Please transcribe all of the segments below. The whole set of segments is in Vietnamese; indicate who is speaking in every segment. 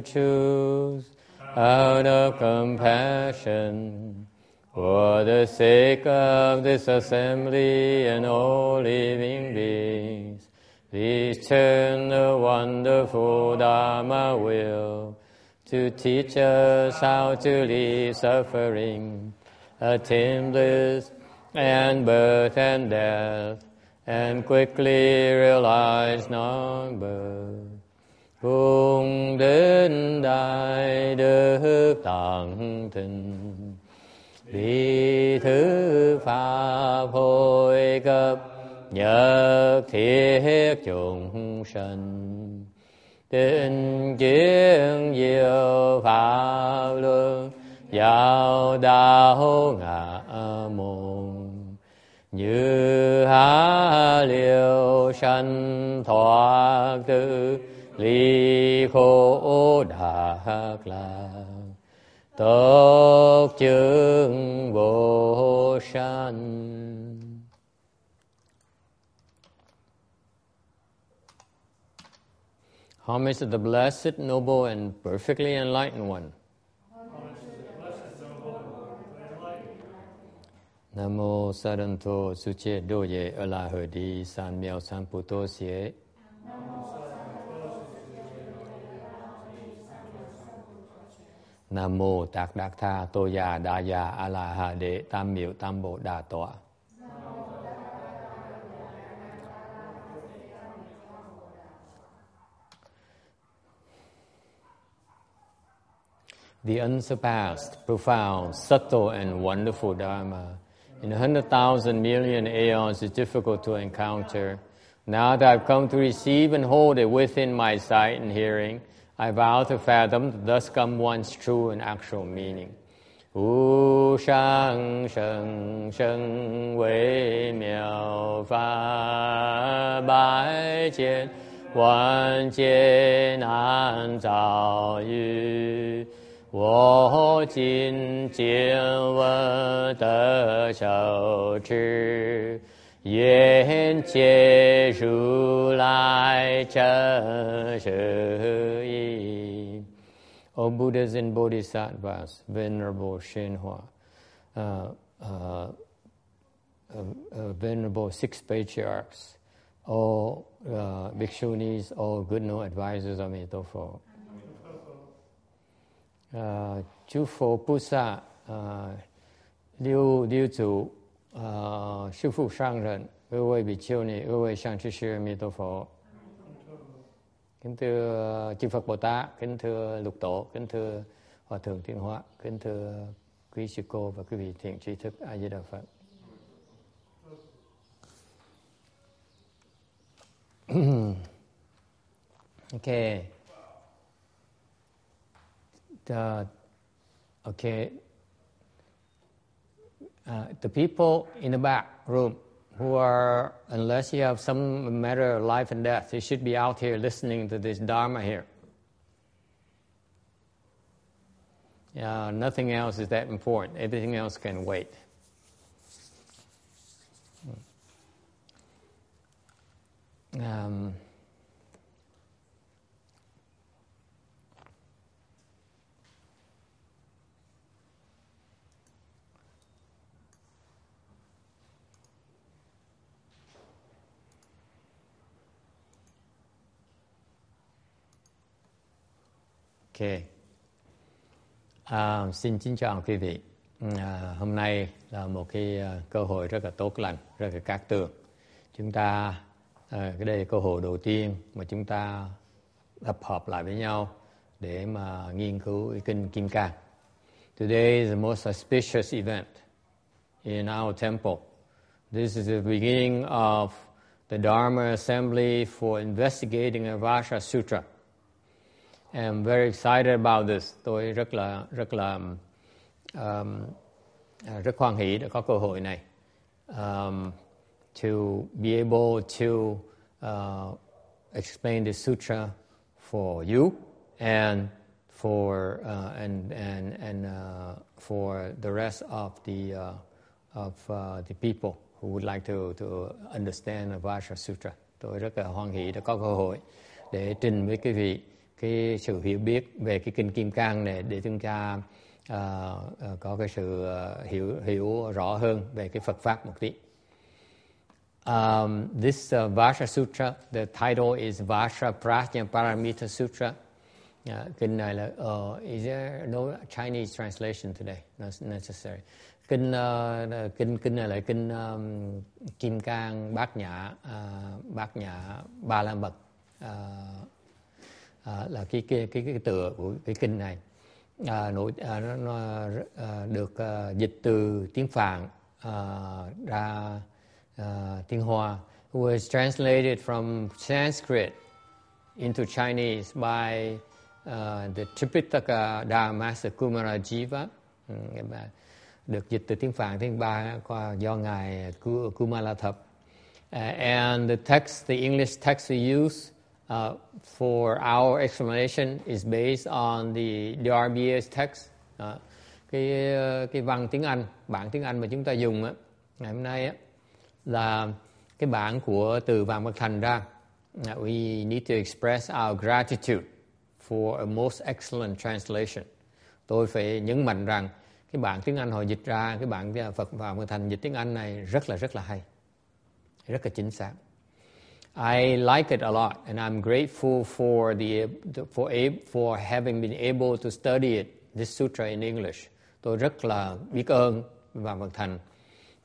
Speaker 1: choose out of compassion for the sake of this assembly and all living beings. Please turn the wonderful Dharma will to teach us how to leave suffering, attain bliss and birth and death, and quickly realize non-birth. Cùng đến đại đức tạng thịnh, vì thứ pháp hồi cấp nhật thiết chúng sanh. Tinh chiến diệu pháp luân giáo đạo ngã môn. Như há liều sanh thoát tư ly khổ đạc lạc tốt chứng vô sanh Homage to the blessed, noble, and perfectly enlightened one. Nam mô Sa Doye Thô Đô Ye La San Miao San Puto Tô Xie. Nam mô Tạc Đạc Tha Tô Già Đa Già A La Hà Đệ Tam Miệu Tam Bộ Đà Tọa. the unsurpassed, profound, subtle, and wonderful Dharma. In a hundred thousand million aeons, is difficult to encounter. Now that I've come to receive and hold it within my sight and hearing, I vow to fathom the thus come one's true and actual meaning. 无上甚深微妙法，百千万劫难遭遇。我今见闻得受持，愿解如来真实义。O Buddhas and Bodhisattvas, Venerable Shenhua, uh, uh, uh, Venerable Six Patriarchs, all uh, Bhikshunis, all good no advisors of Mitofo. Uh, chư Phổ Bồ Sát, uh, Liu Liu Chủ, uh, Sư Phụ Sang Rần, 各位比丘尼、各位上师sư Mi Tô Phật. Kính thưa chư Phật Bồ Tát, kính thưa Lục Tổ, kính thưa Hòa Thượng Thiên Hóa, kính thưa quý sư cô và quý vị thiện tri thức A Di Đà Phật. okay. The, okay. Uh, the people in the back room who are, unless you have some matter of life and death, you should be out here listening to this Dharma here. Uh, nothing else is that important. Everything else can wait. Um, Ok. À, xin kính chào quý vị. Ừ, à, hôm nay là một cái à, cơ hội rất là tốt lành, rất là cát tường. Chúng ta à, cái đây là cơ hội đầu tiên mà chúng ta tập hợp lại với nhau để mà nghiên cứu kinh Kim Cang. Today is the most auspicious event in our temple. This is the beginning of the Dharma Assembly for investigating the Vasha Sutra. I'm very excited about this. Tôi rất là rất là um, rất hoan hỷ đã có cơ hội này um, to be able to uh, explain the sutra for you and for uh, and and and uh, for the rest of the uh, of uh, the people who would like to to understand the Vasha Sutra. Tôi rất là hoan hỷ đã có cơ hội để trình với quý vị cái sự hiểu biết về cái kinh Kim Cang này để chúng ta uh, uh, có cái sự uh, hiểu hiểu rõ hơn về cái Phật pháp một tí. Um, this uh, Vasha Sutra, the title is Vasha Prajnaparamita Sutra. Uh, kinh này là uh, is there no Chinese translation today? Not necessary. Kinh uh, kinh kinh này là kinh um, Kim Cang Bát Nhã uh, Bát Nhã Ba La Mật. Uh, à, là cái cái cái cái tựa của cái kinh này. À, nổi à, nó, nó à, được à, dịch từ tiếng Phạn à, ra à, tiếng Hoa. Was translated from Sanskrit into Chinese by uh, the Tripitaka Dharmasa Kumarajiva. Ừ, được dịch từ tiếng Phạn tiếng Ba qua do ngài Kumalathap uh, and the text the English text we use uh, for our explanation is based on the DRBA's text uh, cái cái văn tiếng Anh bản tiếng Anh mà chúng ta dùng á ngày hôm nay á là cái bản của từ Vàng Bậc Thành ra. We need to express our gratitude for a most excellent translation. Tôi phải nhấn mạnh rằng cái bản tiếng Anh họ dịch ra, cái bản Phật Vàng Bậc Thành dịch tiếng Anh này rất là rất là hay. Rất là chính xác. I like it a lot, and I'm grateful for the for for having been able to study it, this sutra in English. Tôi rất là biết ơn Vàng Bậc Thành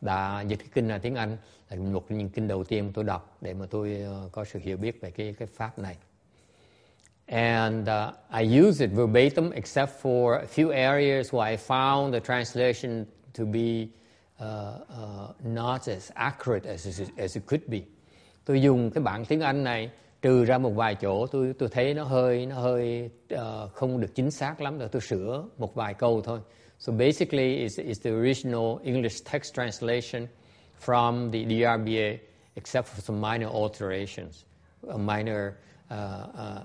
Speaker 1: đã dịch cái kinh là tiếng Anh là một những kinh đầu tiên tôi đọc để mà tôi có sự hiểu biết về cái cái pháp này. And uh, I use it verbatim except for a few areas where I found the translation to be uh, uh, not as accurate as it, as it could be. Tôi dùng cái bảng tiếng Anh này trừ ra một vài chỗ tôi tôi thấy nó hơi nó hơi uh, không được chính xác lắm rồi tôi sửa một vài câu thôi. So basically, it's, it's the original English text translation from the DRBA, except for some minor alterations, minor uh, uh,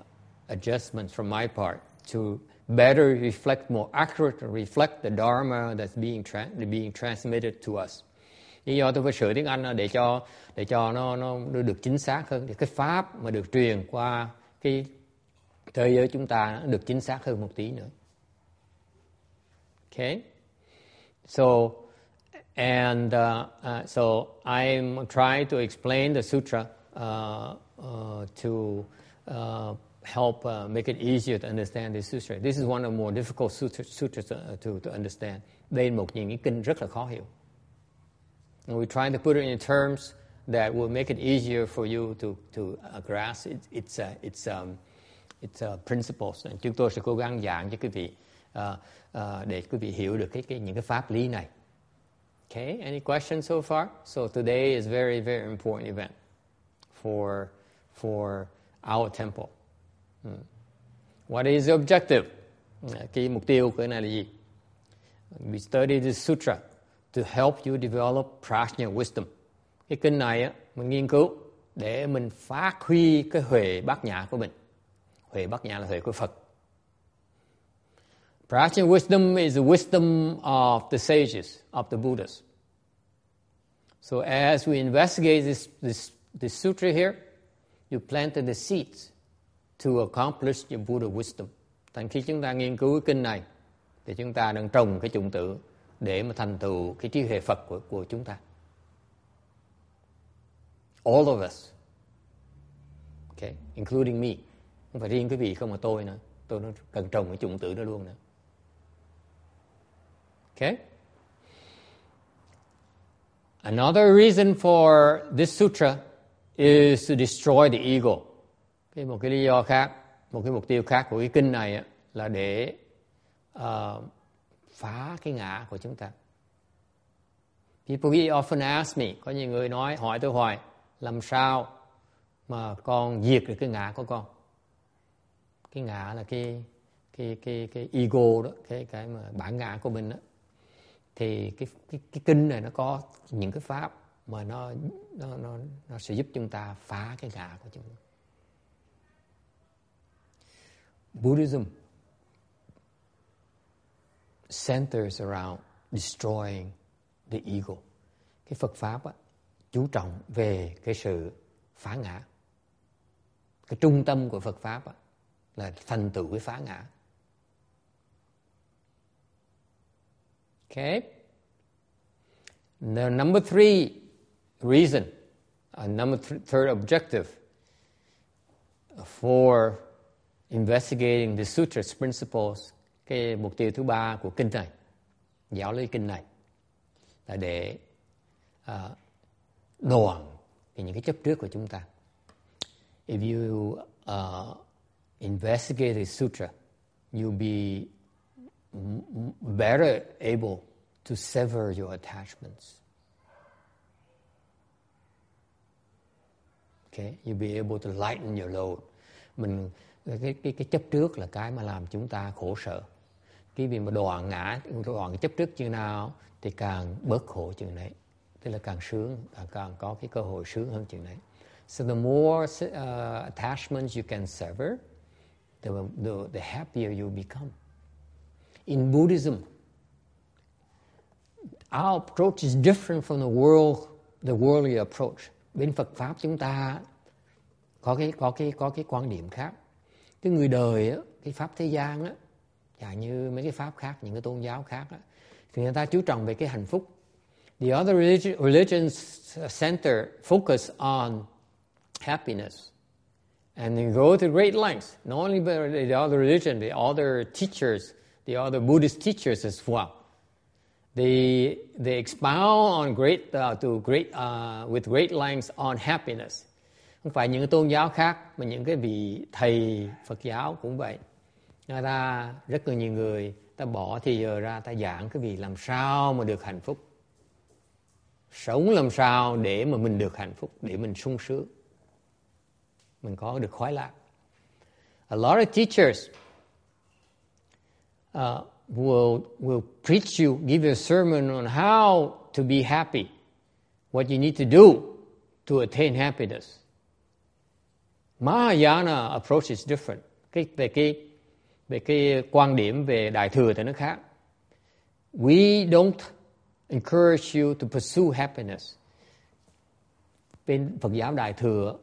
Speaker 1: adjustments from my part to better reflect, more accurately reflect the Dharma that's being, tra- being transmitted to us. Lý do tôi phải sửa tiếng Anh để cho để cho nó nó được chính xác hơn, để cái pháp mà được truyền qua cái thế giới chúng ta được chính xác hơn một tí nữa. Okay? So, and uh, uh, so I'm trying to explain the sutra uh, uh to uh, help uh, make it easier to understand this sutra. This is one of the more difficult sutras to, uh, to, to understand. Đây là một những cái kinh rất là khó hiểu. And we're trying to put it in terms that will make it easier for you to, to grasp it, its, its, um, its principles. Chúng tôi sẽ cố gắng giảng cho quý vị uh, uh, để quý vị hiểu được cái, cái những cái pháp lý này. Okay, any questions so far? So today is very very important event for for our temple. Hmm. What is the objective? Cái mục tiêu của cái này là gì? We study this sutra to help you develop prajna wisdom. Cái kinh này á, mình nghiên cứu để mình phát huy cái huệ bát nhã của mình. Huệ bát nhã là huệ của Phật. Prajna wisdom is the wisdom of the sages, of the Buddhas. So as we investigate this, this, this sutra here, you planted the seeds to accomplish your Buddha wisdom. Thành khi chúng ta nghiên cứu cái kinh này, thì chúng ta đang trồng cái chủng tử để mà thành tựu cái trí huệ Phật của, của chúng ta. All of us. Okay, including me. Không phải riêng cái vị không mà tôi nữa. Tôi nó cần trồng cái chủng tử đó luôn nữa. Okay? Another reason for this sutra is to destroy the ego. Cái một cái lý do khác, một cái mục tiêu khác của cái kinh này là để uh, phá cái ngã của chúng ta. People often ask me, có nhiều người nói hỏi tôi hoài, làm sao mà con diệt được cái ngã của con? Cái ngã là cái cái cái cái ego đó, cái cái mà bản ngã của mình đó thì cái cái, cái kinh này nó có những cái pháp mà nó nó nó nó sẽ giúp chúng ta phá cái ngã của chúng ta. Buddhism centers around destroying the ego. Cái Phật pháp á, chú trọng về cái sự phá ngã. Cái trung tâm của Phật pháp á, là thành tựu cái phá ngã okay the number three reason uh, number th- third objective for investigating the sutras principles cái mục tiêu thứ ba của kinh này giáo lý kinh này là để à, uh, đoạn những cái chấp trước của chúng ta. If you uh, investigate the sutra you'll be better able to sever your attachments. Okay? You'll be able to lighten your load. Mình cái cái cái chấp trước là cái mà làm chúng ta khổ sở quý vị mà đoạn ngã đoạn chấp trước chừng nào thì càng bớt khổ chừng đấy. Tức là càng sướng càng có cái cơ hội sướng hơn chừng đấy. So the more uh, attachments you can sever the, the the happier you become. In Buddhism our approach is different from the world the worldly approach. Bên Phật pháp chúng ta có cái có cái có cái quan điểm khác. Cái người đời á, cái pháp thế gian á và như mấy cái pháp khác những cái tôn giáo khác đó, thì người ta chú trọng về cái hạnh phúc. The other religion, religions center focus on happiness. And they go to great lengths. Not only by the other religion the other teachers the other Buddhist teachers as well. They they expound on great uh, to great uh, with great lengths on happiness. Không phải những cái tôn giáo khác mà những cái vị thầy Phật giáo cũng vậy người ta rất là nhiều người ta bỏ thì giờ ra ta giảng cái việc làm sao mà được hạnh phúc. Sống làm sao để mà mình được hạnh phúc để mình sung sướng. Mình có được khoái lạc. A lot of teachers uh, will will preach you give you a sermon on how to be happy. What you need to do to attain happiness. Mahayana approach is different. Cái về cái về cái quan điểm về đại thừa thì nó khác. We don't encourage you to pursue happiness. Bên Phật giáo đại thừa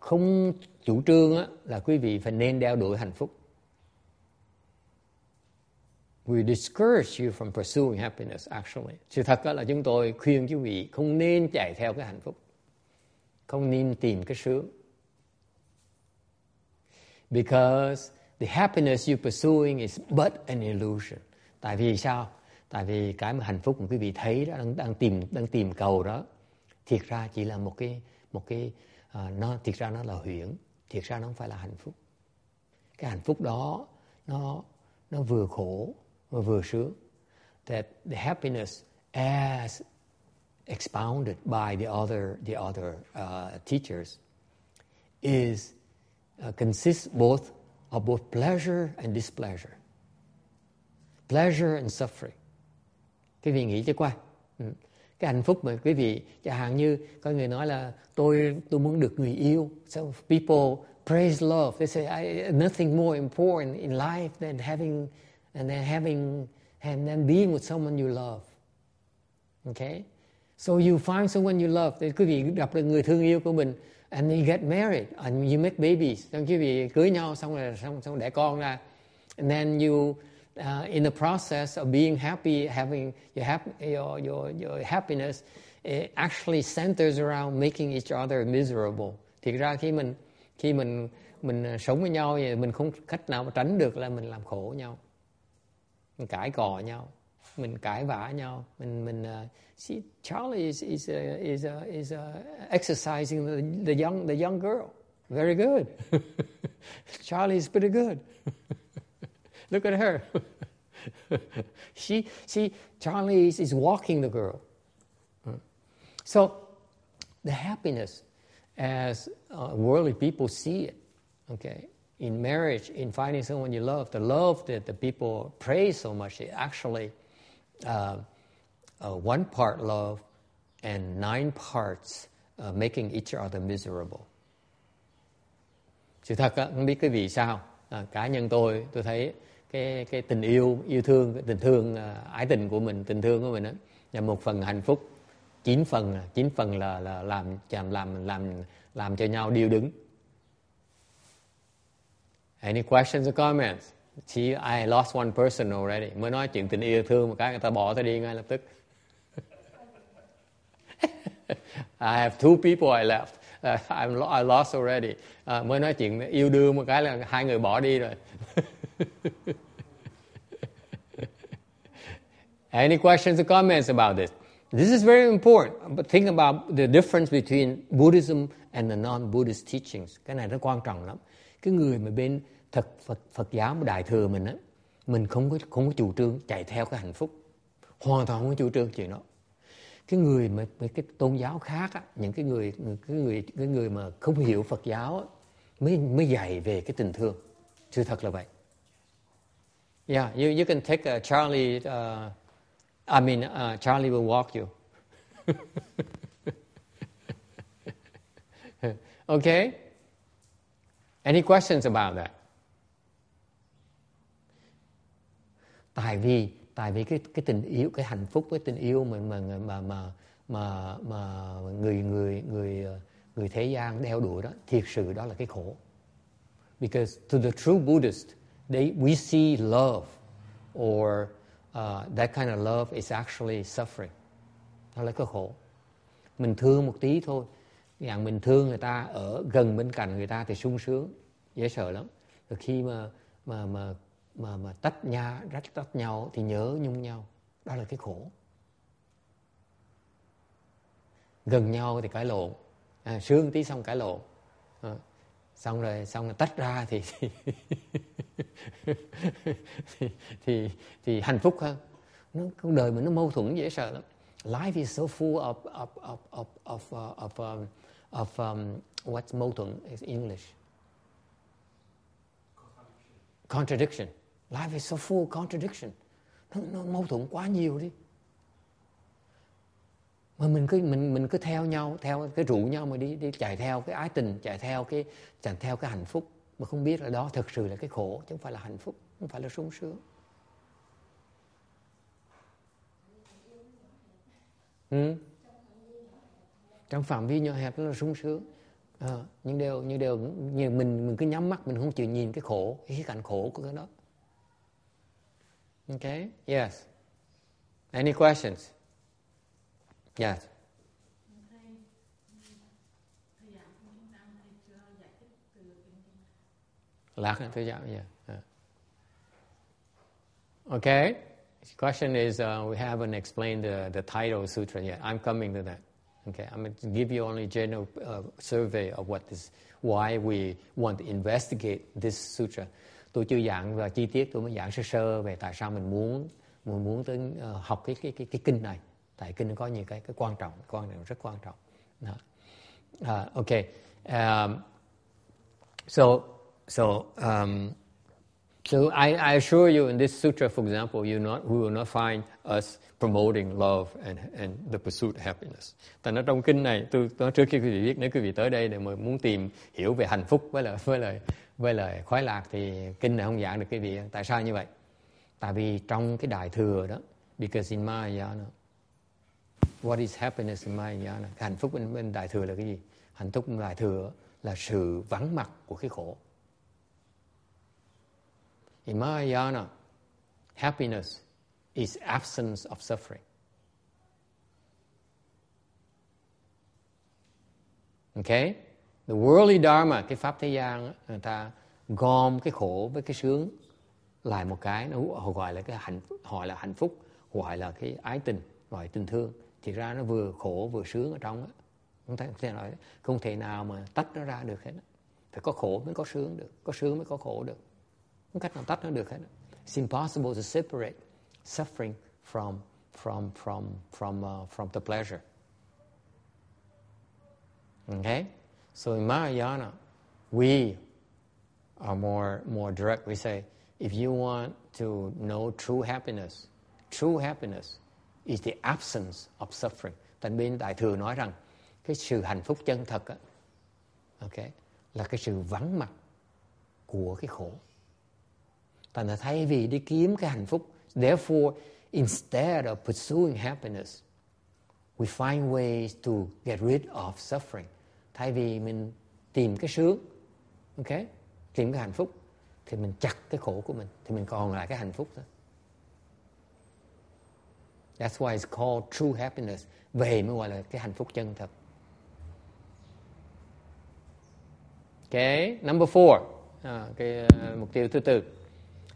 Speaker 1: không chủ trương á, là quý vị phải nên đeo đuổi hạnh phúc. We discourage you from pursuing happiness actually. Sự thật là chúng tôi khuyên quý vị không nên chạy theo cái hạnh phúc. Không nên tìm cái sướng because the happiness you pursuing is but an illusion. Tại vì sao? Tại vì cái mà hạnh phúc mà quý vị thấy đó đang, đang tìm đang tìm cầu đó, thiệt ra chỉ là một cái một cái uh, nó thiệt ra nó là huyễn, thiệt ra nó không phải là hạnh phúc. Cái hạnh phúc đó nó nó vừa khổ và vừa sướng. That the happiness as expounded by the other the other uh, teachers is uh, consists both of both pleasure and displeasure. Pleasure and suffering. Quý vị nghĩ cho qua. Ừ. Cái hạnh phúc mà quý vị, chẳng hạn như có người nói là tôi tôi muốn được người yêu. So people praise love. They say I, nothing more important in life than having and then having and then being with someone you love. Okay? So you find someone you love. Thì quý vị gặp được người thương yêu của mình and you get married. And you make babies. Xong quý vị cưới nhau xong rồi xong xong đẻ con ra. And then you uh, in the process of being happy having your hap your your your happiness it actually centers around making each other miserable. Thì ra khi mình khi mình mình ờ, sống với nhau thì mình không cách nào mà tránh được là mình làm khổ nhau mình cãi cò nhau. Mình cãi vã nhau. Mình mình uh, see Charlie is is uh, is uh, is uh, exercising the, the young the young girl. Very good. Charlie is pretty good. Look at her. She see Charlie is, is walking the girl. So the happiness as uh, worldly people see it okay? In marriage in finding someone you love the love that the people praise so much it actually uh, uh, one part love and nine parts uh, making each other miserable. Sự thật á, không biết cái vì sao à, cá nhân tôi tôi thấy cái cái tình yêu yêu thương cái tình thương uh, ái tình của mình tình thương của mình đó, là một phần hạnh phúc chín phần à, chín phần là là làm làm làm làm làm cho nhau điêu đứng Any questions or comments? She, I lost one person already. Mới nói chuyện tình yêu thương một cái người ta bỏ tôi đi ngay lập tức. I have two people I left. Uh, I'm, I lost already. Uh, mới nói chuyện yêu đương một cái là hai người bỏ đi rồi. Any questions or comments about this? This is very important. But think about the difference between Buddhism and the non-Buddhist teachings. Cái này rất quan trọng lắm. Cái người mà bên thật Phật, Phật giáo đại thừa mình á, mình không có không có chủ trương chạy theo cái hạnh phúc. Hoàn toàn không có chủ trương chuyện đó. Cái người mà cái tôn giáo khác á, những cái người cái người cái người mà không hiểu Phật giáo á, mới mới dạy về cái tình thương. Sự thật là vậy. Yeah, you you can take uh, Charlie uh, I mean, uh, Charlie will walk you. okay? Any questions about that? Tại vì tại vì cái cái tình yêu cái hạnh phúc cái tình yêu mà mà mà mà mà, mà người người người người thế gian đeo đuổi đó thiệt sự đó là cái khổ. Because to the true Buddhist, they we see love or uh, that kind of love is actually suffering. Nó là cái khổ. Mình thương một tí thôi. Dạng mình thương người ta ở gần bên cạnh người ta thì sung sướng, dễ sợ lắm. Rồi khi mà mà mà mà mà tách nhà rách tách nhau thì nhớ nhung nhau. Đó là cái khổ. Gần nhau thì cãi lộn, à, sướng tí xong cãi lộn. À, xong rồi xong rồi tách ra thì thì, thì thì thì hạnh phúc hơn nó cuộc đời mình nó mâu thuẫn dễ sợ lắm life is so full of of of of of uh, of, um, of um, what's mâu thuẫn is English contradiction life is so full of contradiction. Nó, nó mâu thuẫn quá nhiều đi. Mà mình cứ mình mình cứ theo nhau theo cái rủ nhau mà đi đi chạy theo cái ái tình chạy theo cái chạy theo cái hạnh phúc. Mà không biết là đó thực sự là cái khổ chứ không phải là hạnh phúc không phải là sung sướng. Ừ. trong phạm vi nhỏ hẹp nó là sung sướng. À, nhưng đều nhưng đều như mình mình cứ nhắm mắt mình không chịu nhìn cái khổ cái cảnh khổ của cái đó. Okay yes any questions Yes. Thư giãn, yeah. yeah. Okay. The question is, uh, we haven't explained the, the title sutra yet. I'm coming to that. Okay, I'm going to give you only general uh, survey of what is, why we want to investigate this sutra. Tôi chưa giảng và chi tiết, tôi mới giảng sơ sơ về tại sao mình muốn mình muốn tới uh, học cái, cái cái cái kinh này. Tại kinh có nhiều cái cái quan trọng quan trọng rất quan trọng. Đó. Uh, ok. Um, so so um, so I, I assure you in this sutra for example you not we will not find us promoting love and and the pursuit of happiness. Tại nó trong kinh này tôi nói trước khi quý vị biết nếu quý vị tới đây để mà muốn tìm hiểu về hạnh phúc với lời, với lời, với lời khoái lạc thì kinh này không giảng được quý vị. Tại sao như vậy? Tại vì trong cái đại thừa đó because in Mahayana What is happiness in Mahayana? Hạnh phúc bên, bên Đại Thừa là cái gì? Hạnh phúc bên Đại Thừa là sự vắng mặt của cái khổ. In Mahayana, happiness is absence of suffering. Okay? The worldly dharma, cái pháp thế gian, người ta gom cái khổ với cái sướng lại một cái, nó gọi là cái hạnh, gọi là hạnh phúc, gọi là cái ái tình, gọi tình thương thì ra nó vừa khổ vừa sướng ở trong á không thể, không thể nói không thể nào mà tách nó ra được hết phải có khổ mới có sướng được có sướng mới có khổ được không cách nào tách nó được hết it's impossible to separate suffering from from from from uh, from the pleasure okay so in Mahayana we are more more direct we say if you want to know true happiness true happiness is the absence of suffering. Thành bên Đại Thừa nói rằng cái sự hạnh phúc chân thật á, okay, là cái sự vắng mặt của cái khổ. Thành là thay vì đi kiếm cái hạnh phúc, therefore instead of pursuing happiness, we find ways to get rid of suffering. Thay vì mình tìm cái sướng, ok tìm cái hạnh phúc, thì mình chặt cái khổ của mình thì mình còn lại cái hạnh phúc thôi That's why it's called true happiness. Về mới gọi là cái hạnh phúc chân thật. Okay, number four. À, cái uh, mục tiêu thứ tư.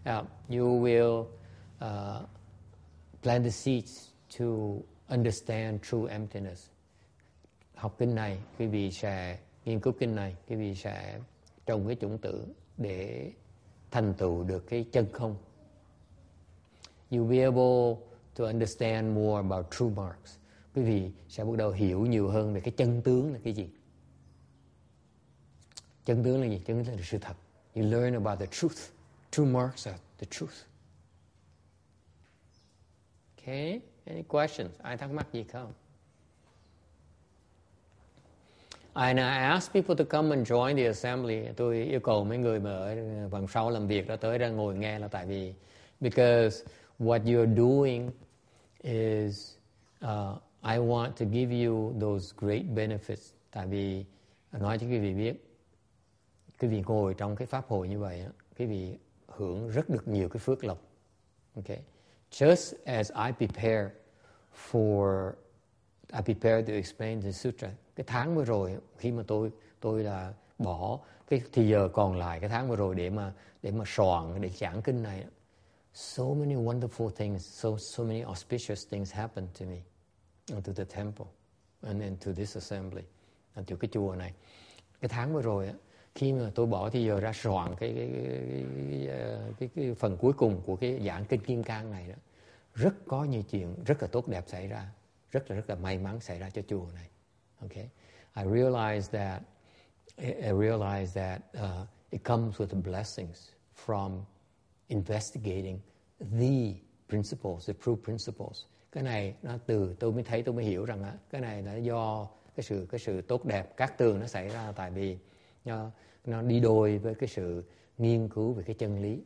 Speaker 1: Uh, you will uh, plant the seeds to understand true emptiness. Học kinh này, quý vị sẽ nghiên cứu kinh này, quý vị sẽ trồng cái chủng tử để thành tựu được cái chân không. You will be able to understand more about true marks. Quý vị sẽ bắt đầu hiểu nhiều hơn về cái chân tướng là cái gì. Chân tướng là gì? Chân tướng là sự thật. You learn about the truth. Two marks are the truth. Okay, any questions? Ai thắc mắc gì không? And I ask people to come and join the assembly. Tôi yêu cầu mấy người mà ở vòng sau làm việc đó tới ra ngồi nghe là tại vì because what you're doing is uh, I want to give you those great benefits. Tại vì nói cho quý vị biết, quý vị ngồi trong cái pháp hội như vậy, quý vị hưởng rất được nhiều cái phước lộc. Okay. Just as I prepare for I prepare to explain the sutra. Cái tháng vừa rồi khi mà tôi tôi là bỏ cái thì giờ còn lại cái tháng vừa rồi để mà để mà soạn để giảng kinh này so many wonderful things, so, so many auspicious things happened to me and to the temple and then to this assembly and to cái chùa này. Cái tháng vừa rồi khi mà tôi bỏ thì giờ ra soạn cái cái, cái, cái, ờ, cái, cái phần cuối cùng của cái giảng kinh kim cang này đó rất có nhiều chuyện rất là tốt đẹp xảy ra rất là rất là may mắn xảy ra cho chùa này okay I realized that I realized that uh, it comes with the blessings from investigating the principles, the true principles. Cái này nó từ tôi mới thấy tôi mới hiểu rằng á, cái này là do cái sự cái sự tốt đẹp các tường nó xảy ra tại vì nó, nó đi đôi với cái sự nghiên cứu về cái chân lý.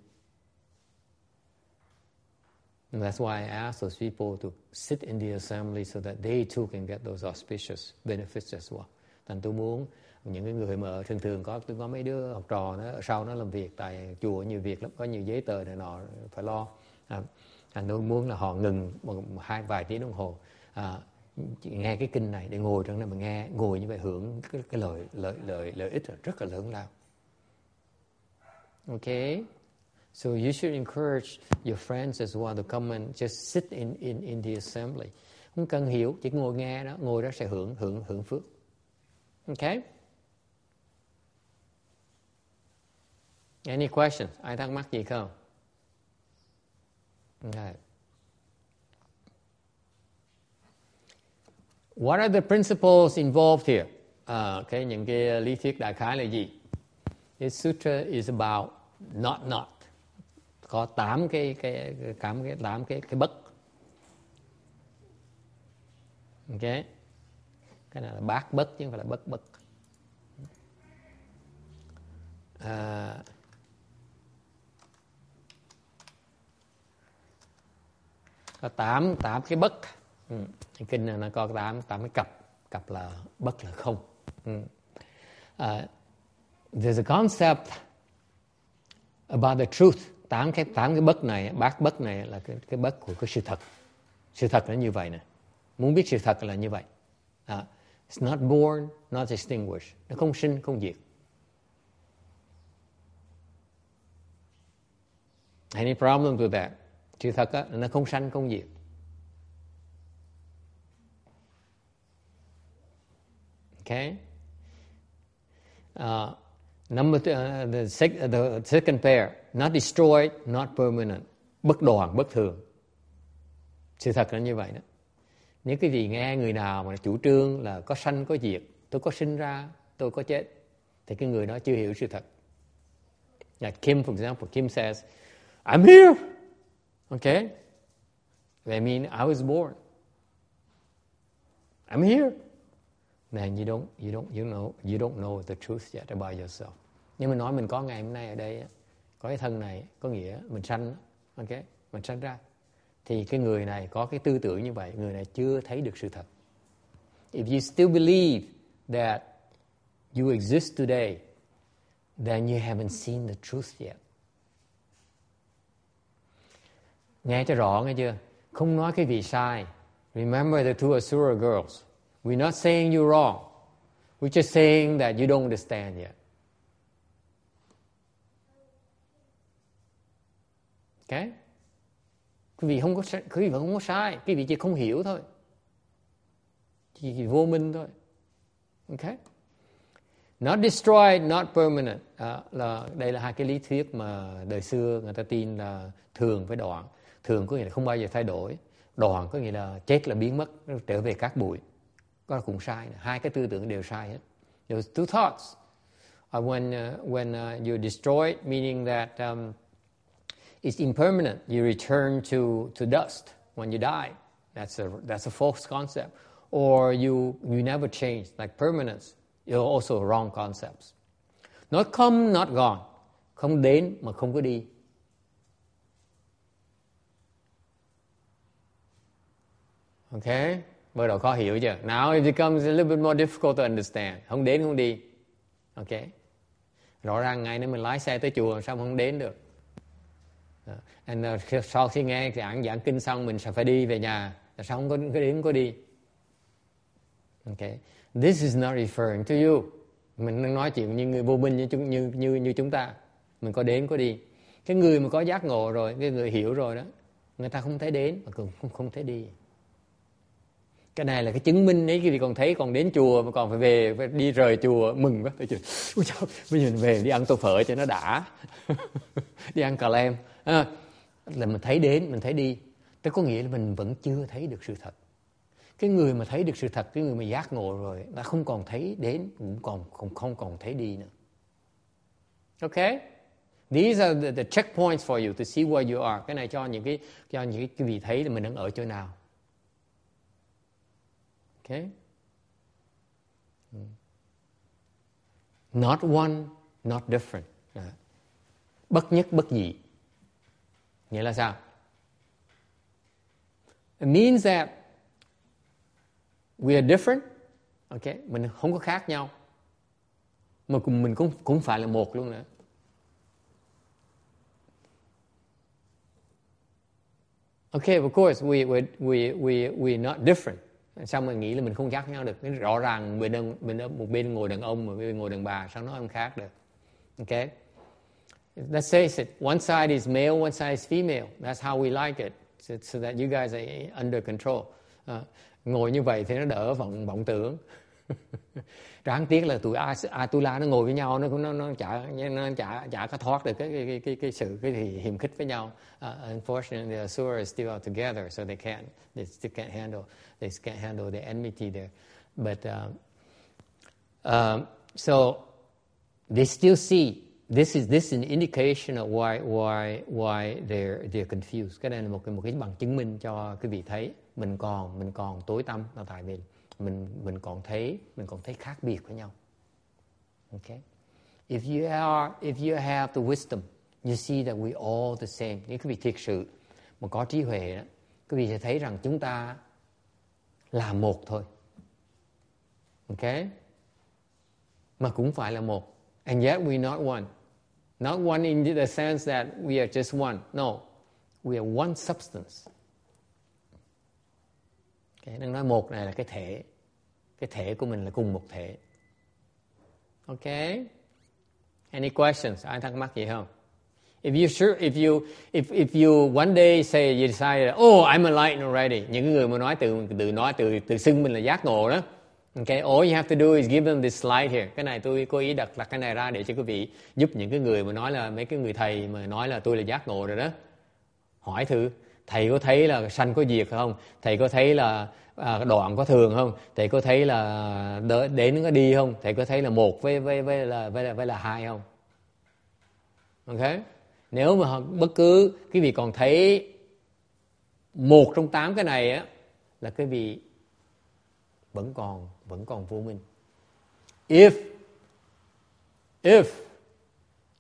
Speaker 1: And that's why I asked those people to sit in the assembly so that they too can get those auspicious benefits as well. Thành tôi muốn những cái người mà thường thường có tôi có mấy đứa học trò nó ở sau nó làm việc tại chùa nhiều việc lắm có nhiều giấy tờ này nọ phải lo à, anh tôi muốn là họ ngừng một, hai vài tiếng đồng hồ à, chị nghe cái kinh này để ngồi trong này mà nghe ngồi như vậy hưởng cái, cái lợi lợi lợi lợi ích rất là lớn lao okay so you should encourage your friends as well to come and just sit in in in the assembly không cần hiểu chỉ ngồi nghe đó ngồi đó sẽ hưởng hưởng hưởng phước okay Any questions? Ai thắc mắc gì không? Okay. What are the principles involved here? À, okay, những cái ờ, lý thuyết đại khái là gì? This sutra is about not not. Có tám cái cái tám cái tám cái cái bất. Okay. Cái này là bát bất chứ không phải là bất bất. À, có tám tám cái bất ừ. kinh này nó có tám tám cái cặp. Cặp là bất là không. Ừ. uh, there's a concept about the truth. Tám cái tám cái bất này bát bất này là cái cái bất của cái sự thật. Sự thật là như vậy nè. Muốn biết sự thật là như vậy. Uh, it's not born not extinguished. Nó không sinh không diệt. Any problem with that? Sự thật á, nó không sanh không diệt. Okay uh, number two, uh, the, sec, the second pair not destroyed not permanent bất đoàn bất thường sự thật là như vậy đó nếu cái gì nghe người nào mà chủ trương là có sanh có diệt tôi có sinh ra tôi có chết thì cái người đó chưa hiểu sự thật like Kim for example Kim says I'm here Okay? I mean, I was born. I'm here. Then you don't, you don't, you know, you don't know the truth yet about yourself. Nhưng mình nói mình có ngày hôm nay ở đây, có cái thân này, có nghĩa mình sanh, ok, mình sanh ra. Thì cái người này có cái tư tưởng như vậy, người này chưa thấy được sự thật. If you still believe that you exist today, then you haven't seen the truth yet. nghe cho rõ nghe chưa không nói cái vị sai remember the two Asura girls we're not saying you're wrong. We're just saying that you don't understand yet. Okay? Quý vị không có quý vị không có sai. Quý vị chỉ không hiểu thôi. Chỉ, vô minh thôi. Okay? Not destroyed not permanent. À, là đây là hai cái lý thuyết mà đời xưa người ta tin là thường với đoạn. Thường có nghĩa là không bao giờ thay đổi. Đoạn có nghĩa là chết là biến mất trở về các bụi. Cũng sai hai cái tư tưởng đều sai hết. Those two thoughts. Uh, when uh, when uh, you destroy meaning that um, it's impermanent you return to to dust when you die. That's a that's a false concept. Or you you never change like permanence you're also wrong concepts. Not come not gone. Không đến mà không có đi. Okay? Bắt đầu khó hiểu chưa? Now it becomes a little bit more difficult to understand. Không đến không đi. ok Rõ ràng ngày nếu mình lái xe tới chùa sao không đến được? And uh, sau khi nghe giảng giảng kinh xong mình sẽ phải đi về nhà. Sao không có, có đến không có đi? ok This is not referring to you. Mình đang nói chuyện như người vô minh như, như, như, như chúng ta. Mình có đến có đi. Cái người mà có giác ngộ rồi, cái người hiểu rồi đó, người ta không thấy đến mà cũng không, không thấy đi cái này là cái chứng minh ấy khi còn thấy còn đến chùa mà còn phải về phải đi rời chùa mừng quá. Tôi ôi chào bây giờ mình về đi ăn tô phở cho nó đã. Đi ăn cà lem. À, là mình thấy đến mình thấy đi. Tức có nghĩa là mình vẫn chưa thấy được sự thật. Cái người mà thấy được sự thật cái người mà giác ngộ rồi đã không còn thấy đến cũng còn không không còn thấy đi nữa. Ok? These are the, the checkpoints for you to see where you are. Cái này cho những cái cho những cái vị thấy là mình đang ở chỗ nào. Okay? Ừ. Not one, not different. À. Bất nhất, bất dị. Nghĩa là sao? It means that we are different. Okay? Mình không có khác nhau. Mà cùng mình cũng cũng phải là một luôn nữa. Okay, of course, we, we, we, we, we're not different sao mà nghĩ là mình không khác nhau được? Rõ ràng bên đơn, bên đơn, một bên ngồi đàn ông một bên ngồi đàn bà sao nói không khác được? Okay let's face it one side is male one side is female. That's how we like it so, so that you guys are under control. Uh, ngồi như vậy thì nó đỡ vọng vọng tưởng đáng tiếc là tụi Atula nó ngồi với nhau nó cũng nó nó chả nó chả chả có thoát được cái cái cái cái, sự cái thì hiềm khích với nhau. Uh, unfortunately, the Asura is still out together, so they can't they still can't handle they can't handle the enmity there. But uh, um, so they still see this is this is an indication of why why why they're they're confused. Cái này là một cái một cái bằng chứng minh cho quý vị thấy mình còn mình còn tối tâm là tại vì mình mình còn thấy mình còn thấy khác biệt với nhau. Okay? If you are if you have the wisdom, you see that we all the same. Nếu quý vị thiệt sự mà có trí huệ đó, quý vị sẽ thấy rằng chúng ta là một thôi. Okay? Mà cũng phải là một. And yet we're not one. Not one in the sense that we are just one. No. We are one substance. Okay, đang nói một này là cái thể cái thể của mình là cùng một thể ok any questions ai thắc mắc gì không if you sure if you if if you one day say you decide oh I'm enlightened already những người mà nói từ từ nói từ từ xưng mình là giác ngộ đó Okay, all you have to do is give them this slide here. Cái này tôi cố ý đặt đặt cái này ra để cho quý vị giúp những cái người mà nói là mấy cái người thầy mà nói là tôi là giác ngộ rồi đó. Hỏi thử, thầy có thấy là sanh có diệt không? Thầy có thấy là à, đoạn có thường không? Thầy có thấy là đến có đi không? Thầy có thấy là một với với với là với là, với là hai không? Ok. Nếu mà bất cứ cái vị còn thấy một trong tám cái này á là cái vị vẫn còn vẫn còn vô minh. If if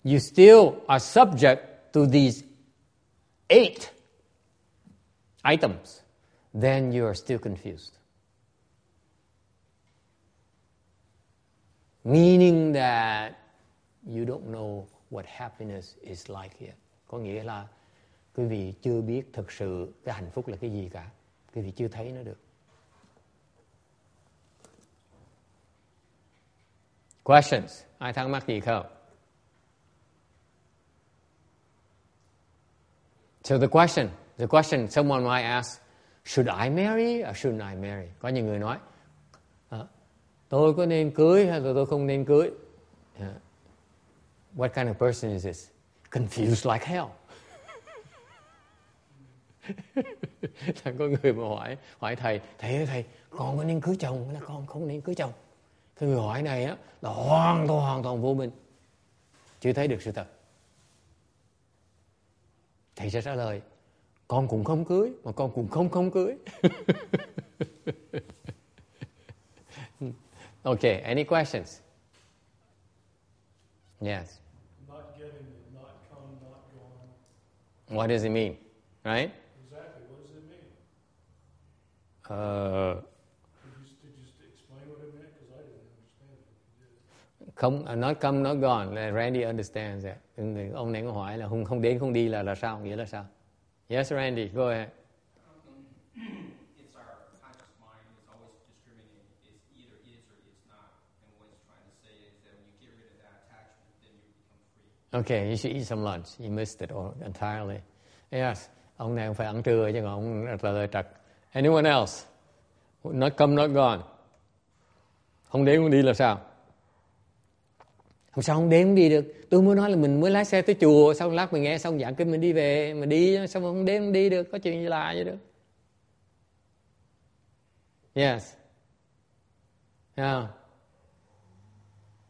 Speaker 1: you still are subject to these eight items then you are still confused. Meaning that you don't know what happiness is like yet. Có nghĩa là quý vị chưa biết thực sự cái hạnh phúc là cái gì cả quý vị chưa thấy nó được questions ai thắc mắc gì không so the question the question someone might ask should I marry or shouldn't I marry? Có nhiều người nói ờ, tôi có nên cưới hay là tôi không nên cưới? Ờ, What kind of person is this? Confused like hell. Là có người mà hỏi hỏi thầy thầy ơi, thầy, con có nên cưới chồng hay là con không nên cưới chồng? Cái người hỏi này á, là hoàn toàn hoàn toàn vô minh. Chưa thấy được sự thật. Thầy sẽ trả lời con cũng không cưới mà con cũng không không cưới okay any questions yes
Speaker 2: Not getting it, not come, not gone.
Speaker 1: what does it mean right
Speaker 2: Exactly. What does it mean?
Speaker 1: uh,
Speaker 2: Could you, could you just explain what it meant? Because I didn't understand it. If you did.
Speaker 1: không uh, not come not gone Randy understands that ông này có hỏi là không không đến không đi là là sao nghĩa là sao yes Randy go ahead. Okay, you should eat some lunch. You missed it all entirely. Yes, ông này phải ăn trưa chứ ông trả lời trật. Anyone else? Not come, not gone. Không đến không đi là sao? Không sao không đến không đi được. Tôi mới nói là mình mới lái xe tới chùa, xong lát mình nghe xong giảng kinh mình đi về, mà đi xong không đến không đi được, có chuyện gì lạ vậy được. Yes. Yeah.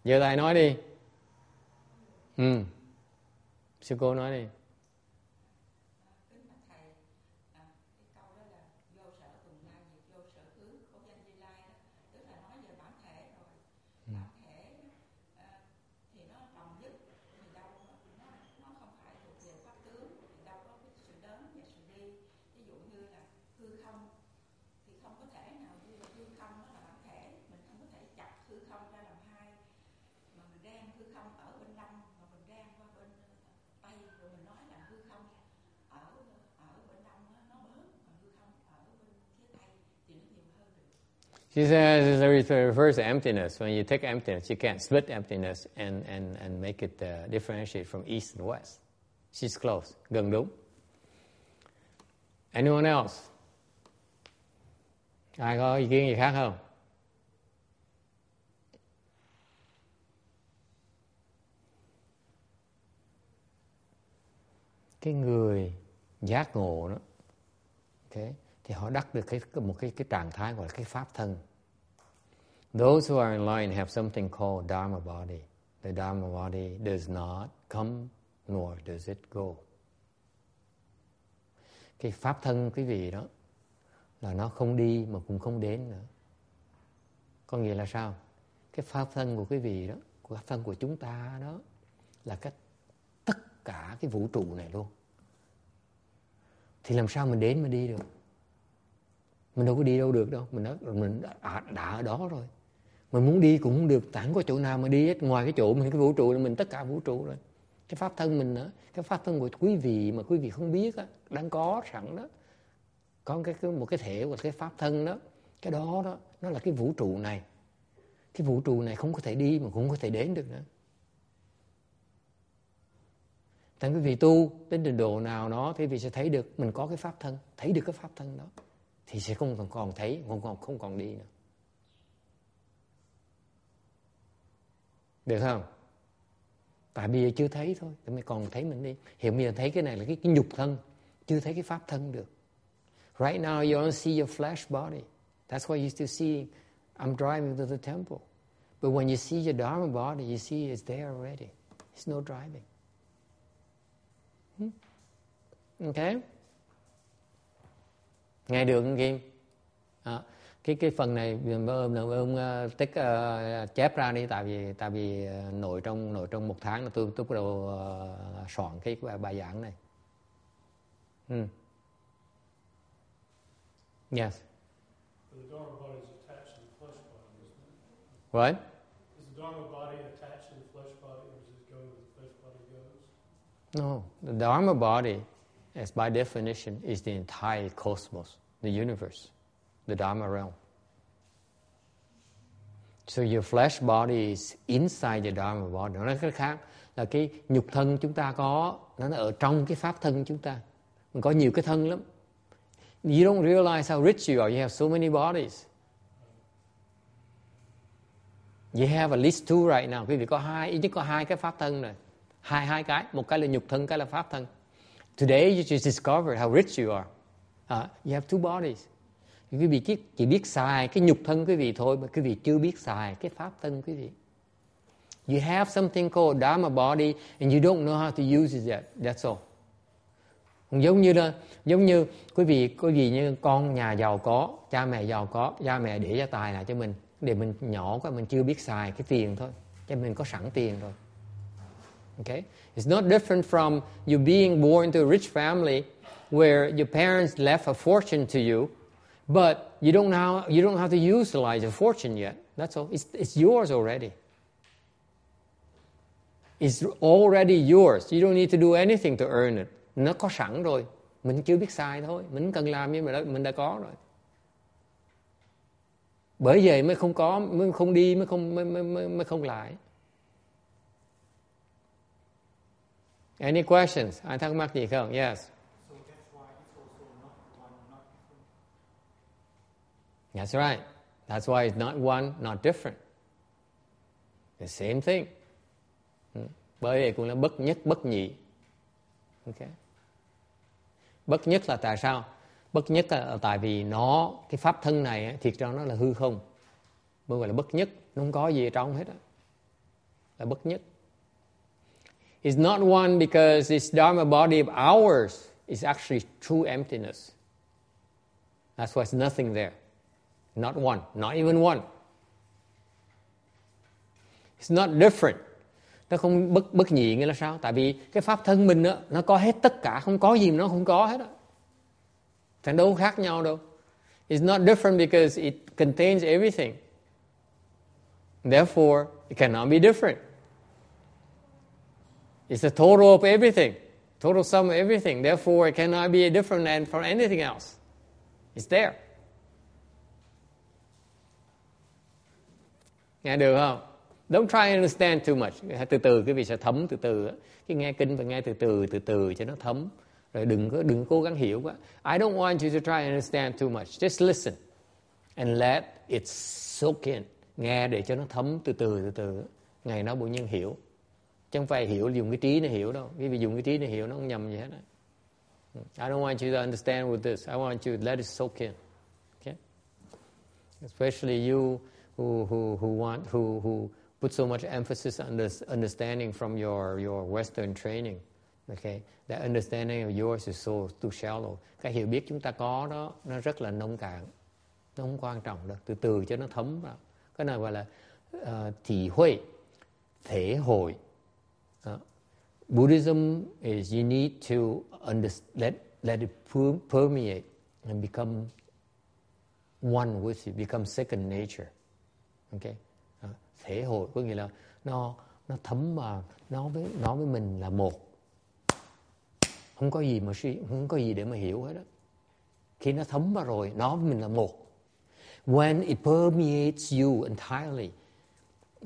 Speaker 1: Giờ tài nói đi. Ừ. Sư cô nói
Speaker 3: đi.
Speaker 1: She says it refers to emptiness. When you take emptiness, you can't split emptiness and, and, and make it uh, differentiate from east and west. She's close. Gần đúng. Anyone else? Ai có ý kiến gì khác không? Cái người giác ngộ đó, okay, thì họ đắc được cái một cái cái trạng thái gọi là cái pháp thân. Those who are in line have something called Dharma body. The Dharma body does not come nor does it go. Cái pháp thân quý vị đó là nó không đi mà cũng không đến nữa. Có nghĩa là sao? Cái pháp thân của quý vị đó, của pháp thân của chúng ta đó là cái tất cả cái vũ trụ này luôn. Thì làm sao mình đến mà đi được? Mình đâu có đi đâu được đâu, mình đã, mình đã, à, đã ở đó rồi. Mình muốn đi cũng không được, chẳng có chỗ nào mà đi hết, ngoài cái chỗ mình cái vũ trụ là mình tất cả vũ trụ rồi. Cái pháp thân mình nữa, cái pháp thân của quý vị mà quý vị không biết á, đang có sẵn đó. Có cái, cái một cái thể của cái pháp thân đó, cái đó đó, nó là cái vũ trụ này. Cái vũ trụ này không có thể đi mà cũng không có thể đến được nữa. Tại quý vị tu đến trình độ nào đó thì vị sẽ thấy được mình có cái pháp thân, thấy được cái pháp thân đó thì sẽ không còn thấy, không còn không còn đi nữa. Được không? Tại bây giờ chưa thấy thôi, thì mới còn thấy mình đi. Hiện bây giờ thấy cái này là cái, cái nhục thân, chưa thấy cái pháp thân được. Right now you don't see your flesh body. That's why you still see I'm driving to the temple. But when you see your Dharma body, you see it's there already. It's no driving. Hmm? Okay? Nghe được không Kim? À, cái cái phần này ông ông uh, tích uh, chép ra đi tại vì tại vì uh, nội trong nội trong một tháng là tôi tôi bắt đầu uh, soạn cái bài, bài giảng này. Hmm. Yes.
Speaker 2: But the Dharma body is attached to the flesh body, isn't it?
Speaker 1: What?
Speaker 2: Is the Dharma body attached to the flesh body, or does it go where the flesh body goes?
Speaker 1: No, the Dharma body as by definition, is the entire cosmos, the universe, the Dharma realm. So your flesh body is inside the Dharma body. Nói cách khác là cái nhục thân chúng ta có, nó ở trong cái pháp thân chúng ta. Mình có nhiều cái thân lắm. You don't realize how rich you are. You have so many bodies. You have at least two right now. Quý vị có hai, ít nhất có hai cái pháp thân này. Hai hai cái, một cái là nhục thân, cái là pháp thân. Today you just discovered how rich you are. Uh, you have two bodies. Quý vị chỉ, biết xài cái nhục thân quý vị thôi mà quý vị chưa biết xài cái pháp thân quý vị. You have something called Dharma body and you don't know how to use it yet. That's all. Giống như là giống như quý vị quý vị như con nhà giàu có, cha mẹ giàu có, cha mẹ để gia tài lại cho mình để mình nhỏ quá mình chưa biết xài cái tiền thôi. Cho mình có sẵn tiền rồi. Okay? It's not different from you being born into a rich family where your parents left a fortune to you, but you don't know you don't have to utilize the fortune yet. That's all. It's, it's yours already. It's already yours. You don't need to do anything to earn it. Nó có sẵn rồi. Mình chưa biết xài thôi. Mình cần làm nhưng mà mình đã có rồi. Bởi vậy mới không có, mới không đi, mới không mới, mới, mới không lại. Any questions? Ai thắc mắc gì không? Yes. That's right. That's why it's not one, not different. The same thing. Ừ. Bởi vậy cũng là bất nhất, bất nhị. Okay. Bất nhất là tại sao? Bất nhất là tại vì nó, cái pháp thân này thiệt ra nó là hư không. Mới gọi là bất nhất. Nó không có gì ở trong hết. Đó. Là bất nhất. It's not one because this Dharma body of ours is actually true emptiness. That's why it's nothing there. Not one, not even one. It's not different. Nó không bất bất nhị nghĩa là sao? Tại vì cái pháp thân mình đó, nó có hết tất cả, không có gì mà nó không có hết Đó. Thành đâu khác nhau đâu. It's not different because it contains everything. Therefore, it cannot be different. It's the total of everything, total sum of everything. Therefore, it cannot be different than from anything else. It's there. Nghe được không? Don't try to understand too much. Từ từ quý vị sẽ thấm từ từ. Cái nghe kinh phải nghe từ từ, từ từ cho nó thấm. Rồi đừng có đừng cố gắng hiểu quá. I don't want you to try to understand too much. Just listen and let it soak in. Nghe để cho nó thấm từ từ từ từ. Ngày nó bổ nhiên hiểu. Chứ không phải hiểu dùng cái trí nó hiểu đâu. Vì dùng cái trí nó hiểu nó không nhầm gì hết. I don't want you to understand with this. I want you to let it soak in. Okay? Especially you who, who, who want, who, who put so much emphasis on this understanding from your, your Western training. Okay? That understanding of yours is so too shallow. Cái hiểu biết chúng ta có đó, nó rất là nông cạn. Nó không quan trọng đâu. Từ từ cho nó thấm vào. Cái này gọi là uh, thị huệ, thể hội. Buddhism is you need to let, let it permeate and become one with you, become second nature. Okay? À, thể hội có nghĩa là nó nó thấm vào nó với nó với mình là một không có gì mà suy không có gì để mà hiểu hết đó khi nó thấm vào rồi nó với mình là một when it permeates you entirely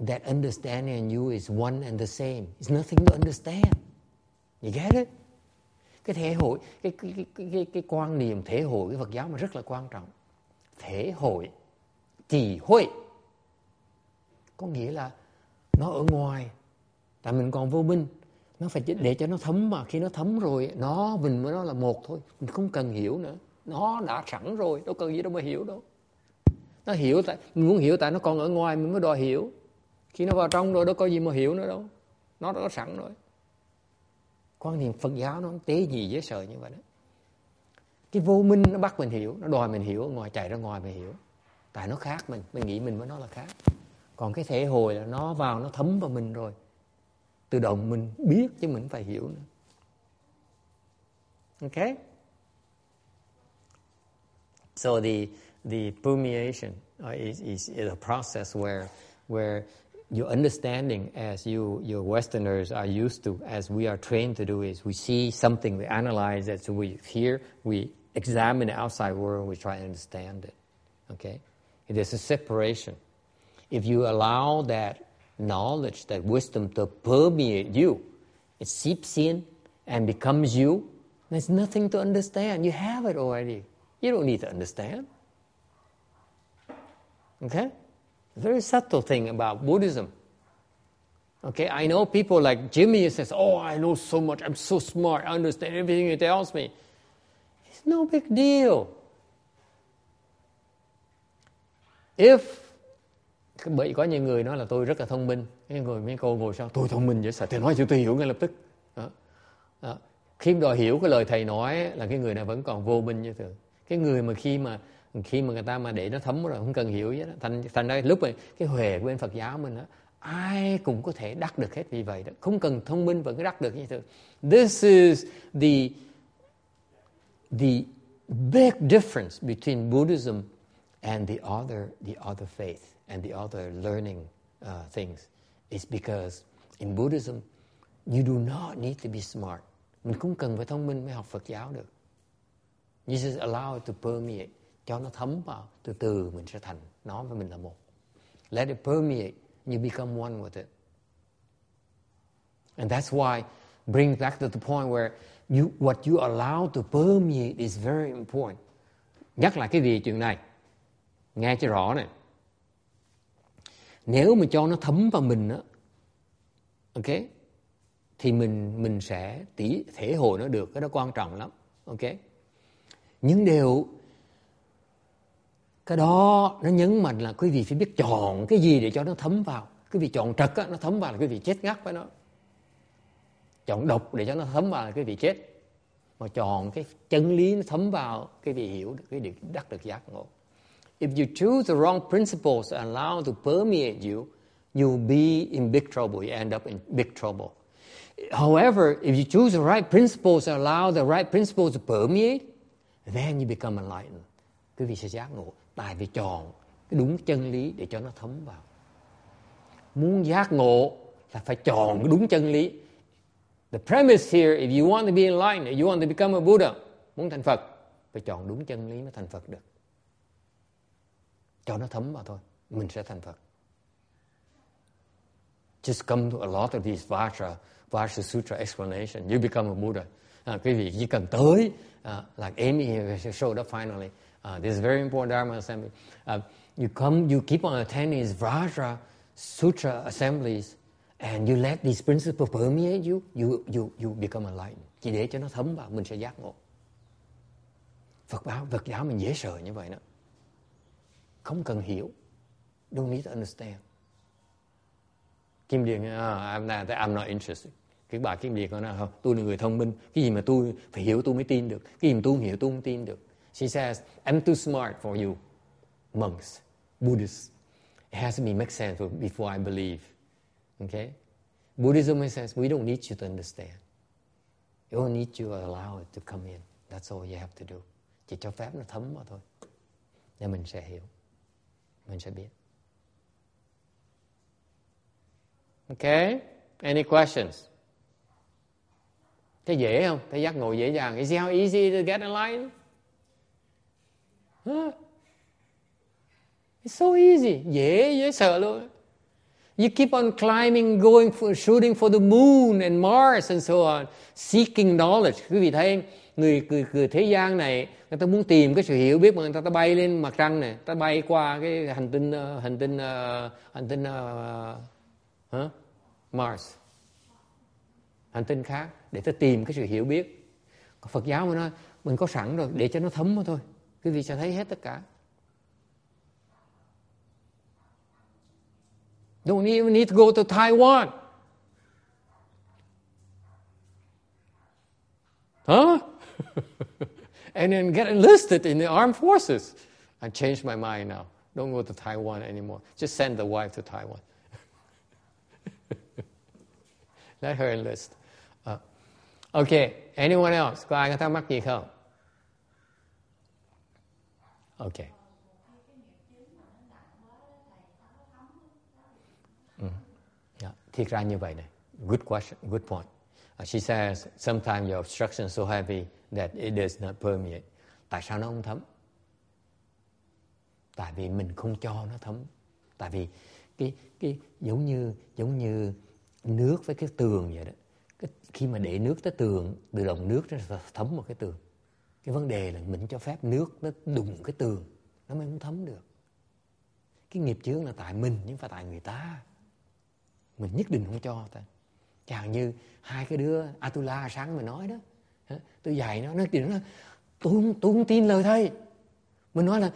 Speaker 1: that understanding and you is one and the same. It's nothing to understand. You get it? Cái thể hội cái cái cái cái, cái, quan niệm thể hội cái Phật giáo mà rất là quan trọng. Thể hội trì hội có nghĩa là nó ở ngoài. Tại mình còn vô minh. Nó phải để cho nó thấm mà. Khi nó thấm rồi nó mình với nó là một thôi. Mình không cần hiểu nữa. Nó đã sẵn rồi. Đâu cần gì đâu mà hiểu đâu. Nó hiểu tại mình muốn hiểu tại nó còn ở ngoài mình mới đòi hiểu khi nó vào trong rồi đâu có gì mà hiểu nữa đâu. Nó đã có sẵn rồi. Quan niệm Phật giáo nó tế gì dễ sợ như vậy đó. Cái vô minh nó bắt mình hiểu nó đòi mình hiểu ngoài chạy ra ngoài mình hiểu. Tại nó khác mình mình nghĩ mình với nó là khác. Còn cái thể hồi là nó vào nó thấm vào mình rồi. Tự động mình biết chứ mình phải hiểu nữa. Okay so the the permeation uh, is, is, is a process where where your understanding as you, your Westerners are used to, as we are trained to do, is we see something, we analyze it, so we hear, we examine the outside world, we try to understand it. Okay? There's a separation. If you allow that knowledge, that wisdom to permeate you, it seeps in and becomes you, there's nothing to understand. You have it already. You don't need to understand. Okay? Very subtle thing about Buddhism. Okay, I know people like Jimmy says, Oh, I know so much, I'm so smart, I understand everything he tells me. It's no big deal. If bởi có nhiều người nói là tôi rất là thông minh cái người mấy cô ngồi sau tôi thông minh vậy sao thầy nói cho tôi hiểu ngay lập tức đó. Đó. khi đòi hiểu cái lời thầy nói là cái người này vẫn còn vô minh như thường cái người mà khi mà khi mà người ta mà để nó thấm rồi không cần hiểu vậy đó thành thành ra lúc này cái huệ của bên Phật giáo mình đó ai cũng có thể đắc được hết vì vậy đó. Không cần thông minh vẫn đắc được như thế. This is the the big difference between Buddhism and the other the other faith and the other learning uh, things. Is because in Buddhism you do not need to be smart. Mình không cần phải thông minh mới học Phật giáo được. You just allow it to permeate cho nó thấm vào, từ từ mình sẽ thành, nó với mình là một. Let it permeate you become one with it. And that's why, bring back to the point where you, what you allow to permeate is very important. Nhắc lại cái gì chuyện này. Nghe cho rõ này. Nếu mà cho nó thấm vào mình á, ok, thì mình mình sẽ tỉ, thể hội nó được, cái đó quan trọng lắm, ok? Nhưng điều cái đó nó nhấn mạnh là quý vị phải biết chọn cái gì để cho nó thấm vào. Quý vị chọn trật á, nó thấm vào là quý vị chết ngắt với nó. Chọn độc để cho nó thấm vào là quý vị chết. Mà chọn cái chân lý nó thấm vào quý vị hiểu được cái điều đắc được giác ngộ. If you choose the wrong principles and allow to permeate you you'll be in big trouble. You end up in big trouble. However if you choose the right principles and allow the right principles to permeate then you become enlightened. Quý vị sẽ giác ngộ tại vì chọn cái đúng chân lý để cho nó thấm vào. Muốn giác ngộ là phải chọn cái đúng chân lý. The premise here if you want to be enlightened if you want to become a Buddha muốn thành Phật phải chọn đúng chân lý mới thành Phật được. Cho nó thấm vào thôi mình sẽ thành Phật. Just come to a lot of these Vajra Vajra Sutra explanation. You become a Buddha. À, quý vị chỉ cần tới à, uh, like Amy here showed up finally. Uh, this is very important Dharma assembly. Uh, you come, you keep on attending these Vajra Sutra assemblies, and you let these principles permeate you, you, you, you become enlightened. Chỉ để cho nó thấm vào, mình sẽ giác ngộ. Phật giáo, Phật giáo mình dễ sợ như vậy đó. Không cần hiểu. Don't need to understand. Kim Điền, uh, I'm, not, I'm not interested. Cái bà Kim Điền nói, không, tôi là người thông minh. Cái gì mà tôi phải hiểu tôi mới tin được. Cái gì mà tôi không hiểu tôi không tin được. She says, I'm too smart for you, monks, Buddhists. It has to be make sense before I believe. Okay? Buddhism says, we don't need you to understand. You don't need you to allow it to come in. That's all you have to do. Chỉ cho phép nó thấm vào thôi. Để mình sẽ hiểu. Mình sẽ biết. Okay? Any questions? Thấy dễ không? Thấy giác ngộ dễ dàng. Is it how easy to get enlightened? Huh? It's so easy. Dễ, dễ sợ luôn. You keep on climbing, going for, shooting for the moon and Mars and so on, seeking knowledge. Quý vị thấy người, người, người thế gian này, người ta muốn tìm cái sự hiểu biết mà người ta, ta bay lên mặt trăng này, ta bay qua cái hành tinh uh, hành tinh uh, hành tinh ờ, uh, huh? Mars, hành tinh khác để ta tìm cái sự hiểu biết. Còn Phật giáo mới nói mình có sẵn rồi để cho nó thấm thôi. Quý vị sẽ thấy hết tất cả. Don't even need to go to Taiwan. Huh? and then get enlisted in the armed forces. I changed my mind now. Don't go to Taiwan anymore. Just send the wife to Taiwan. Let her enlist. Uh, okay, anyone else? Có ai có thắc mắc gì không? Ok. Ừ. Dạ, thiệt ra như vậy này. Good question good point. Uh, she says sometimes your obstruction is so heavy that it does not permeate. Tại sao nó không thấm? Tại vì mình không cho nó thấm. Tại vì cái cái giống như giống như nước với cái tường vậy đó. Cái, khi mà để nước tới tường từ lòng nước nó thấm một cái tường cái vấn đề là mình cho phép nước nó đụng cái tường nó mới không thấm được. Cái nghiệp chướng là tại mình nhưng phải tại người ta. Mình nhất định không cho ta. Chẳng như hai cái đứa Atula sáng mà nói đó tôi dạy nó nó thì nó tôi không, tôi không tin lời thầy. Mình nói là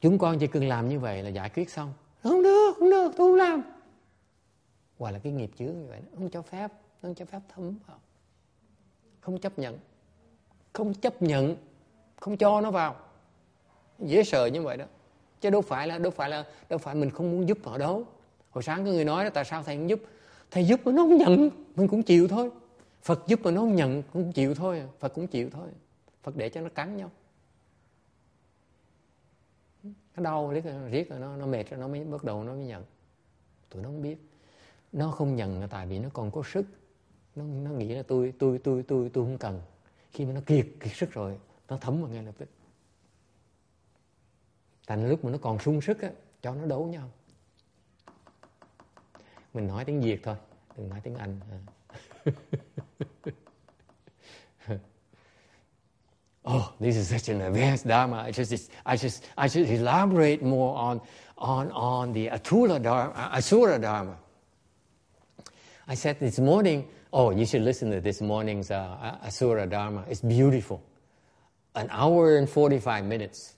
Speaker 1: chúng con chỉ cần làm như vậy là giải quyết xong. Không được không được tôi không làm. Hoặc là cái nghiệp chướng như vậy nó không cho phép nó không cho phép thấm vào. Không chấp nhận. Không chấp nhận không cho nó vào. Dễ sợ như vậy đó. Chứ đâu phải là, đâu phải là, đâu phải mình không muốn giúp họ đâu. Hồi sáng có người nói đó, tại sao thầy không giúp? Thầy giúp mà nó không nhận, mình cũng chịu thôi. Phật giúp mà nó không nhận, cũng chịu thôi. Phật cũng chịu thôi. Phật để cho nó cắn nhau. Nó đau riết riết rồi nó nó mệt rồi nó mới bắt đầu nó mới nhận. Tụi nó không biết. Nó không nhận là tại vì nó còn có sức. Nó nó nghĩ là tôi tôi tôi tôi tôi không cần. Khi mà nó kiệt kiệt sức rồi nó thấm vào ngay lập tức thành lúc mà nó còn sung sức á cho nó đấu nhau mình nói tiếng việt thôi đừng nói tiếng anh oh, this is such an advanced Dharma. I just, I just, I should elaborate more on, on, on the Atula Dharma, Asura Dharma. I said this morning, oh, you should listen to this morning's uh, Asura Dharma. It's beautiful. An hour and 45 minutes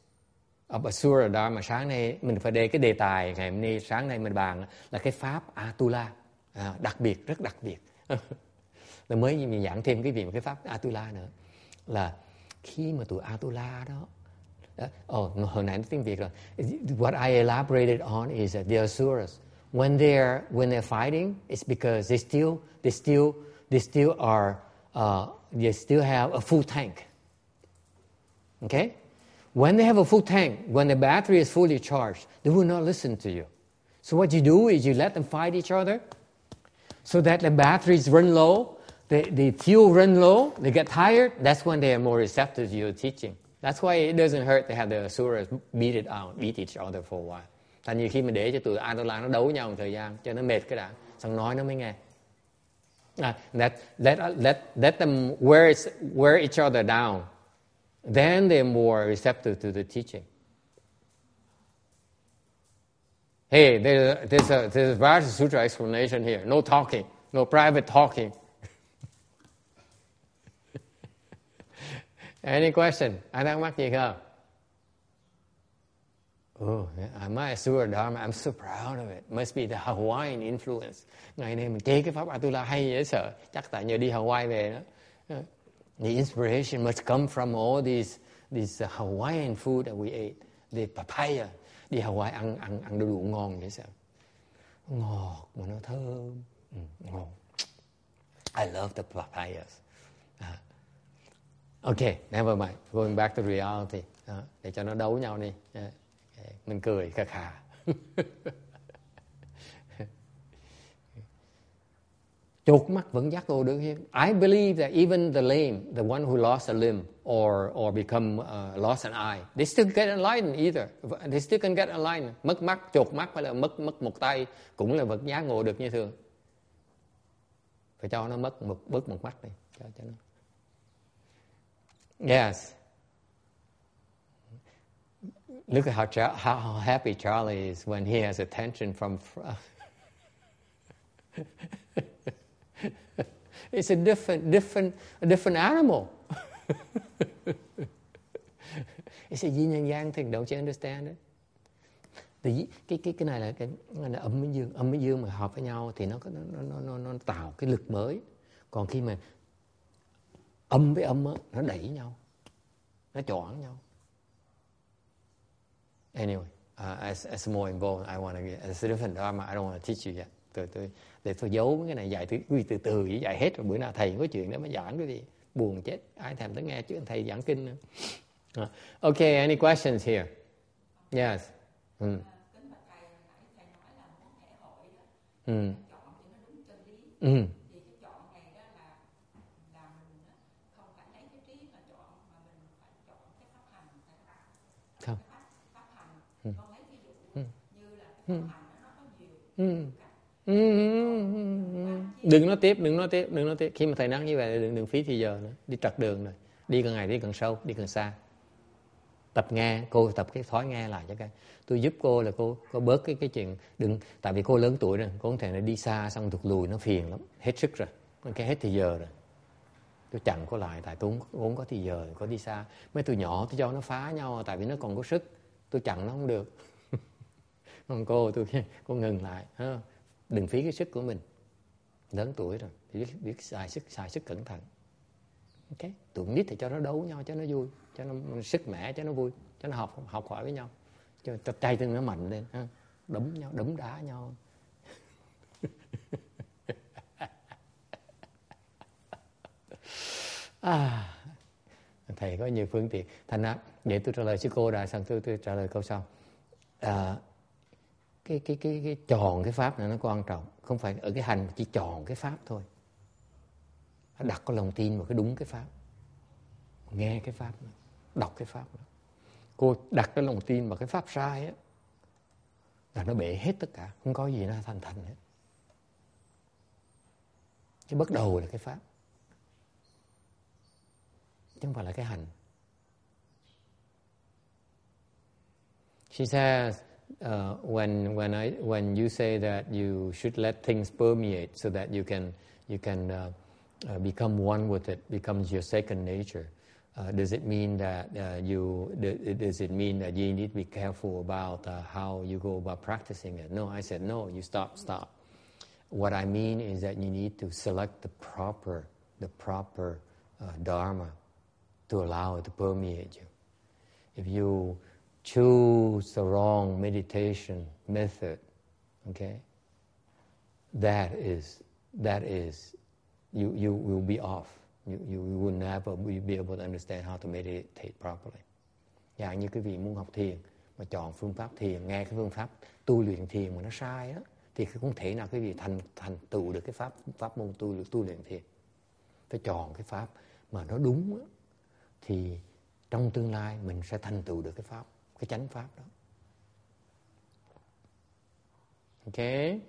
Speaker 1: of Asura Dharma. Sáng nay mình phải đề cái đề tài ngày hôm nay, sáng nay mình bàn là cái pháp Atula. À, đặc biệt, rất đặc biệt. Rồi mới mình giảng thêm cái gì một cái pháp Atula nữa. Là khi mà tụi Atula đó Oh, hồi nãy tiếng Việt rồi. What I elaborated on is that the Asuras, when they're when they're fighting, it's because they still they still they still are uh, they still have a full tank. Okay, when they have a full tank, when the battery is fully charged, they will not listen to you. So what you do is you let them fight each other, so that the batteries run low, the, the fuel run low, they get tired, that's when they are more receptive to your teaching. That's why it doesn't hurt to have the asuras beat it out, beat each other for a while. Tại nhiều khi mình để cho tụi Atula nó đấu nhau một thời gian, cho nó mệt cái đã, xong nói nó mới nghe. Uh, let, let, let, let them wear, wear each other down. Then they're more receptive to the teaching. Hey, there's, there's a, there's a Vajra Sutra explanation here. No talking, no private talking. Any question? Ai thắc mắc gì? Oh, I might Asura Dharma. I'm so proud of it. Must be the Hawaiian influence. Ngày nay mình chế cái pháp Atula hay dễ sợ. Chắc tại nhờ đi Hawaii về đó. The inspiration must come from all these these uh, Hawaiian food that we ate. The papaya. Đi Hawaii ăn ăn ăn đồ đủ ngon dễ sợ. Ngọt mà nó thơm. Ừ, ngon. I love the papayas. Uh, Okay, never mind. Going back to reality. Đó, để cho nó đấu nhau đi. Mình cười khà khà. Chột mắt vẫn giác ngộ được I believe that even the lame, the one who lost a limb or or become uh, lost an eye, they still get enlightened either. They still can get enlightened. Mất mắt, chột mắt hay là mất mất một tay cũng là vật giác ngộ được như thường. Phải cho nó mất một bớt một mắt đi, cho cho nó. Yes. Look at how, how happy Charlie is when he has attention from. it's a different, different, a different animal. it's a yin and yang thing. Don't you understand it? Thì cái cái cái này là cái là âm với dương, âm với dương mà hợp với nhau thì nó nó nó nó, nó tạo cái lực mới. Còn khi mà âm với âm đó, nó đẩy nhau nó choảng nhau anyway uh, as, as more involved I want to get as a different dharma. I don't want to teach you yet tôi tôi để tôi giấu mấy cái này dạy từ từ từ với dạy hết rồi bữa nào thầy có chuyện đó mới giảng cái gì buồn chết ai thèm tới nghe chuyện thầy giảng kinh nữa uh, okay any questions here yes mm. Mm. ừ.
Speaker 3: á, không
Speaker 1: Ừ. Ừ. Ừ đừng nói tiếp đừng nói tiếp đừng nói tiếp. Khi mà thầy nói như vậy đừng đừng phí thì giờ nữa. Đi trật đường rồi. Đi càng ngày đi càng sâu đi càng xa. Tập nghe cô tập cái thói nghe lại cho cái. Tôi giúp cô là cô có bớt cái cái chuyện đừng tại vì cô lớn tuổi rồi cô không thể là đi xa xong thụt lùi nó phiền lắm. Hết sức rồi. Cái hết thì giờ rồi. Tôi chặn cô lại tại tôi không, không có thì giờ có đi xa. Mấy tôi nhỏ tôi cho nó phá nhau tại vì nó còn có sức. Tôi chặn nó không được. Còn cô tôi cô ngừng lại ha đừng phí cái sức của mình. Lớn tuổi rồi thì biết, biết xài sức xài sức cẩn thận. Ok tụi nít thì cho nó đấu nhau cho nó vui cho nó sức mẻ cho nó vui cho nó học học hỏi với nhau. Cho cho tay chân nó mạnh lên ha. đấm nhau đấm đá nhau. À, thầy có nhiều phương tiện. Thành ra vậy tôi trả lời sư cô đã xong tôi, tôi trả lời câu sau. À, cái cái cái cái tròn cái pháp này nó quan trọng. Không phải ở cái hành chỉ tròn cái pháp thôi. Đặt có lòng tin vào cái đúng cái pháp. Nghe cái pháp đó, đọc cái pháp đó. cô đặt cái lòng tin vào cái pháp sai á là nó bể hết tất cả. Không có gì nó thành thành hết. Cái bắt đầu là cái pháp. Chứ không phải là cái hành. She says uh, when when I when you say that you should let things permeate so that you can you can uh, uh, become one with it becomes your second nature uh, does it mean that uh, you does it mean that you need to be careful about uh, how you go about practicing it? No I said no you stop stop. What I mean is that you need to select the proper the proper dharma to allow it to permeate you. If you choose the wrong meditation method, okay, that is that is you you will be off. You you will never be able to understand how to meditate properly. Dạng như quý vị muốn học thiền mà chọn phương pháp thiền, nghe cái phương pháp tu luyện thiền mà nó sai á, thì không thể nào quý vị thành thành tựu được cái pháp pháp môn tu tu luyện thiền. Phải chọn cái pháp mà nó đúng á, thì trong tương lai mình sẽ thành tựu được cái pháp cái chánh pháp đó. Okay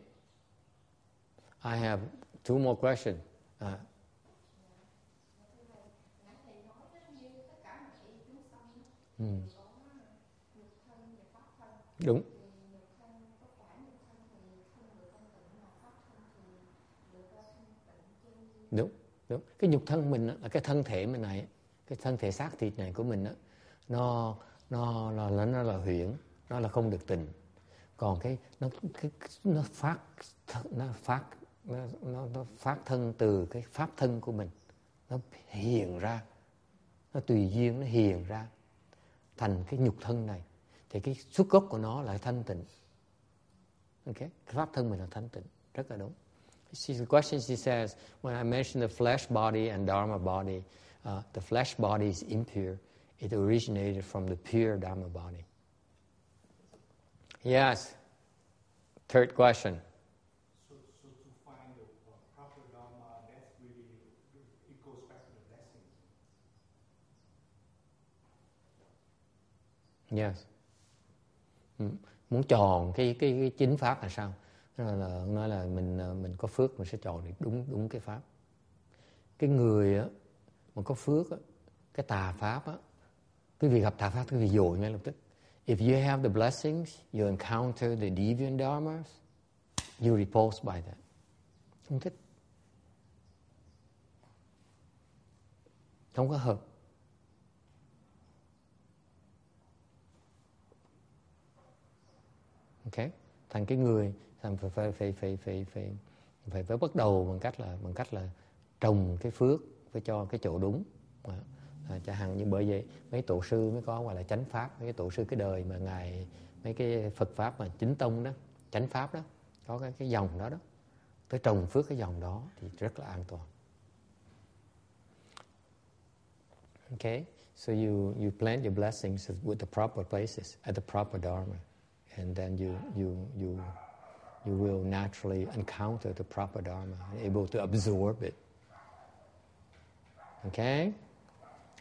Speaker 1: I have two more questions à, ừ. đúng. Đúng đúng. Cái nhục thân mình là cái thân thể mình này cái thân thể xác thịt này của mình đó, nó nó là nó, nó là huyễn nó là không được tình. Còn cái nó cái, nó phát nó phát nó, nó, nó phát thân từ cái pháp thân của mình. Nó hiện ra. Nó tùy duyên nó hiện ra thành cái nhục thân này. Thì cái xuất gốc của nó là thanh tịnh. Ok? Cái pháp thân mình là thanh tịnh. Rất là đúng. She, the question she says when I mention the flesh body and dharma body uh, the flesh body is impure it originated from the pure Dharma body. Yes. Third question.
Speaker 2: So, so to find the uh, proper Dharma, that's really, it goes back to the blessings.
Speaker 1: Yes. Ừ. Muốn chọn cái cái cái chính pháp là sao? Nói là nói là mình mình có phước mình sẽ chọn được đúng đúng cái pháp. Cái người á mà có phước á, cái tà pháp á quý vị gặp tà pháp quý vị dội ngay lập tức. If you have the blessings you encounter the deviant dharmas you repulse by that. Không thích. Không có hợp. Ok? Thành cái người thành phải phải phải phải phải phải phải, phải bắt đầu bằng cách là bằng cách là trồng cái phước phải cho cái chỗ đúng à, chẳng hạn như bởi vậy mấy tổ sư mới có gọi là chánh pháp mấy cái tổ sư cái đời mà ngài mấy cái Phật pháp mà chính tông đó chánh pháp đó có cái cái dòng đó đó tới trồng phước cái dòng đó thì rất là an toàn okay so you you plant your blessings with the proper places at the proper dharma and then you you you you will naturally encounter the proper Dharma, and able to absorb it. Okay?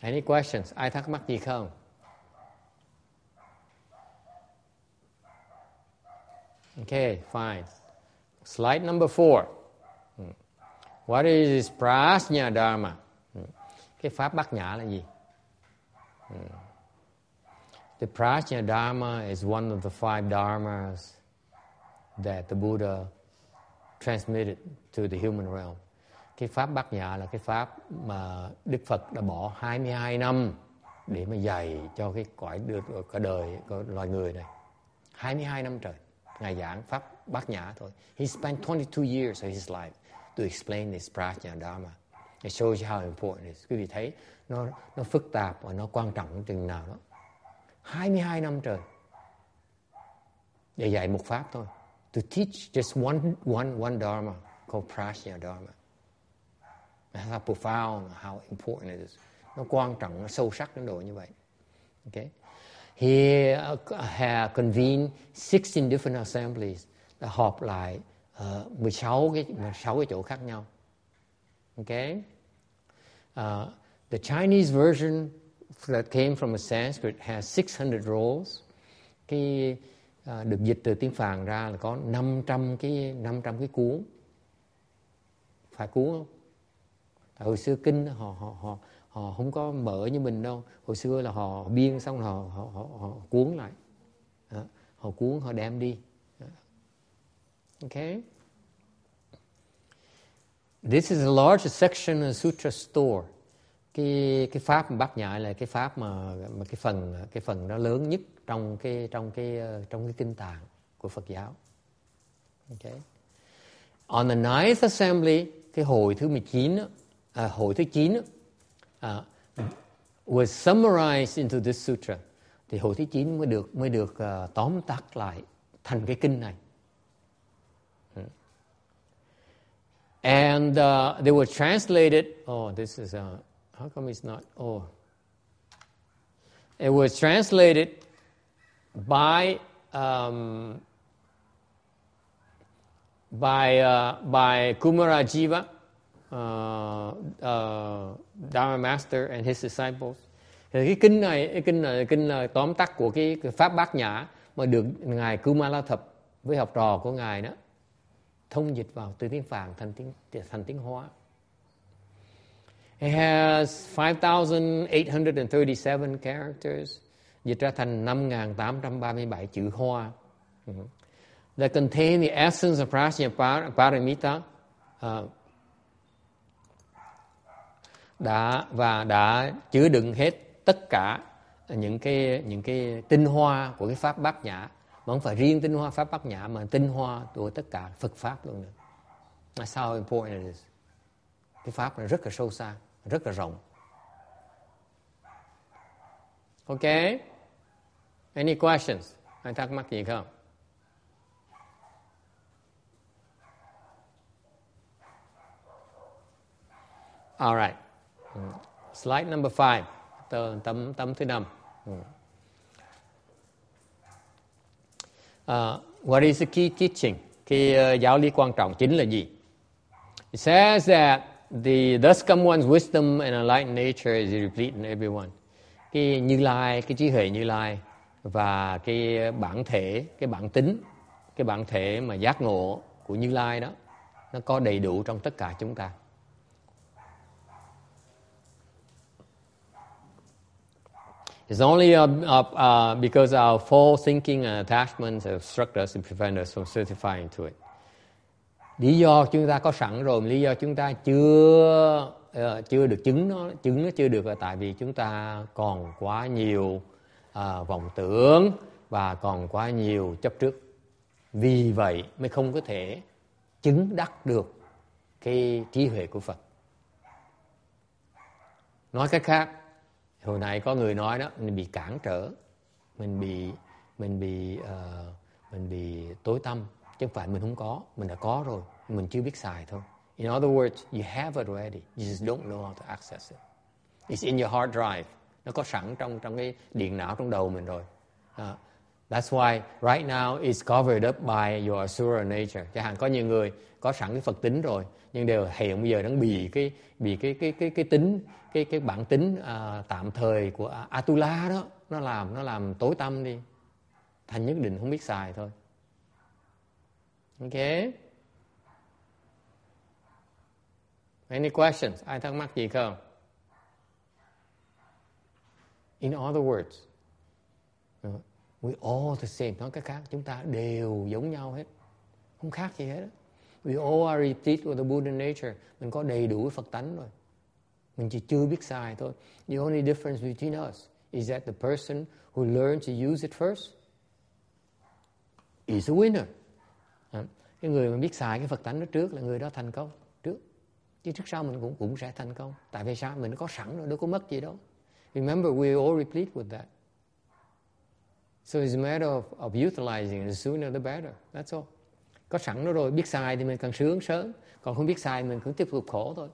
Speaker 1: Any questions? Ai thắc mắc gì không? Okay, fine. Slide number four. Hmm. What is this prajna dharma? Cái pháp bát nhã là gì? The prajna dharma is one of the five dharmas that the Buddha transmitted to the human realm. Cái pháp bát nhã là cái pháp mà Đức Phật đã bỏ 22 năm để mà dạy cho cái cõi được cả đời của loài người này. 22 năm trời. Ngài giảng pháp bát nhã thôi. He spent 22 years of his life to explain this prajna dharma. It shows you how important it is. Quý vị thấy, nó nó phức tạp và nó quan trọng chừng nào đó. 22 năm trời để dạy một pháp thôi. To teach just one one one dharma called prajna dharma. How profound, how important it is. Nó quan trọng, nó sâu sắc đến độ như vậy. Okay? He uh, had convened 16 different assemblies đã họp lại uh, 16 cái 16 cái chỗ khác nhau. Okay? Uh, the Chinese version that came from a Sanskrit has 600 roles. Cái uh, được dịch từ tiếng Phạn ra là có 500 cái 500 cái cuốn. Phải cuốn không? Hồi xưa kinh họ họ họ họ không có mở như mình đâu. Hồi xưa là họ biên xong họ họ họ, họ cuốn lại. Họ cuốn họ đem đi. Đó. okay this is a large section of sutra store. Cái cái pháp bác nhai là cái pháp mà mà cái phần cái phần nó lớn nhất trong cái trong cái trong cái kinh tạng của Phật giáo. Okay on the ninth assembly cái hồi thứ 19 đó, 9 uh, was summarized into this sutra thì hồi thứ 9 mới được mới được uh, tóm tắt lại thành cái kinh này. And uh, they were translated. Oh, this is uh, how come it's not? Oh, it was translated by um, by uh, by Kumarajiva uh, uh, Dharma Master and his disciples. Thì cái kinh này, cái kinh này, kinh là tóm tắt của cái, cái pháp bát nhã mà được ngài Kumala Thập với học trò của ngài đó thông dịch vào từ tiếng Phạn thành tiếng thành tiếng Hoa. It has 5,837 characters, dịch ra thành 5.837 chữ Hoa. Ừ. That contain the essence of Prajna Paramita, uh, đã và đã chứa đựng hết tất cả những cái những cái tinh hoa của cái pháp bát nhã mà không phải riêng tinh hoa pháp bát nhã mà tinh hoa của tất cả Phật pháp luôn nữa. That's how important it is. Cái pháp này rất là sâu xa, rất là rộng. Ok? Any questions? Ai thắc mắc gì không? All right. Slide number five, tờ, tấm tấm thứ năm. Uh, what is the key teaching? Cái uh, giáo lý quan trọng chính là gì? It says that the thus come one's wisdom and enlightened nature is replete in everyone. Cái Như Lai, cái trí huệ Như Lai và cái bản thể, cái bản tính, cái bản thể mà giác ngộ của Như Lai đó nó có đầy đủ trong tất cả chúng ta. It's only uh, uh, because our false thinking and attachments have struck us and prevent us from certifying to it. Lý do chúng ta có sẵn rồi, lý do chúng ta chưa uh, chưa được chứng nó, chứng nó chưa được là tại vì chúng ta còn quá nhiều uh, vọng tưởng và còn quá nhiều chấp trước. Vì vậy mới không có thể chứng đắc được cái trí huệ của Phật. Nói cách khác, hồi nãy có người nói đó mình bị cản trở mình bị mình bị uh, mình bị tối tâm chứ không phải mình không có mình đã có rồi mình chưa biết xài thôi. In other words you have it already you just don't know how to access it. It's in your hard drive nó có sẵn trong trong cái điện não trong đầu mình rồi. À, That's why right now it's covered up by your asura nature. Chẳng hạn có nhiều người có sẵn cái Phật tính rồi, nhưng đều hiện bây giờ đang bị cái bị cái cái cái cái tính cái cái bản tính à, tạm thời của Atula đó nó làm nó làm tối tâm đi. Thành nhất định không biết xài thôi. Ok. Any questions? Ai thắc mắc gì không? In other words we all the same nói cái khác chúng ta đều giống nhau hết không khác gì hết we all are replete with the Buddha nature mình có đầy đủ Phật tánh rồi mình chỉ chưa biết xài thôi the only difference between us is that the person who learns to use it first is a winner. À, cái người mà biết xài cái Phật tánh đó trước là người đó thành công trước. Chứ trước sau mình cũng cũng sẽ thành công. Tại vì sao? Mình có sẵn rồi, đâu có mất gì đâu. Remember, we all replete with that. So it's a matter of, of utilizing it. The sooner the better. That's all. Có sẵn nó rồi, biết sai thì mình càng sướng sớm. Còn không biết sai mình cứ tiếp tục khổ thôi.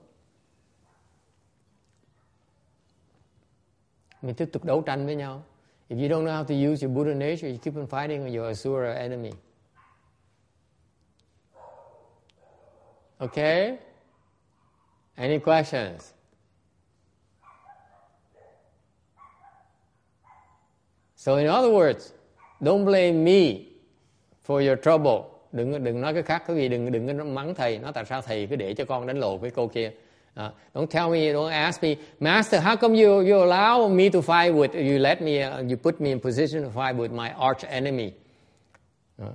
Speaker 1: Mình tiếp tục đấu tranh với nhau. If you don't know how to use your Buddha nature, you keep on fighting with your Asura enemy. Okay? Any questions? So in other words, don't blame me for your trouble. Đừng đừng nói cái khác, cái gì đừng đừng có mắng thầy, nói tại sao thầy cứ để cho con đánh lộn với cô kia. Uh, don't tell me, don't ask me, Master, how come you, you allow me to fight with, you let me, uh, you put me in position to fight with my arch enemy? Uh,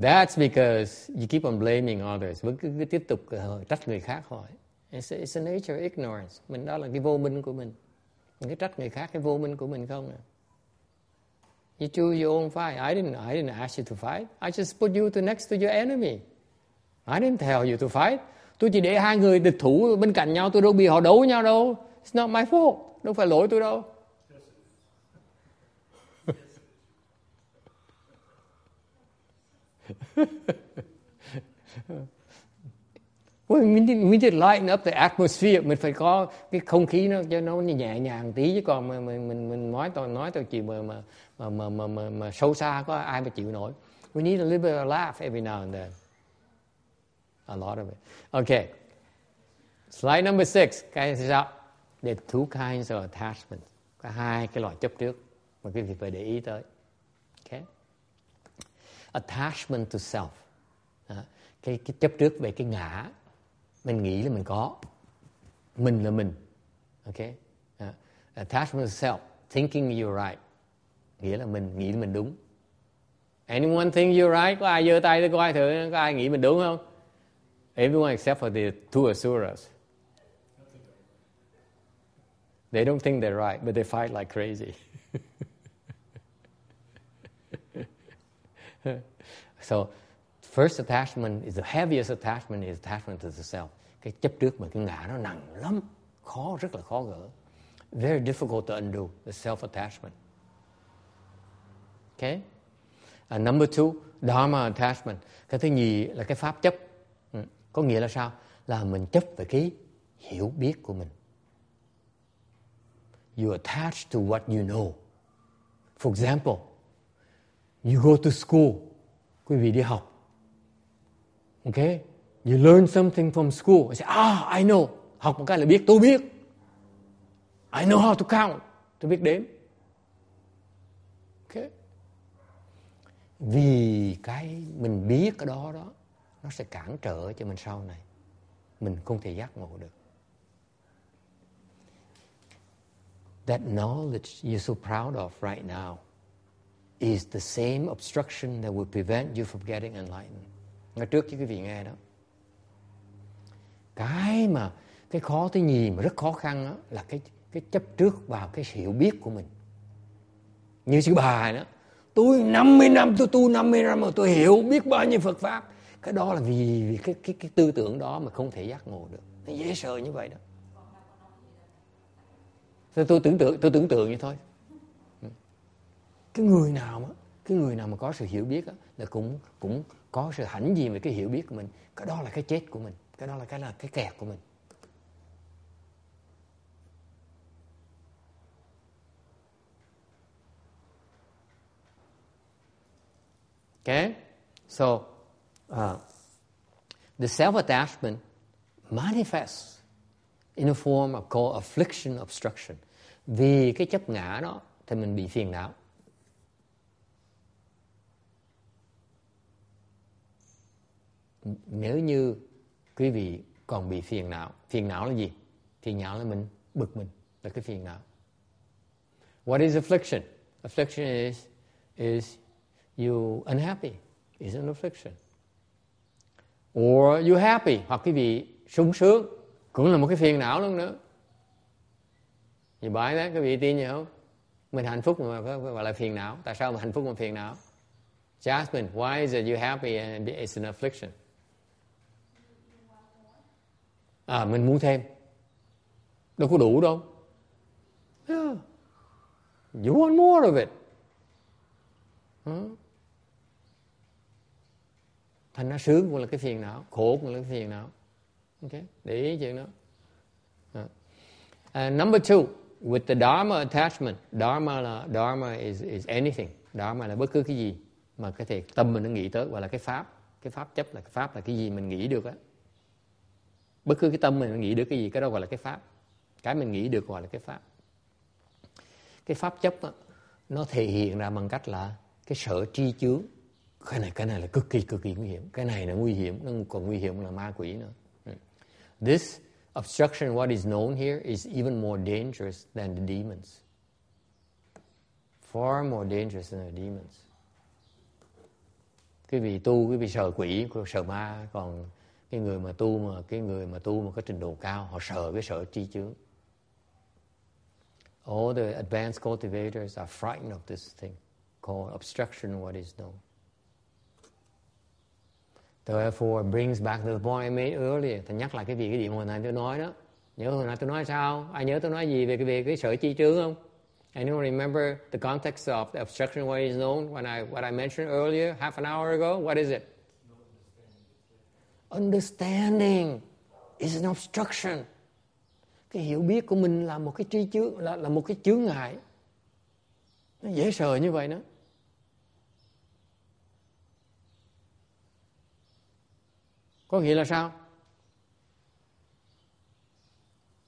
Speaker 1: that's because you keep on blaming others. Vẫn cứ, cứ tiếp tục uh, trách người khác hỏi. It's a, it's a nature ignorance. Mình đó là cái vô minh của mình. Mình cứ trách người khác cái vô minh của mình không à. You choose your own fight. I didn't, I didn't ask you to fight. I just put you to next to your enemy. I didn't tell you to fight. tôi chỉ để hai người địch thủ bên cạnh nhau tôi đâu bị họ đấu nhau đâu it's not my fault đâu phải lỗi tôi đâu well, mình, mình need lighten up the atmosphere mình phải có cái không khí nó cho nó nhẹ nhàng tí chứ còn mà mình mình mình nói tôi nói tôi chỉ mà mà mà mà mà, mà, mà sâu xa có ai mà chịu nổi we need a little bit of laugh every now and then a lot of it. Okay. Slide number six. Cái gì sao? There are two kinds of attachment. Có hai cái loại chấp trước mà quý vị phải để ý tới. Okay. Attachment to self. À, cái, cái chấp trước về cái ngã. Mình nghĩ là mình có. Mình là mình. Okay. À, attachment to self. Thinking you're right. Nghĩa là mình nghĩ mình đúng. Anyone think you're right? Có ai giơ tay để coi thử có ai nghĩ mình đúng không? Everyone except for the two asuras. They don't think they're right, but they fight like crazy. so, first attachment is the heaviest attachment is attachment to the self. Cái chấp trước mà cái ngã nó nặng lắm, khó rất là khó gỡ. Very difficult to undo the self-attachment. Okay? And number two, dharma attachment. Cái thứ nhì là cái pháp chấp. Ừ. Có nghĩa là sao? Là mình chấp về cái hiểu biết của mình. You attach to what you know. For example you go to school. Quý vị đi học. Okay you learn something from school. I say ah I know. Học một cái là biết tôi biết. I know how to count. Tôi biết đếm okay vì cái mình biết cái đó đó nó sẽ cản trở cho mình sau này mình không thể giác ngộ được that knowledge you're so proud of right now is the same obstruction that will prevent you from getting enlightened. Ngay trước cho quý vị nghe đó. Cái mà cái khó thứ nhì mà rất khó khăn đó, là cái cái chấp trước vào cái hiểu biết của mình. Như sư bà đó, tôi 50 năm tôi tu 50 năm mà tôi hiểu biết bao nhiêu Phật pháp. Cái đó là vì, vì cái, cái, cái tư tưởng đó mà không thể giác ngộ được. Nó dễ sợ như vậy đó. Thế tôi tưởng tượng tôi tưởng tượng như thôi. Ừ. Cái người nào mà cái người nào mà có sự hiểu biết đó, là cũng cũng có sự hãnh diện về cái hiểu biết của mình. Cái đó là cái chết của mình. Cái đó là cái là cái kẹt của mình. Okay? So, uh, the self attachment manifests in a form of called affliction obstruction. Vì cái chấp ngã đó thì mình bị phiền não. Nếu như quý vị còn bị phiền não, phiền não là gì? Phiền não là mình bực mình, là cái phiền não. What is affliction? Affliction is is you unhappy, is an affliction. Or you happy, hoặc quý vị sung sướng, cũng là một cái phiền não luôn nữa. Vì bởi đó, quý vị tin gì không? Mình hạnh phúc mà gọi là phiền não. Tại sao mà hạnh phúc mà phiền não? Jasmine, why is it you happy and it's an affliction? À, mình muốn thêm. Đâu có đủ đâu. Yeah. You want more of it. Huh? Thành ra sướng cũng là cái phiền não, khổ cũng là cái phiền não. Okay? Để ý chuyện đó. Uh, number two, with the dharma attachment, dharma là dharma is is anything. Dharma là bất cứ cái gì mà cái thể tâm mình nó nghĩ tới gọi là cái pháp. Cái pháp chấp là cái pháp là cái gì mình nghĩ được á. Bất cứ cái tâm mình nghĩ được cái gì cái đó gọi là cái pháp. Cái mình nghĩ được gọi là cái pháp. Cái pháp chấp đó, nó thể hiện ra bằng cách là cái sở tri chướng cái này cái này là cực kỳ cực kỳ nguy hiểm. Cái này là nguy hiểm, nó còn nguy hiểm là ma quỷ nữa. Ừ. This obstruction, what is known here, is even more dangerous than the demons. Far more dangerous than the demons. Cái vị tu, cái vị sợ quỷ sợ ma, còn cái người mà tu mà, cái người mà tu mà có trình độ cao, họ sợ cái sợ tri chướng. All the advanced cultivators are frightened of this thing called obstruction, what is known. Therefore brings back to the point I made earlier. Thầy nhắc lại cái việc cái điểm hồi nãy tôi nói đó. Nhớ hồi nãy tôi nói sao? Ai nhớ tôi nói gì về cái việc cái sở chi trướng không? Anyone remember the context of the obstruction what is known when I, what I mentioned earlier, half an hour ago? What is it? Understanding is an obstruction. Cái hiểu biết của mình là một cái tri chướng, là là một cái chướng ngại. Nó dễ sợ như vậy đó. Có nghĩa là sao?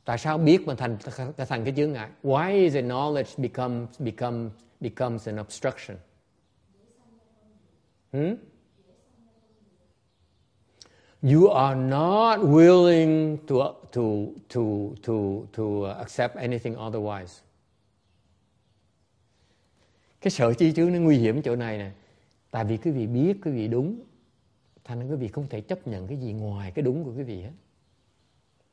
Speaker 1: Tại sao biết mà thành thành cái chướng ngại? Why is the knowledge become become, becomes an obstruction? Hmm? you are not willing to to to to to accept anything otherwise. Cái sợ chi chứ nó nguy hiểm chỗ này nè. Tại vì quý vị biết, quý vị đúng thành ra quý vị không thể chấp nhận cái gì ngoài cái đúng của quý vị hết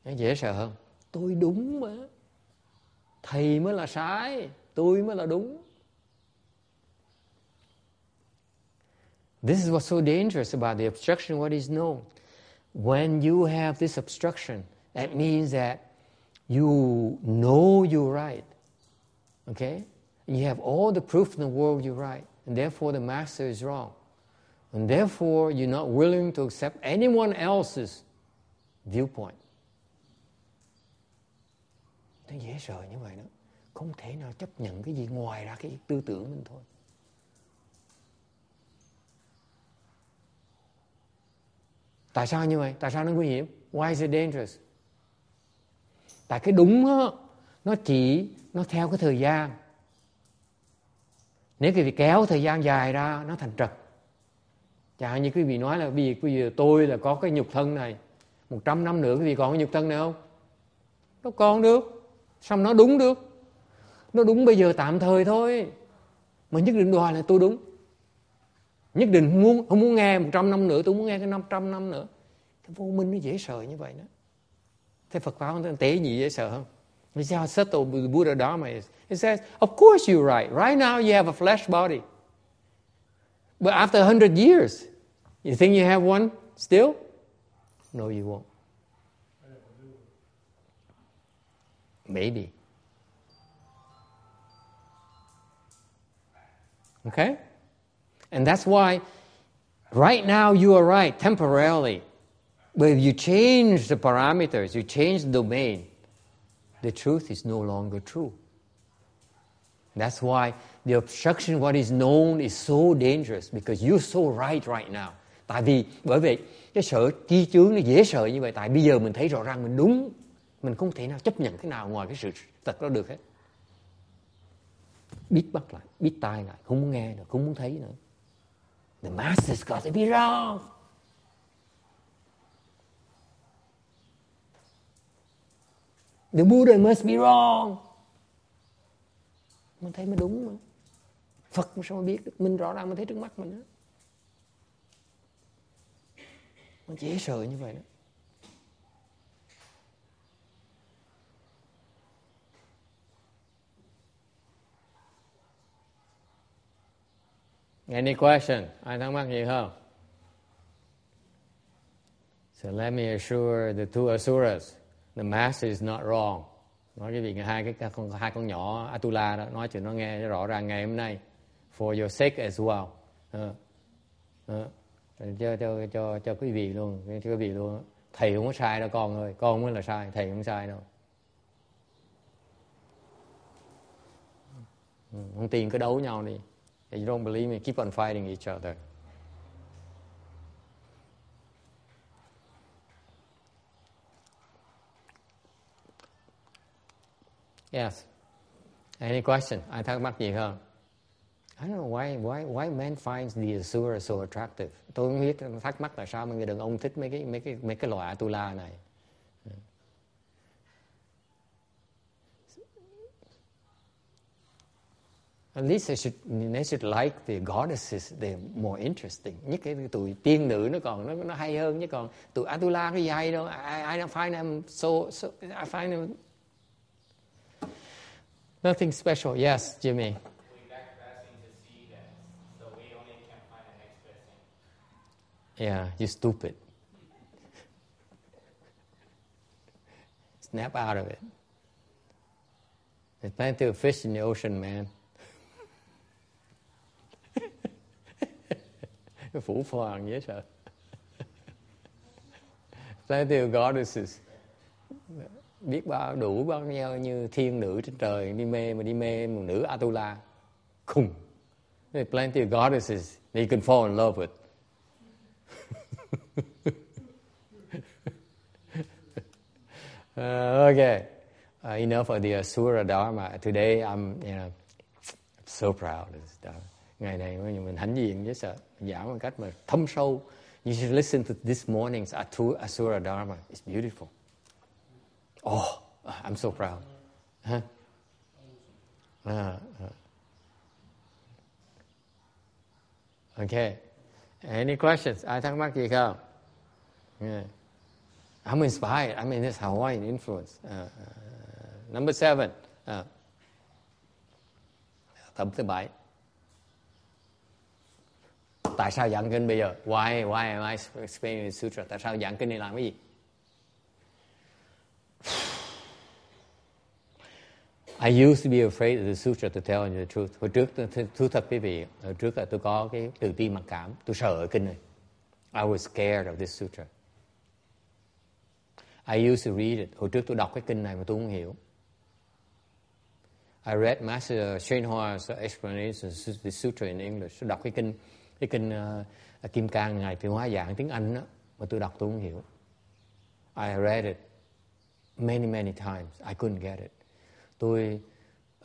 Speaker 1: nó dễ sợ hơn tôi đúng mà thầy mới là sai tôi mới là đúng This is what's so dangerous about the obstruction, what is known. When you have this obstruction, that means that you know you're right. Okay? You have all the proof in the world you're right, and therefore the master is wrong. And therefore, you're not willing to accept anyone else's viewpoint. Nó dễ sợ như vậy đó. Không thể nào chấp nhận cái gì ngoài ra cái tư tưởng mình thôi. Tại sao như vậy? Tại sao nó nguy hiểm? Why is it dangerous? Tại cái đúng đó, nó chỉ nó theo cái thời gian. Nếu cái việc kéo thời gian dài ra nó thành trật Dạ, chào như quý vị nói là vì quý vị tôi là có cái nhục thân này một trăm năm nữa quý vị còn cái nhục thân này không? Nó còn được. xong nó đúng được? Nó đúng bây giờ tạm thời thôi. Mà nhất định đòi là tôi đúng. Nhất định muốn, không muốn nghe một trăm năm nữa, tôi muốn nghe cái năm trăm năm nữa. Cái vô minh nó dễ sợ như vậy đó. Thế Phật pháp không tế gì dễ sợ không? Vì sao settle Buddha Dharma is? It says, of course you're right. Right now you have a flesh body. But after a hundred years, you think you have one still? No, you won't. Maybe. Okay? And that's why right now you are right temporarily. But if you change the parameters, you change the domain, the truth is no longer true. That's why the obstruction what is known is so dangerous because you're so right right now. Tại vì, bởi vì cái sợ chi chướng nó dễ sợ như vậy, tại bây giờ mình thấy rõ ràng mình đúng, mình không thể nào chấp nhận cái nào ngoài cái sự thật đó được hết. Biết bắt lại, biết tai lại, không muốn nghe nữa, không muốn thấy nữa. The masses got to be wrong. The Buddha must be wrong. Mình thấy mới đúng mà. Phật sao mà biết được? Mình rõ ràng mình thấy trước mắt mình đó nó dễ sợ như vậy đó Any question? Ai thắc mắc gì không? So let me assure the two asuras, the master is not wrong. Nói cái việc hai cái con hai con nhỏ Atula đó nói chuyện nó nghe rõ ràng ngày hôm nay. For your sake as well. Uh, uh cho cho cho cho quý vị luôn cho quý vị luôn thầy không có sai đâu, con ơi con mới là sai, thầy không sai đâu ừ, không tin cứ đấu nhau đi If you don't believe me, keep on fighting each other Yes. Any question? Ai thắc mắc gì không? I don't know why why why men finds the Asura so attractive. Tôi không biết thắc mắc tại sao mà người đàn ông thích mấy cái mấy cái mấy cái loại Atula này. At least they should, they should like the goddesses, they're more interesting. Nhất cái tụi tiên nữ nó còn nó nó hay hơn chứ còn tụi Atula cái gì hay đâu. I, I don't find them so, so I find them nothing special. Yes, Jimmy. Yeah, you stupid. Snap out of it. There's plenty of fish in the ocean, man. Phủ phàng dễ sợ. Plenty of goddesses. Biết bao đủ bao nhiêu như thiên nữ trên trời đi mê mà đi mê một nữ Atula. Khùng. There's plenty of goddesses that you can fall in love with. Uh, okay, uh, enough of the Asura Dharma. Today I'm, you know, so proud. Ngày này mình hãnh diện với sợ giảng một cách mà thâm sâu. You should listen to this morning's Asura Dharma. It's beautiful. Oh, I'm so proud. Huh? Uh, uh. Okay. Any questions? I mắc gì không? Yeah. I'm inspired. I mean, this Hawaiian influence. Uh, uh, number seven. Uh, tập thứ bảy. Tại sao giảng kinh bây giờ? Why, why am I explaining the sutra? Tại sao giảng kinh này làm cái gì? I used to be afraid of the sutra to tell you the truth. Hồi trước, thú thật quý vị, hồi trước là tôi có cái tự ti mặc cảm. Tôi sợ kinh này. I was scared of this sutra. I used to read it. Hồi trước tôi đọc cái kinh này mà tôi không hiểu. I read Master Shenhua's explanation of the sutra in English. Tôi đọc cái kinh cái kinh uh, Kim Cang ngày Thiện Hóa giảng tiếng Anh đó mà tôi đọc tôi không hiểu. I read it many many times. I couldn't get it. Tôi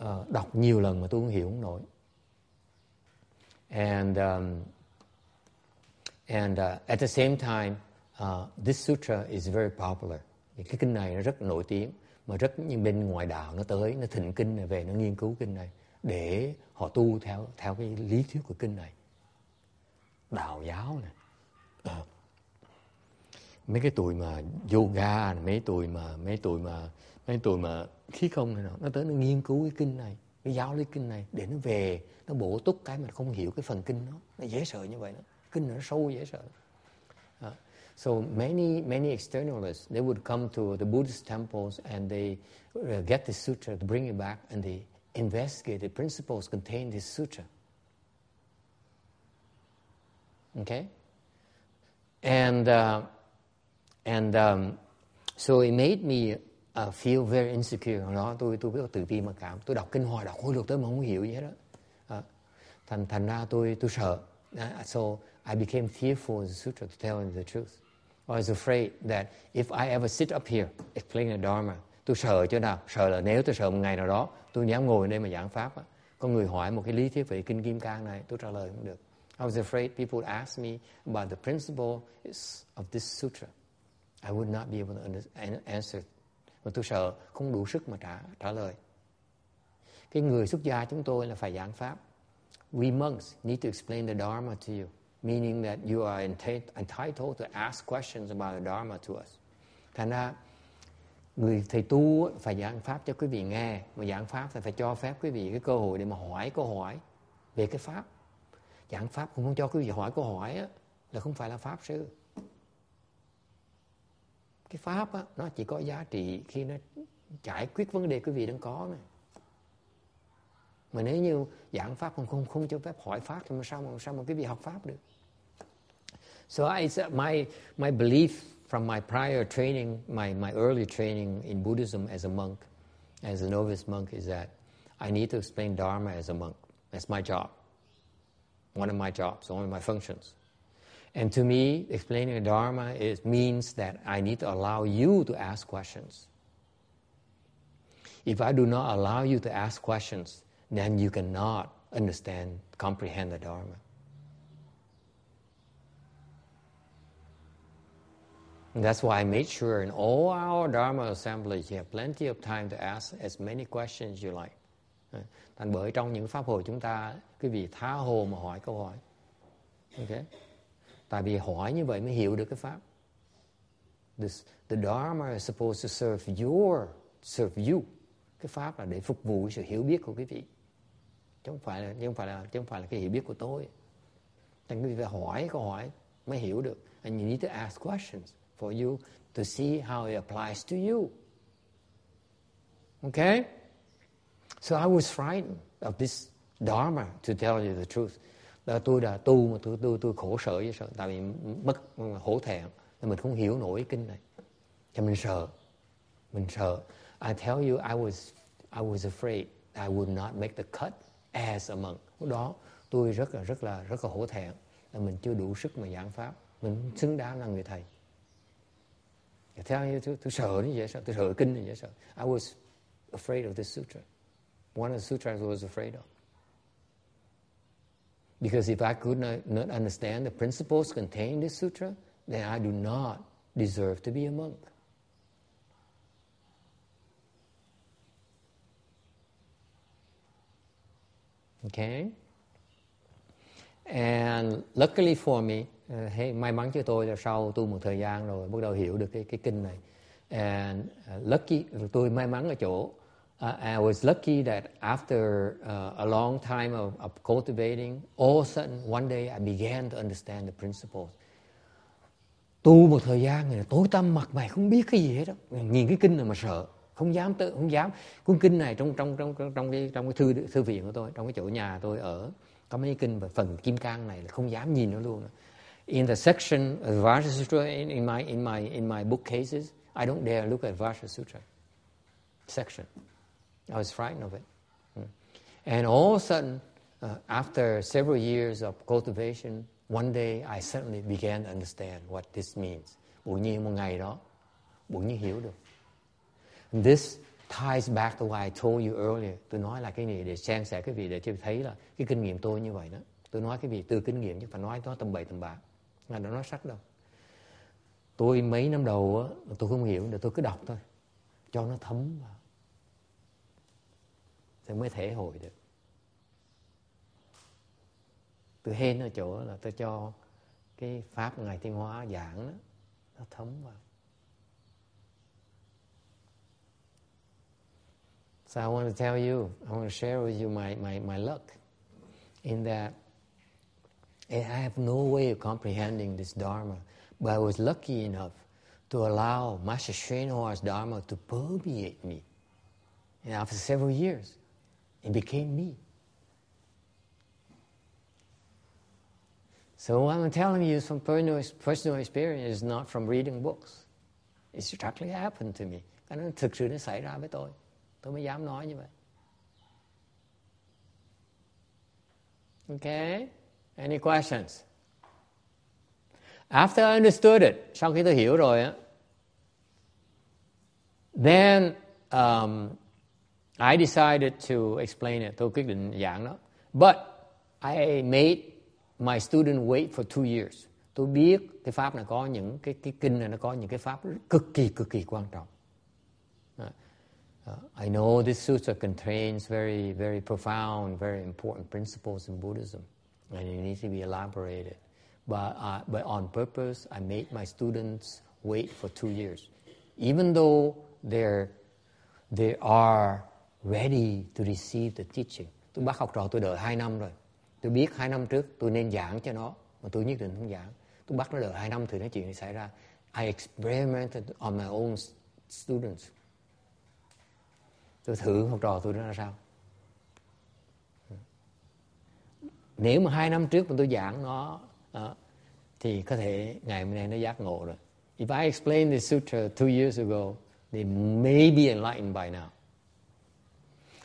Speaker 1: uh, đọc nhiều lần mà tôi không hiểu không nổi. And um, and uh, at the same time, uh, this sutra is very popular. Cái kinh này nó rất nổi tiếng mà rất những bên ngoài đạo nó tới nó thịnh kinh này về nó nghiên cứu kinh này để họ tu theo theo cái lý thuyết của kinh này đạo giáo này à. Ờ. mấy cái tuổi mà yoga này, mấy tuổi mà mấy tuổi mà mấy tuổi mà khí công này nó tới nó nghiên cứu cái kinh này giáo lý kinh này để nó về nó bổ túc cái mà không hiểu cái phần kinh nó nó dễ sợ như vậy đó. Kinh nó sâu dễ sợ. So many many externalists they would come to the Buddhist temples and they uh, get the sutra to bring it back and they investigate the principles contained in this sutra. Okay? And uh, and um, so it made me uh, feel very insecure đó tôi tôi biết tự ti mà cảm tôi đọc kinh hoài đọc khối luật tới mà không hiểu gì hết đó uh, thành thành ra tôi tôi sợ. Uh, so I became fearful in the sutra to tell him the truth. I was afraid that if I ever sit up here explaining the Dharma, tôi sợ chỗ nào? Sợ là nếu tôi sợ một ngày nào đó tôi dám ngồi đây mà giảng pháp á, có người hỏi một cái lý thuyết về kinh kim cang này, tôi trả lời không được. I was afraid people would ask me about the principle of this sutra. I would not be able to answer mà tôi sợ không đủ sức mà trả trả lời. Cái người xuất gia chúng tôi là phải giảng pháp. We monks need to explain the Dharma to you, meaning that you are entitled to ask questions about the Dharma to us. Thành ra người thầy tu phải giảng pháp cho quý vị nghe mà giảng pháp thì phải cho phép quý vị cái cơ hội để mà hỏi câu hỏi về cái pháp giảng pháp cũng không cho quý vị hỏi câu hỏi á, là không phải là pháp sư cái pháp á, nó chỉ có giá trị khi nó giải quyết vấn đề quý vị đang có này mà nếu như giảng pháp không không không cho phép hỏi pháp thì sao mà sao mà quý vị học pháp được so I my my belief from my prior training, my, my early training in Buddhism as a monk, as a novice monk, is that I need to explain Dharma as a monk. That's my job. One of my jobs, one of my functions. And to me, explaining the Dharma is, means that I need to allow you to ask questions. If I do not allow you to ask questions, then you cannot understand, comprehend the Dharma. And that's why I made sure in all our Dharma assemblies you have plenty of time to ask as many questions you like. Thành bởi trong những pháp hội chúng ta quý vị tha hồ mà hỏi câu hỏi. Okay? Tại vì hỏi như vậy mới hiểu được cái pháp. This, the Dharma is supposed to serve your, serve you. Cái pháp là để phục vụ sự hiểu biết của quý vị. Chứ không phải là, chứ không phải là, chứ không phải là cái hiểu biết của tôi. Thành quý vị phải hỏi câu hỏi mới hiểu được. And you need to ask questions for you to see how it applies to you. Okay? So I was frightened of this Dharma, to tell you the truth. Là tôi đã tu mà tôi, tôi, tôi khổ sở với sợ, tại vì mất hổ thẹn, nên mình không hiểu nổi kinh này. Cho mình sợ, mình sợ. I tell you, I was, I was afraid I would not make the cut as a monk. Lúc đó tôi rất là rất là rất là hổ thẹn là mình chưa đủ sức mà giảng pháp, mình xứng đáng là người thầy. Theo như tôi, tôi sợ như vậy sợ, tôi sợ kinh như vậy sợ. I was afraid of this sutra. One of the sutras I was afraid of. Because if I could not, not understand the principles contained in this sutra, then I do not deserve to be a monk. Okay? And luckily for me, uh, hey, may mắn cho tôi là sau tu một thời gian rồi bắt đầu hiểu được cái cái kinh này. And uh, lucky, tôi may mắn ở chỗ uh, I was lucky that after uh, a long time of, of cultivating, all of a sudden one day I began to understand the principles. Tu một thời gian người tối tăm mặt mày không biết cái gì hết đó. Nhìn cái kinh này mà sợ, không dám tự không dám. Cuốn kinh này trong trong trong trong trong cái trong cái thư thư viện của tôi, trong cái chỗ nhà tôi ở có mấy kinh về phần kim cang này là không dám nhìn nó luôn. In the section of Vajra Sutra in, in my in my in my bookcases, I don't dare look at Vajra Sutra section. I was frightened of it. Mm. And all of a sudden, uh, after several years of cultivation, one day I suddenly began to understand what this means. Bỗng nhiên một ngày đó, bỗng nhiên hiểu được. And this ties back to what I told you earlier. Tôi nói là cái này để sang sẻ cái vị để cho thấy là cái kinh nghiệm tôi như vậy đó. Tôi nói cái vị từ kinh nghiệm chứ phải nói nó tầm bậy tầm bạ. Là nó nói sắc đâu. Tôi mấy năm đầu á, tôi không hiểu, tôi cứ đọc thôi. Cho nó thấm vào. Thì mới thể hội được. Hên ở chỗ là tôi cho cái Pháp Ngài Thiên Hóa giảng đó, nó thấm vào. So I want to tell you, I want to share with you my, my, my luck in that I have no way of comprehending this Dharma, but I was lucky enough to allow Master Srinavar's Dharma to permeate me. And after several years, it became me. So what I'm telling you is from personal, experience, not from reading books. It's actually happened to me. Cái nó thực sự nó xảy ra với tôi. Tôi mới dám nói như vậy. Okay? Any questions? After I understood it, sau khi tôi hiểu rồi á, then um, I decided to explain it. Tôi quyết định giảng. But I made my student wait for two years. Tôi biết cái pháp này có những cái cái kinh này nó có những cái pháp cực kỳ cực kỳ quan trọng. Uh, I know this sutra contains very, very profound, very important principles in Buddhism, and it needs to be elaborated. But, uh, but on purpose, I made my students wait for two years. Even though they're, they are ready to receive the teaching. Tôi bắt học trò tôi đợi hai năm rồi. Tôi biết hai năm trước tôi nên giảng cho nó, mà tôi nhất định không giảng. Tôi bắt nó đợi hai năm thì nói chuyện này xảy ra. I experimented on my own students tôi thử học trò tôi nó là sao nếu mà hai năm trước mà tôi giảng nó đó, thì có thể ngày hôm nay nó giác ngộ rồi if I explained the sutra two years ago they may be enlightened by now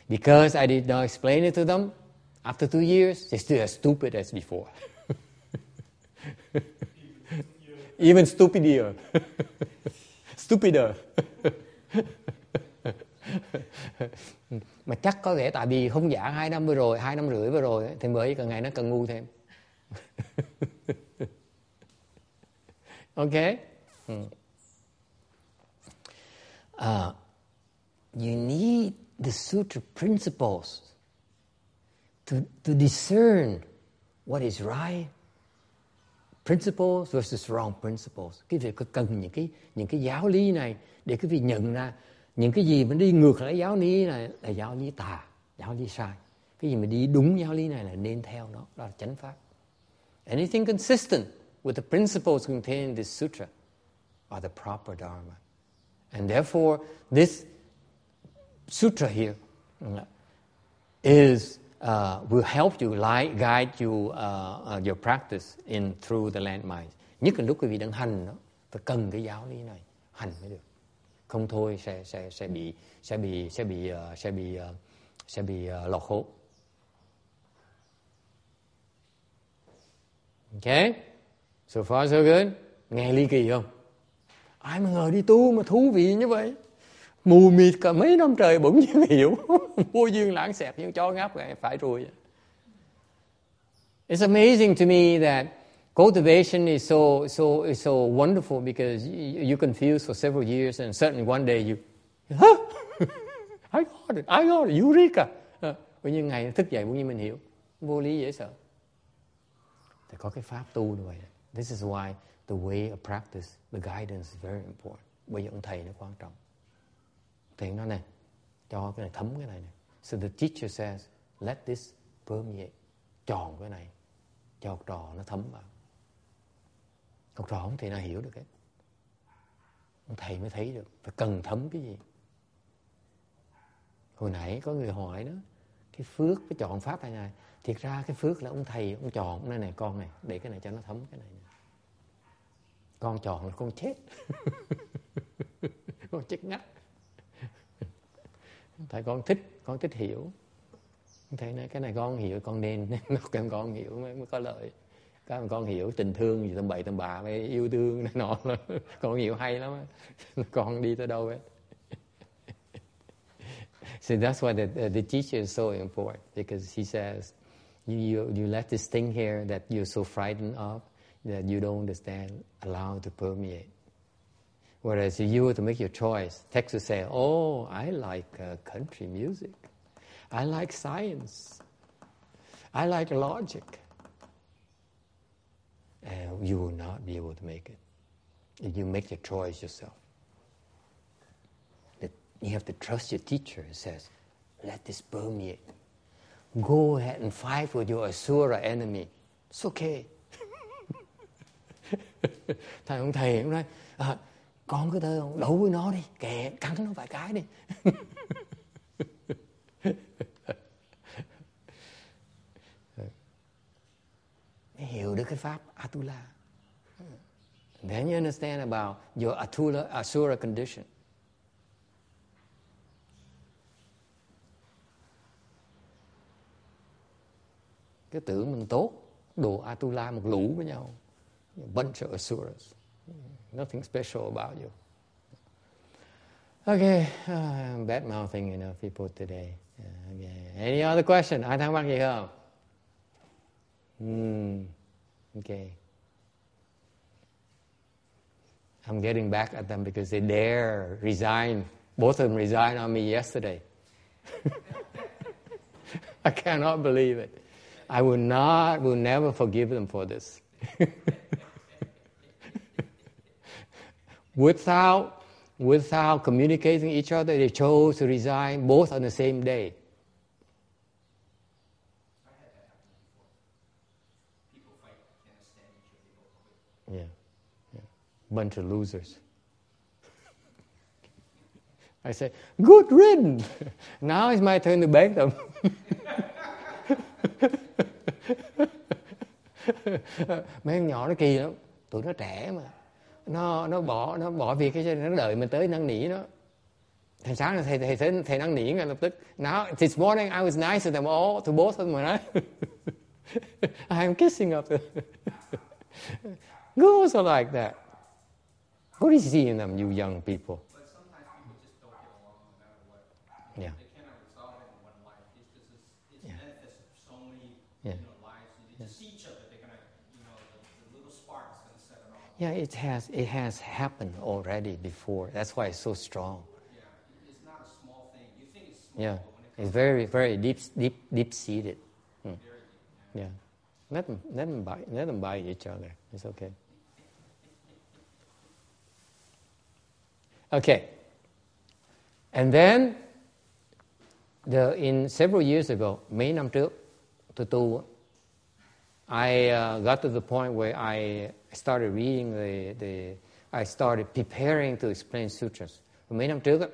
Speaker 1: because I did not explain it to them after two years they're still as stupid as before. Even stupider. Stupider. Mà chắc có thể tại vì không giảng hai năm vừa rồi hai năm rưỡi vừa rồi thì mới càng ngày nó càng ngu thêm. Ok. Uh, you need the sutra principles to, to discern what is right principles versus wrong principles. Cái việc cần những cái những cái giáo lý này để cái vị nhận ra những cái gì mà đi ngược lại giáo lý này là giáo lý tà giáo lý sai. Cái gì mà đi đúng giáo lý này là nên theo nó đó là chánh pháp. Anything consistent with the principles contained in this sutra are the proper dharma. And therefore this sutra here is uh, will help you like, guide you uh, uh, your practice in through the landmines nhất là lúc quý vị đang hành đó phải cần cái giáo lý này hành mới được không thôi sẽ sẽ sẽ bị sẽ bị sẽ bị uh, sẽ bị uh, sẽ bị uh, lọt hố. Okay, so far so good. Nghe ly kỳ không? Ai mà ngờ đi tu mà thú vị như vậy? Mù mịt cả mấy năm trời bỗng nhiên hiểu. Vô duyên lãng xẹt như cho ngáp phải rồi. It's amazing to me that cultivation is so so is so wonderful because you, you confuse for several years and certainly one day you huh? I got it I got it Eureka ờ, bỗng nhiên ngày thức dậy bỗng nhiên mình hiểu vô lý dễ sợ thì có cái pháp tu như vậy this is why the way of practice the guidance is very important bây giờ ông thầy nó quan trọng thì nó này cho cái này thấm cái này này so the teacher says let this permeate. Tròn cái này. Cho học trò nó thấm vào. Học trò không thể nào hiểu được hết. Ông thầy mới thấy được. Phải cần thấm cái gì? Hồi nãy có người hỏi đó cái phước cái chọn pháp này này thiệt ra cái phước là ông thầy ông chọn này này con này để cái này cho nó thấm cái này, này. con chọn là con chết. Con chết ngắt tại con thích con thích hiểu. Thế nói cái này con hiểu con nên. Nó em con hiểu mới, mới có lợi các con hiểu tình thương gì tầm bậy tầm bạ với yêu thương này nọ con hiểu hay lắm con đi tới đâu ấy so that's why the, the teacher is so important because he says you, you, you let this thing here that you're so frightened of that you don't understand allow to permeate. Whereas you were to make your choice, text would say, oh, I like uh, country music. I like science. I like logic. and you will not be able to make it. If you make the choice yourself. You have to trust your teacher who says, let this permeate. Go ahead and fight with your Asura enemy. It's okay. con cứ tới đấu với nó đi kệ cắn nó vài cái đi hiểu được cái pháp Atula. Then you understand about your Atula, Asura condition. cái tưởng mình tốt đồ Atula một lũ với nhau bunch of asuras nothing special about you okay uh, bad mouthing enough people today uh, okay. any other question ai thắc mắc gì không hmm. okay I'm getting back at them because they dare resign. Both of them resigned on me yesterday. I cannot believe it. I will not, will never forgive them for this. without, without communicating each other, they chose to resign both on the same day. Yeah, yeah. Bunch of losers. I say, good riddance. Now it's my turn to beg them. mấy nhỏ nó kỳ lắm tụi nó trẻ mà nó nó bỏ nó bỏ việc cái nó đợi mình tới năn nỉ nó. Thầy sáng là thầy thầy thầy, thầy năn nỉ ngay lập tức. Now this morning I was nice to them all to both of them right I'm kissing up. Girls are like that. What do you see in them you young people? Yeah
Speaker 4: it
Speaker 1: has it has happened already before that's why it's so strong
Speaker 4: Yeah, it's not a small thing. You think it's small,
Speaker 1: yeah
Speaker 4: it
Speaker 1: it's very very deep deep deep seated
Speaker 4: very
Speaker 1: Yeah. Let them let them bite let them bite each other. It's okay. Okay. And then the in several years ago, mấy năm trước, tôi tu, I uh, got to the point where I started reading the, the I started preparing to explain sutras. Mấy năm trước á,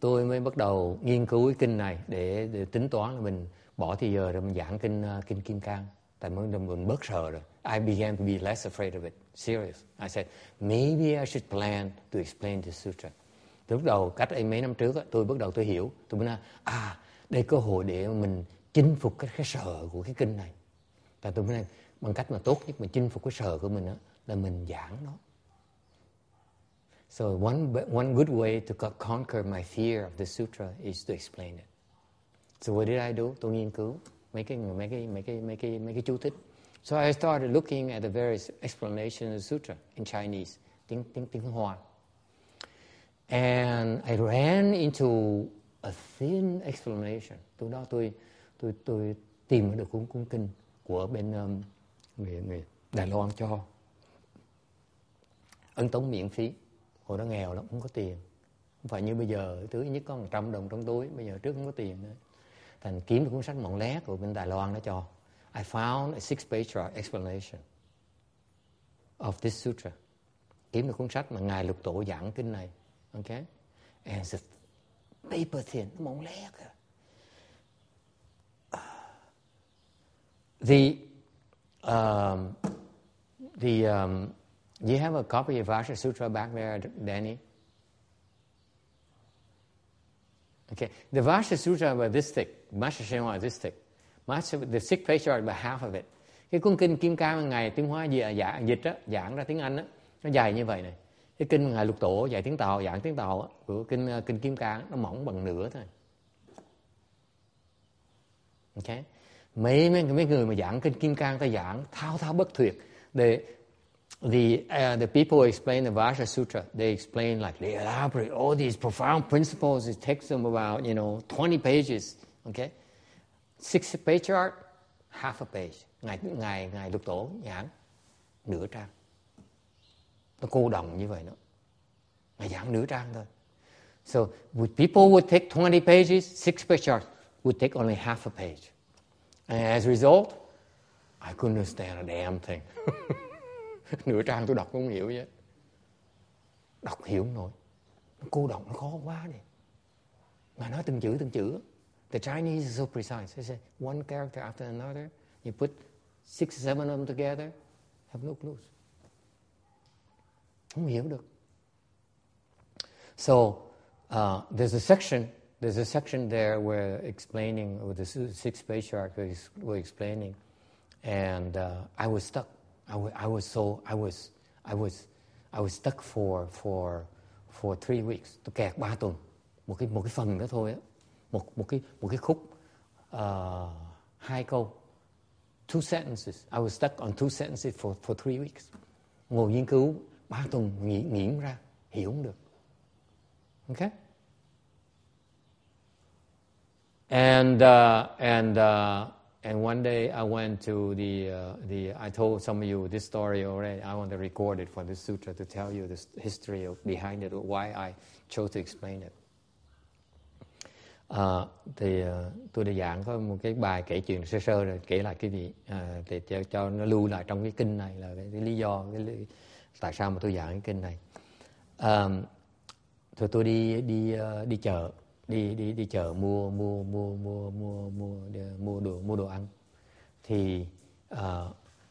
Speaker 1: tôi mới bắt đầu nghiên cứu cái kinh này để, để tính toán là mình bỏ thì giờ rồi mình giảng kinh uh, kinh kim cang. Tại mới mình, mình bớt sợ rồi. I began to be less afraid of it. Serious. I said maybe I should plan to explain the sutra. Từ lúc đầu cách ấy mấy năm trước á, tôi bắt đầu tôi hiểu. Tôi mới nói à đây cơ hội để mình chinh phục cái, cái sợ của cái kinh này và tôi mới nói bằng cách mà tốt nhất mình chinh phục cái sợ của mình đó là mình giảng nó So one, one good way to conquer my fear of the sutra is to explain it. So what did I do? Tôi nghiên cứu mấy cái mấy cái mấy cái mấy cái mấy cái chú thích. So I started looking at the various explanations of the sutra in Chinese, tiếng tiếng tiếng Hoa. And I ran into a thin explanation. Từ đó tôi tôi tôi tìm được cuốn cuốn kinh của bên um, người người Đài Loan cho. Ân tống miễn phí. Hồi đó nghèo lắm không có tiền. Không phải như bây giờ thứ nhất có 100 đồng trong túi bây giờ trước không có tiền nữa. Thành kiếm được cuốn sách mọn lét của bên Đài Loan nó cho. I found a six page explanation of this sutra. Kiếm được cuốn sách mà ngài lục tổ giảng kinh này. Ok, and it's a paper thin nó mỏng lé the um, the um, you have a copy of Vasha Sutra back there, Danny? Okay, the Vasha Sutra about this thick, Vasha Shenhua this thick. Master, the six page are about half of it. Cái cuốn kinh Kim Cang ngày tiếng Hoa giảng dịch á, giảng ra tiếng Anh á, nó dài như vậy này. Cái kinh ngài Lục Tổ dạy tiếng Tàu, giảng tiếng Tàu á, của kinh ờ, kinh Kim Cang nó mỏng bằng nửa thôi. Okay. Mấy mấy mấy người mà giảng kinh Kim Cang ta giảng thao thao bất tuyệt. The the uh, the people who explain the Vajra Sutra, they explain like they elaborate all these profound principles. It takes them about you know 20 pages. Okay, six page chart, half a page. Ngài ngài ngài lục tổ giảng nửa trang. Nó cô đồng như vậy đó. Ngài giảng nửa trang thôi. So would people would take 20 pages, six page chart would take only half a page. And as a result, I couldn't understand a damn thing. nửa trang tôi đọc không hiểu vậy. Đọc hiểu không nổi. Nó cô đọng nó khó quá đi mà nói từng chữ từng chữ. The Chinese is so precise. They say one character after another. You put six seven of them together have no clues. Không hiểu được. So uh, there's a section there's a section there where explaining, with the six patriarchs were explaining, and uh, I was stuck. I, w- I was so, I was, I was, I was stuck for, for, for three weeks. Tôi kẹt ba tuần. Một cái, một cái phần đó thôi á. Một, một, cái, một cái khúc, uh, hai câu. Two sentences. I was stuck on two sentences for, for three weeks. Ngồi nghiên cứu ba tuần nghĩ, nghiễm ra, hiểu không được. Okay? And uh, and uh, and one day I went to the uh, the. I told some of you this story already. I want to record it for the sutra to tell you the history of behind it, why I chose to explain it. Uh, thì uh, tôi đã giảng có một cái bài kể chuyện sơ sơ rồi kể lại cái gì uh, để cho, cho nó lưu lại trong cái kinh này là cái, cái lý do cái, lý, tại sao mà tôi giảng cái kinh này. Um, rồi tôi đi đi uh, đi chợ đi đi đi chợ mua mua mua mua mua mua mua đồ mua đồ ăn. Thì uh,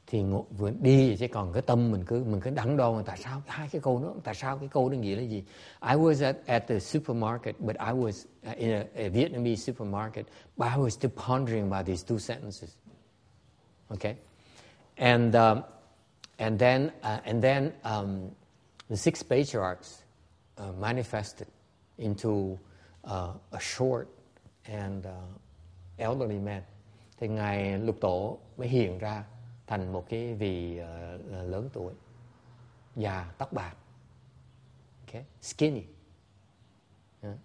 Speaker 1: thì vừa đi chứ còn cái tâm mình cứ mình cứ đắn đo mà tại sao hai cái câu đó tại sao cái câu đó nghĩa là gì? I was at, at the supermarket but I was uh, in a, a Vietnamese supermarket but I was still pondering about these two sentences. Okay and um, and then uh, and then um, the six patriarchs uh, manifested into uh, a short and uh, elderly man. Thì ngài lục tổ mới hiện ra thành một cái vị uh, lớn tuổi già tóc bạc okay skinny. Yeah.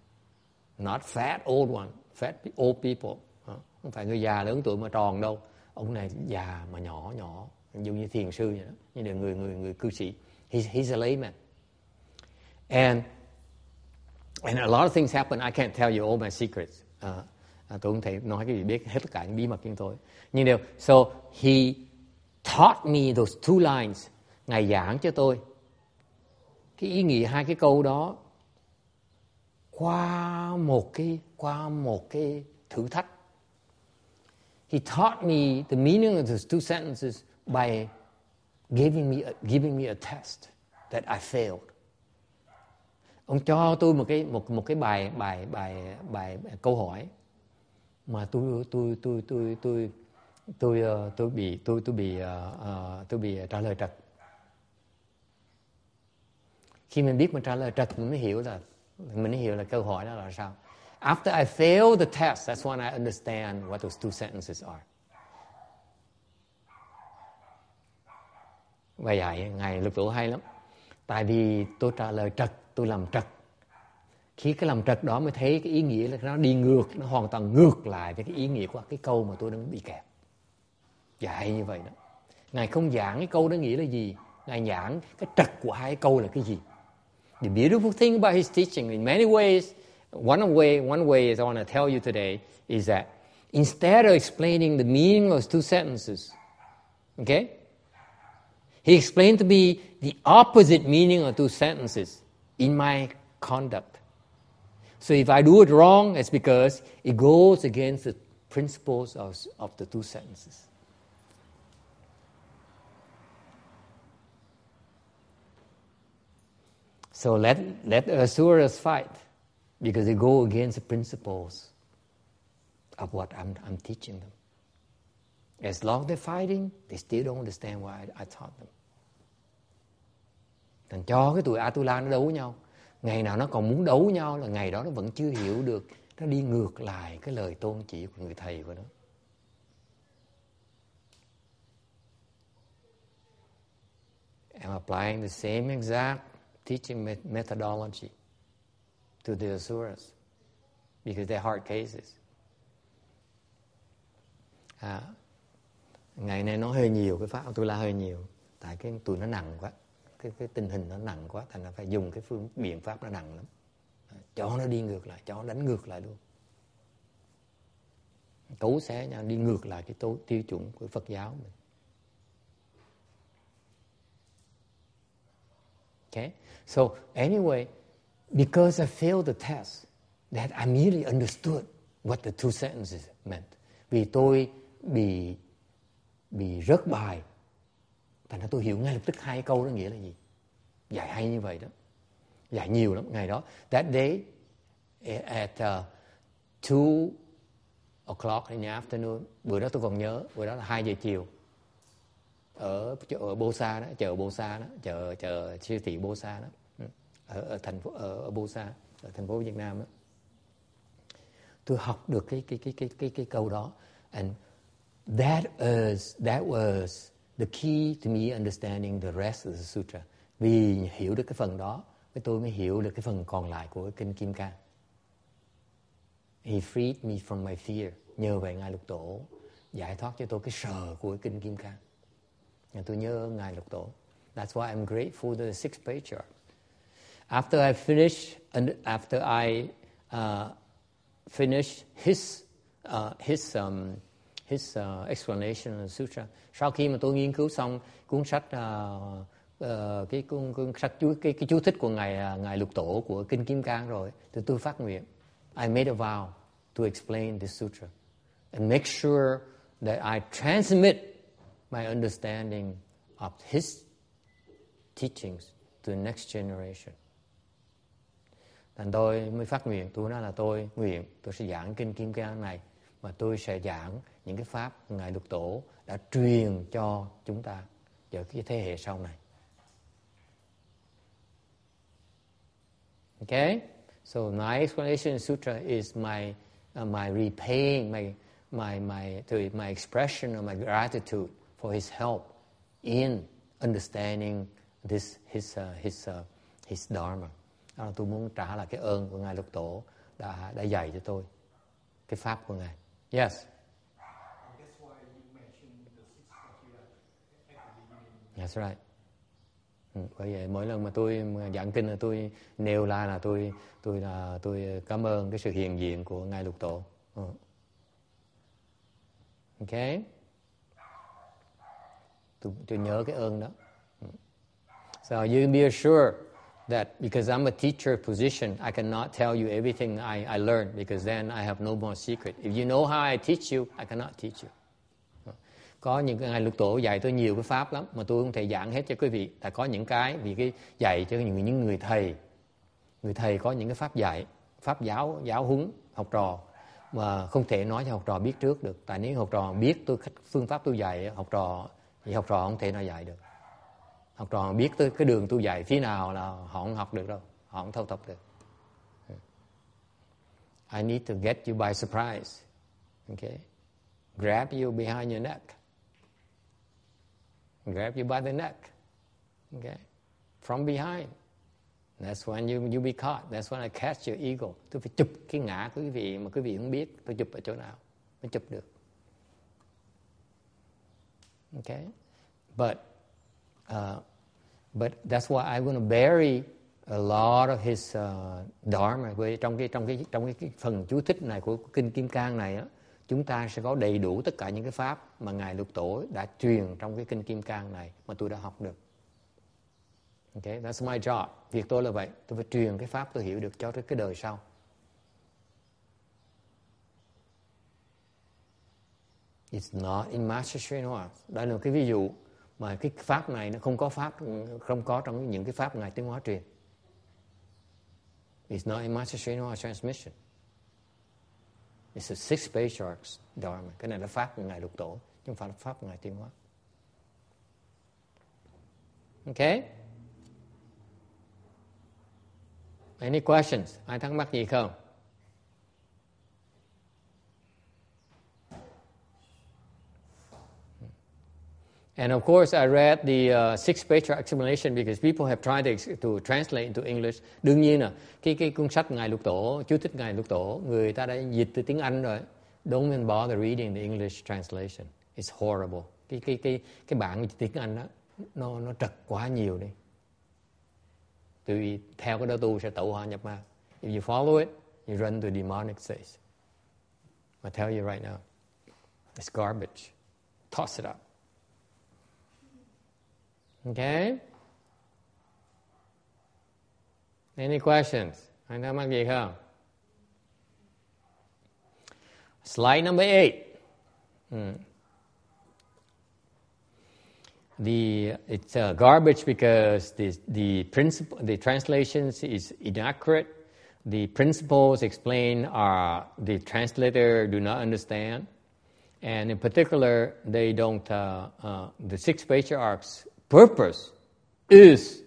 Speaker 1: not fat old one fat old people. Uh, không phải người già lớn tuổi mà tròn đâu. Ông này già mà nhỏ nhỏ giống như thiền sư vậy đó như là người người người cư sĩ. He's, he's a layman. And And a lot of things happen. I can't tell you all my secrets. Uh, uh tôi không thể nói cái gì biết hết tất cả những bí mật của tôi. Nhưng đều, so he taught me those two lines. Ngài giảng cho tôi cái ý nghĩa hai cái câu đó qua một cái qua một cái thử thách. He taught me the meaning of those two sentences by giving me a, giving me a test that I failed ông cho tôi một cái một một cái bài bài bài bài, bài câu hỏi mà tôi tôi tôi tôi tôi tôi tôi, tôi bị tôi tôi bị uh, tôi bị trả lời trật. Khi mình biết mình trả lời trật mình mới hiểu là mình mới hiểu là câu hỏi đó là sao. After I fail the test that's when I understand what those two sentences are. Và dạy ngày lực tổ hay lắm. Tại vì tôi trả lời trật tôi làm trật. Khi cái làm trật đó mới thấy cái ý nghĩa là nó đi ngược, nó hoàn toàn ngược lại với cái ý nghĩa của cái câu mà tôi đang bị kẹp dạy như vậy đó. Ngài không giảng cái câu đó nghĩa là gì? Ngài giảng cái trật của hai câu là cái gì? The beautiful thing about his teaching in many ways, one way one way is I want to tell you today is that instead of explaining the meaning of those two sentences, okay? He explained to me the opposite meaning of two sentences. In my conduct. So if I do it wrong, it's because it goes against the principles of, of the two sentences. So let, let the Asuras fight because they go against the principles of what I'm, I'm teaching them. As long as they're fighting, they still don't understand why I, I taught them. Thằng cho cái tụi Atula nó đấu với nhau. Ngày nào nó còn muốn đấu nhau là ngày đó nó vẫn chưa hiểu được. Nó đi ngược lại cái lời tôn chỉ của người thầy của nó. I'm applying the same exact teaching methodology to the Asuras because they're hard cases. À, ngày nay nó hơi nhiều cái pháp Atula hơi nhiều tại cái tụi nó nặng quá cái, cái tình hình nó nặng quá thành ra phải dùng cái phương biện pháp nó nặng lắm cho nó đi ngược lại cho nó đánh ngược lại luôn cấu xé nhau đi ngược lại cái tố, tiêu chuẩn của Phật giáo mình Okay? So anyway, because I failed the test, that I merely understood what the two sentences meant. Vì tôi bị bị rớt bài Thành ra tôi hiểu ngay lập tức hai câu đó nghĩa là gì. Dạy hay như vậy đó. Dạy nhiều lắm ngày đó. That day at uh, o'clock in the afternoon. Bữa đó tôi còn nhớ, bữa đó là 2 giờ chiều. Ở chợ Bô Sa đó, chợ Bô Sa đó, chợ chợ siêu thị Bô Sa đó. Ừ. Ở, ở thành phố ở, ở Bô Sa, ở thành phố Việt Nam đó. Tôi học được cái cái cái cái cái cái câu đó and that is that was the key to me understanding the rest of the sutra. Vì hiểu được cái phần đó, với tôi mới hiểu được cái phần còn lại của cái kinh Kim Cang. He freed me from my fear. Nhờ vậy Ngài Lục Tổ giải thoát cho tôi cái sợ của cái kinh Kim Cang. Và tôi nhớ Ngài Lục Tổ. That's why I'm grateful to the sixth patriarch. After I finish and after I uh, finish his uh, his um, his uh, explanation of the sutra. Sau khi mà tôi nghiên cứu xong cuốn sách uh, uh, cái cuốn, cuốn sách chú cái cái chú thích của ngài uh, ngài lục tổ của kinh kim cang rồi, thì tôi phát nguyện. I made a vow to explain this sutra and make sure that I transmit my understanding of his teachings to the next generation. Thành tôi mới phát nguyện, tôi nói là tôi nguyện, tôi sẽ giảng kinh Kim Cang này mà tôi sẽ giảng những cái pháp ngài được Tổ đã truyền cho chúng ta cho cái thế hệ sau này. Okay? So my explanation sutra is my uh, my repaying my my my to my expression of my gratitude for his help in understanding this his uh, his uh, his dharma. Đó là tôi muốn trả lại cái ơn của ngài Lục Tổ đã đã dạy cho tôi cái pháp của ngài. Yes.
Speaker 2: That's why you mentioned the six criteria at the beginning.
Speaker 1: That's right. Ừ, bởi vậy mỗi lần mà tôi giảng kinh là tôi nêu ra là tôi tôi là tôi cảm ơn cái sự hiện diện của ngài lục tổ. Ừ. Ok. Tôi, tôi nhớ cái ơn đó. Ừ. So you be assured that because I'm a teacher position, I cannot tell you everything I, I learned because then I have no more secret. If you know how I teach you, I cannot teach you. Có những cái ngài lục tổ dạy tôi nhiều cái pháp lắm mà tôi không thể giảng hết cho quý vị. Tại có những cái vì cái dạy cho những những người thầy, người thầy có những cái pháp dạy, pháp giáo giáo huấn học trò mà không thể nói cho học trò biết trước được. Tại nếu học trò biết tôi phương pháp tôi dạy học trò thì học trò không thể nào dạy được. Học trò biết tới cái đường tôi dạy phía nào là họ không học được đâu họ không thâu tập được. I need to get you by surprise. Okay. Grab you behind your neck grab you by the neck okay from behind That's when you you be caught. That's when I catch your ego. Tôi phải chụp cái ngã của quý vị mà quý vị không biết. Tôi chụp ở chỗ nào mới chụp được. Okay, but uh, but that's why I want to bury a lot of his uh, dharma. Trong cái trong cái trong cái, cái phần chú thích này của kinh Kim Cang này á, chúng ta sẽ có đầy đủ tất cả những cái pháp mà ngài Lục Tổ đã truyền trong cái kinh Kim Cang này mà tôi đã học được. Okay, that's my job. Việc tôi là vậy. Tôi phải truyền cái pháp tôi hiểu được cho cái đời sau. It's not in Master Srinivas. Đây là cái ví dụ mà cái pháp này nó không có pháp không có trong những cái pháp ngài tiếng hóa truyền. It's not in Master Srinivas transmission. It's a six patriarchs dharma. Cái này là pháp của ngài lục tổ, chứ không phải là pháp của ngài tiến hóa. Okay? Any questions? Ai thắc mắc gì không? And of course, I read the uh, six page explanation because people have tried to, to translate into English. Đương nhiên là cái cái cuốn sách ngài Lục Tổ, chú thích ngài Lục Tổ, người ta đã dịch từ tiếng Anh rồi. Don't even bother reading the English translation. It's horrible. Cái cái cái cái bản tiếng Anh đó nó nó trật quá nhiều đi. Tùy theo cái đó tu sẽ tẩu hỏa nhập ma. If you follow it, you run to demonic states. I tell you right now, it's garbage. Toss it up. Okay? Any questions? Slide number eight. Hmm. The it's uh, garbage because the the principle the translations is inaccurate. the principles explained are the translator do not understand. And in particular, they don't, uh, uh, the six patriarchs' purpose is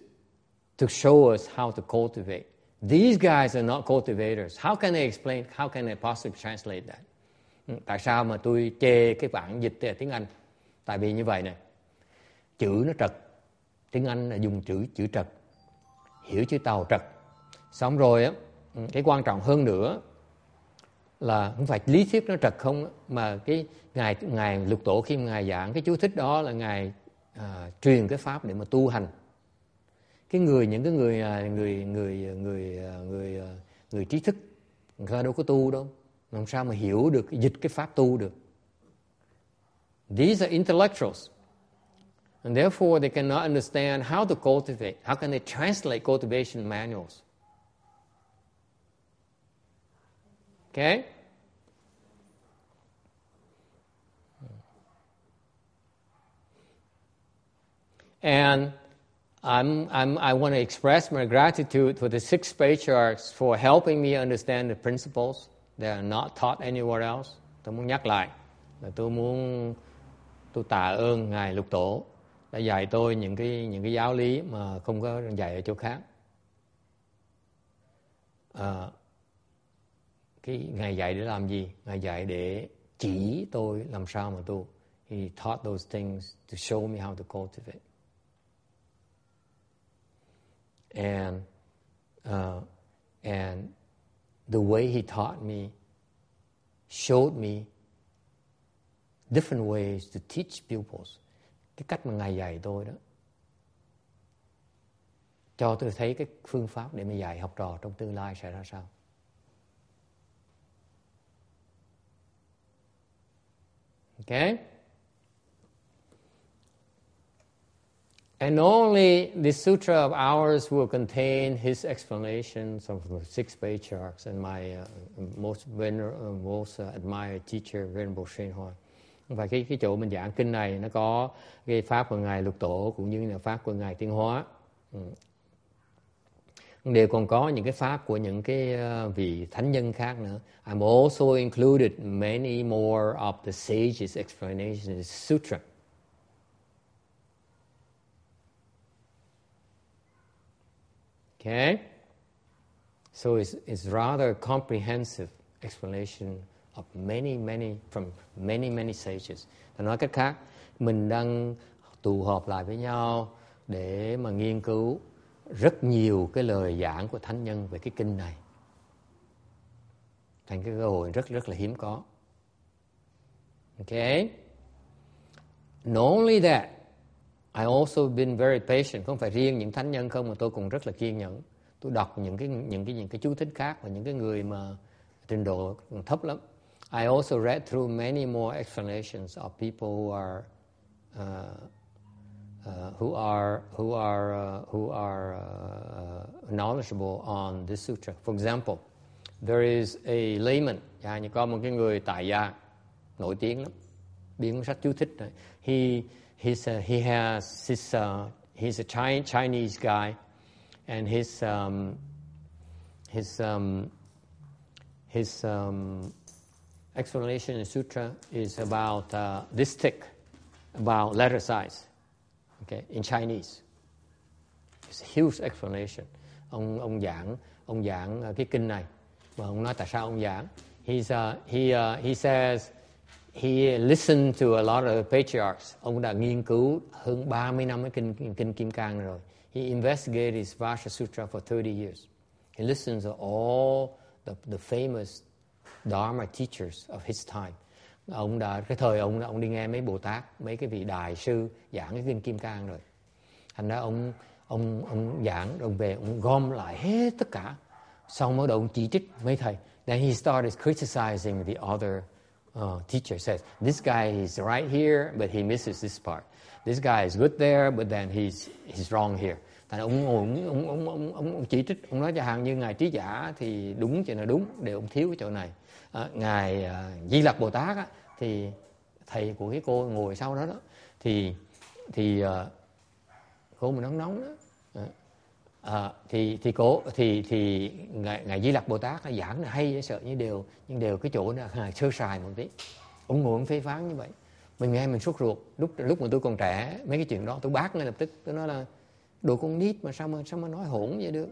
Speaker 1: to show us how to cultivate. These guys are not cultivators. How can they explain? How can they possibly translate that? Ừ, tại sao mà tôi chê cái bản dịch tiếng Anh? Tại vì như vậy này, chữ nó trật. Tiếng Anh là dùng chữ chữ trật. Hiểu chữ tàu trật. Xong rồi á, ừ, cái quan trọng hơn nữa là không phải lý thuyết nó trật không mà cái ngài ngài lục tổ khi ngài giảng cái chú thích đó là ngài à, truyền cái pháp để mà tu hành. Cái người những cái người à, người người à, người à, người người trí thức người ta đâu có tu đâu. Làm sao mà hiểu được dịch cái pháp tu được? These are intellectuals. And therefore they cannot understand how to cultivate how can they translate cultivation manuals. Okay? And I'm, I'm, I want to express my gratitude for the six patriarchs for helping me understand the principles that are not taught anywhere else. Tôi muốn nhắc lại là tôi muốn tôi tạ ơn ngài Lục Tổ đã dạy tôi những cái những cái giáo lý mà không có dạy ở chỗ khác. À, cái ngài dạy để làm gì? Ngài dạy để chỉ tôi làm sao mà tu. He taught those things to show me how to cultivate and uh, and the way he taught me showed me different ways to teach pupils. Cái cách mà ngài dạy tôi đó cho tôi thấy cái phương pháp để mà dạy học trò trong tương lai sẽ ra sao. Okay And only this sutra of ours will contain his explanations of the six patriarchs and my uh, most vener- uh, most uh, admired teacher Venerable Shenhua. Và cái cái chỗ mình giảng kinh này nó có cái pháp của ngài Lục Tổ cũng như là pháp của ngài Tiên Hóa. Ừ. Đều còn có những cái pháp của những cái uh, vị thánh nhân khác nữa. I'm also included many more of the sages' explanations in the sutra. Okay? So it's, it's rather comprehensive explanation of many, many, from many, many sages. Và nói cách khác, mình đang tụ họp lại với nhau để mà nghiên cứu rất nhiều cái lời giảng của thánh nhân về cái kinh này. Thành cái cơ hội rất rất là hiếm có. Okay? Not only that, I also been very patient. Không phải riêng những thánh nhân không mà tôi cũng rất là kiên nhẫn. Tôi đọc những cái những cái những cái chú thích khác và những cái người mà trình độ thấp lắm. I also read through many more explanations of people who are uh, uh, who are who are uh, who are uh, knowledgeable on this sutra. For example, there is a layman, yeah, như có một cái người tại gia nổi tiếng lắm, biên sách chú thích này. He he's a, he has his uh, he's a Chi- Chinese guy, and his um, his um, his um, explanation in sutra is about uh, this thick, about letter size, okay, in Chinese. It's a huge explanation. Ông ông giảng ông giảng uh, cái kinh này và ông nói tại sao ông giảng. He's uh, he uh, he says he listened to a lot of patriarchs. Ông đã nghiên cứu hơn 30 năm cái kinh, kinh Kim Cang rồi. He investigated his Vasha Sutra for 30 years. He listened to all the, the famous Dharma teachers of his time. Ông đã cái thời ông ông đi nghe mấy Bồ Tát, mấy cái vị đại sư giảng cái kinh Kim Cang rồi. Thành ra ông ông ông giảng ông về ông gom lại hết tất cả. Xong mới đầu ông chỉ trích mấy thầy. Then he started criticizing the other uh, teacher says, this guy is right here, but he misses this part. This guy is good there, but then he's he's wrong here. Thành ông ông, ông, ông, ông, ông, ông chỉ trích, ông nói cho hàng như ngài trí giả thì đúng chỗ nào đúng, đều ông thiếu cái chỗ này. À, ngài uh, Di Lặc Bồ Tát á, thì thầy của cái cô ngồi sau đó đó thì thì uh, cô mà nóng nóng đó à, thì thì cố thì thì ngài, ngài Di Lặc Bồ Tát giảng là hay dễ sợ như đều nhưng đều cái chỗ là sơ sài một tí. Ủng hộ phê phán như vậy. Mình nghe mình sốt ruột. Lúc lúc mà tôi còn trẻ mấy cái chuyện đó tôi bác ngay lập tức. Tôi nói là đồ con nít mà sao mà sao mà nói hỗn vậy được?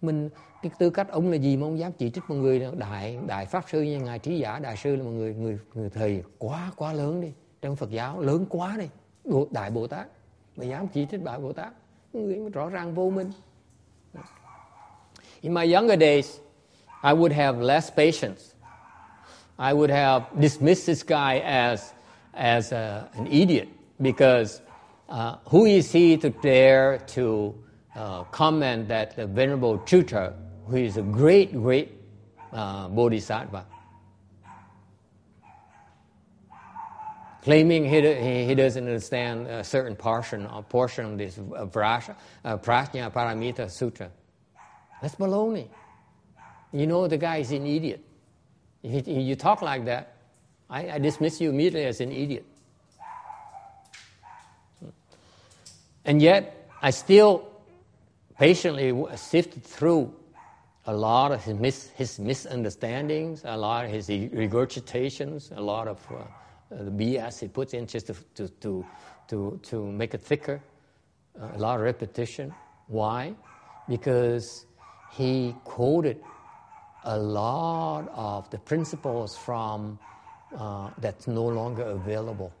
Speaker 1: Mình cái tư cách ông là gì mà ông dám chỉ trích một người đại đại pháp sư như ngài trí giả đại sư là một người người người thầy quá quá lớn đi. Trong Phật giáo lớn quá đi. Đại Bồ Tát. Mà dám chỉ trích đại Bồ Tát. Rõ ràng vô minh. In my younger days I would have less patience. I would have dismissed this guy as as a, an idiot because uh, who is he to dare to uh, comment that the Venerable Chutra, who is a great, great uh, bodhisattva, claiming he, he, doesn't understand a certain portion, a portion of this uh, uh, Prajna Paramita Sutra. That's baloney. You know the guy is an idiot. If you talk like that, I, I dismiss you immediately as an idiot. And yet, I still patiently sifted through a lot of his, mis- his misunderstandings, a lot of his regurgitations, a lot of uh, the BS he puts in just to, to, to, to, to make it thicker, uh, a lot of repetition. Why? Because he quoted a lot of the principles from uh, that's no longer available.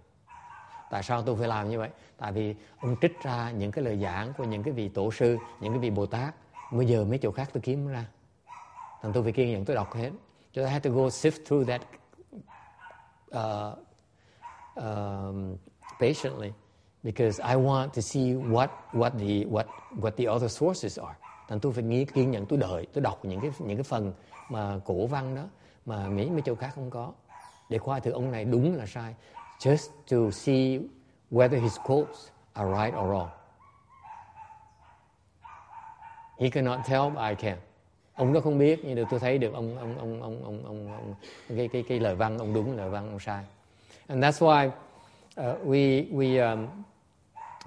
Speaker 1: Tại sao tôi phải làm như vậy? Tại vì ông trích ra những cái lời giảng của những cái vị tổ sư, những cái vị Bồ Tát. Bây giờ mấy chỗ khác tôi kiếm ra. Thành tôi phải kiên nhẫn tôi đọc hết. So I had to go sift through that uh, um, patiently because I want to see what what the what what the other sources are. Thành tôi phải nghĩ kiên nhẫn tôi đợi, tôi đọc những cái những cái phần mà cổ văn đó mà mấy mấy chỗ khác không có để coi thử ông này đúng là sai just to see whether his quotes are right or wrong. He cannot tell, but I can. Ông đó không biết nhưng được tôi thấy được ông ông ông ông ông ông, ông cái cái cái lời văn ông đúng lời văn ông sai. And that's why uh, we we um,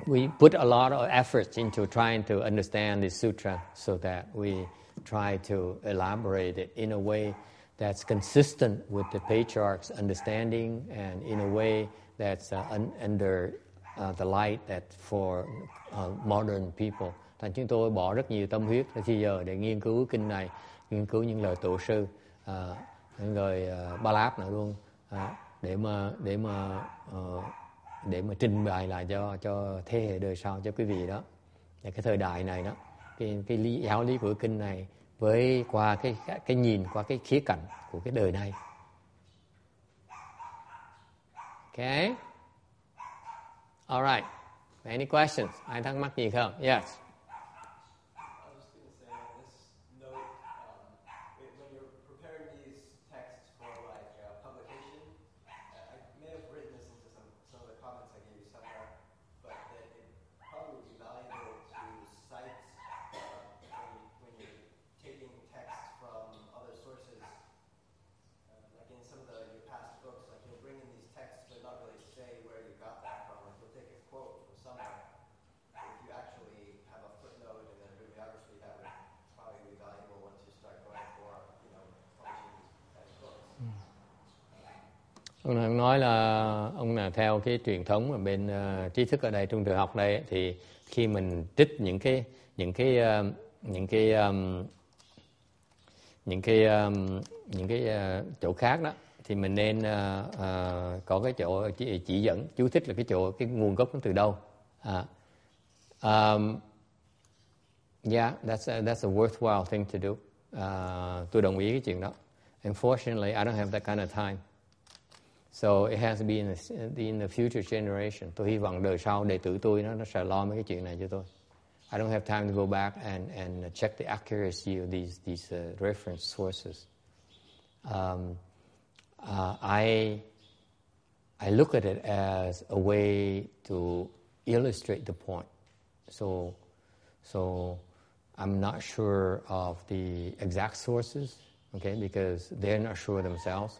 Speaker 1: we put a lot of efforts into trying to understand the sutra so that we try to elaborate it in a way that's consistent with the patriarch's understanding and in a way that's uh, un- under uh, the light that for uh, modern people. Thành chúng tôi bỏ rất nhiều tâm huyết khi giờ để nghiên cứu kinh này, nghiên cứu những lời tổ sư, uh, những lời uh, ba láp nữa luôn, uh, để mà để mà uh, để mà trình bày lại cho cho thế hệ đời sau cho quý vị đó. Và cái thời đại này đó, cái cái lý giáo lý của kinh này với qua cái cái nhìn qua cái khía cạnh của cái đời này. Okay. All right. Any questions? Ai thắc mắc gì không? Yes. Ông nói là ông là theo cái truyền thống ở bên uh, trí thức ở đây trung tự học đây thì khi mình trích những cái những cái uh, những cái um, những cái um, những cái uh, chỗ khác đó thì mình nên uh, uh, có cái chỗ chỉ, chỉ dẫn chú thích là cái chỗ cái nguồn gốc nó từ đâu. À, um, yeah that's a, that's a worthwhile thing to do. Uh, tôi đồng ý cái chuyện đó. Unfortunately I don't have that kind of time. So it has to be in the, in the future generation. Tôi hy vọng đời sau đệ tử tôi nó nó sẽ lo mấy cái chuyện này cho tôi. I don't have time to go back and and check the accuracy of these these uh, reference sources. Um, uh, I I look at it as a way to illustrate the point. So so I'm not sure of the exact sources, okay, because they're not sure themselves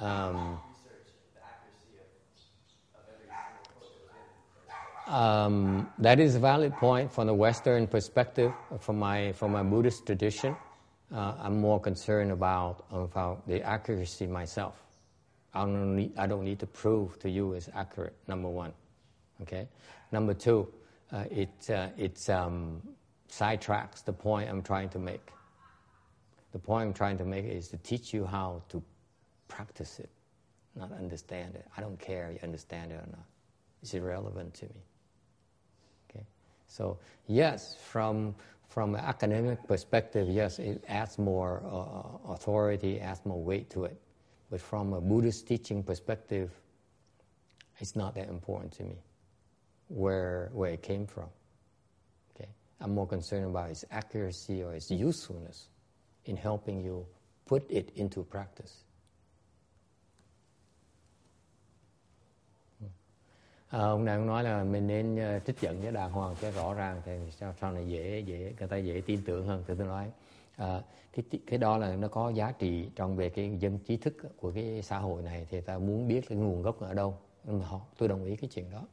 Speaker 1: um. Um, that is a valid point from the Western perspective, from my from my Buddhist tradition. Uh, I'm more concerned about about the accuracy myself. I don't need I don't need to prove to you it's accurate. Number one, okay. Number two, uh, it uh, it um, sidetracks the point I'm trying to make. The point I'm trying to make is to teach you how to practice it, not understand it. I don't care you understand it or not. It's irrelevant to me. Okay? So, yes, from, from an academic perspective, yes, it adds more uh, authority, adds more weight to it. But from a Buddhist teaching perspective, it's not that important to me where, where it came from. Okay? I'm more concerned about its accuracy or its usefulness in helping you put it into practice. À, ông đang nói là mình nên uh, trích dẫn cho đàng hoàng cho rõ ràng thì sao sau này dễ dễ người ta dễ tin tưởng hơn thì tôi nói. À, cái cái đó là nó có giá trị trong về cái dân trí thức của cái xã hội này thì ta muốn biết cái nguồn gốc ở đâu. Mà họ tôi đồng ý cái chuyện đó.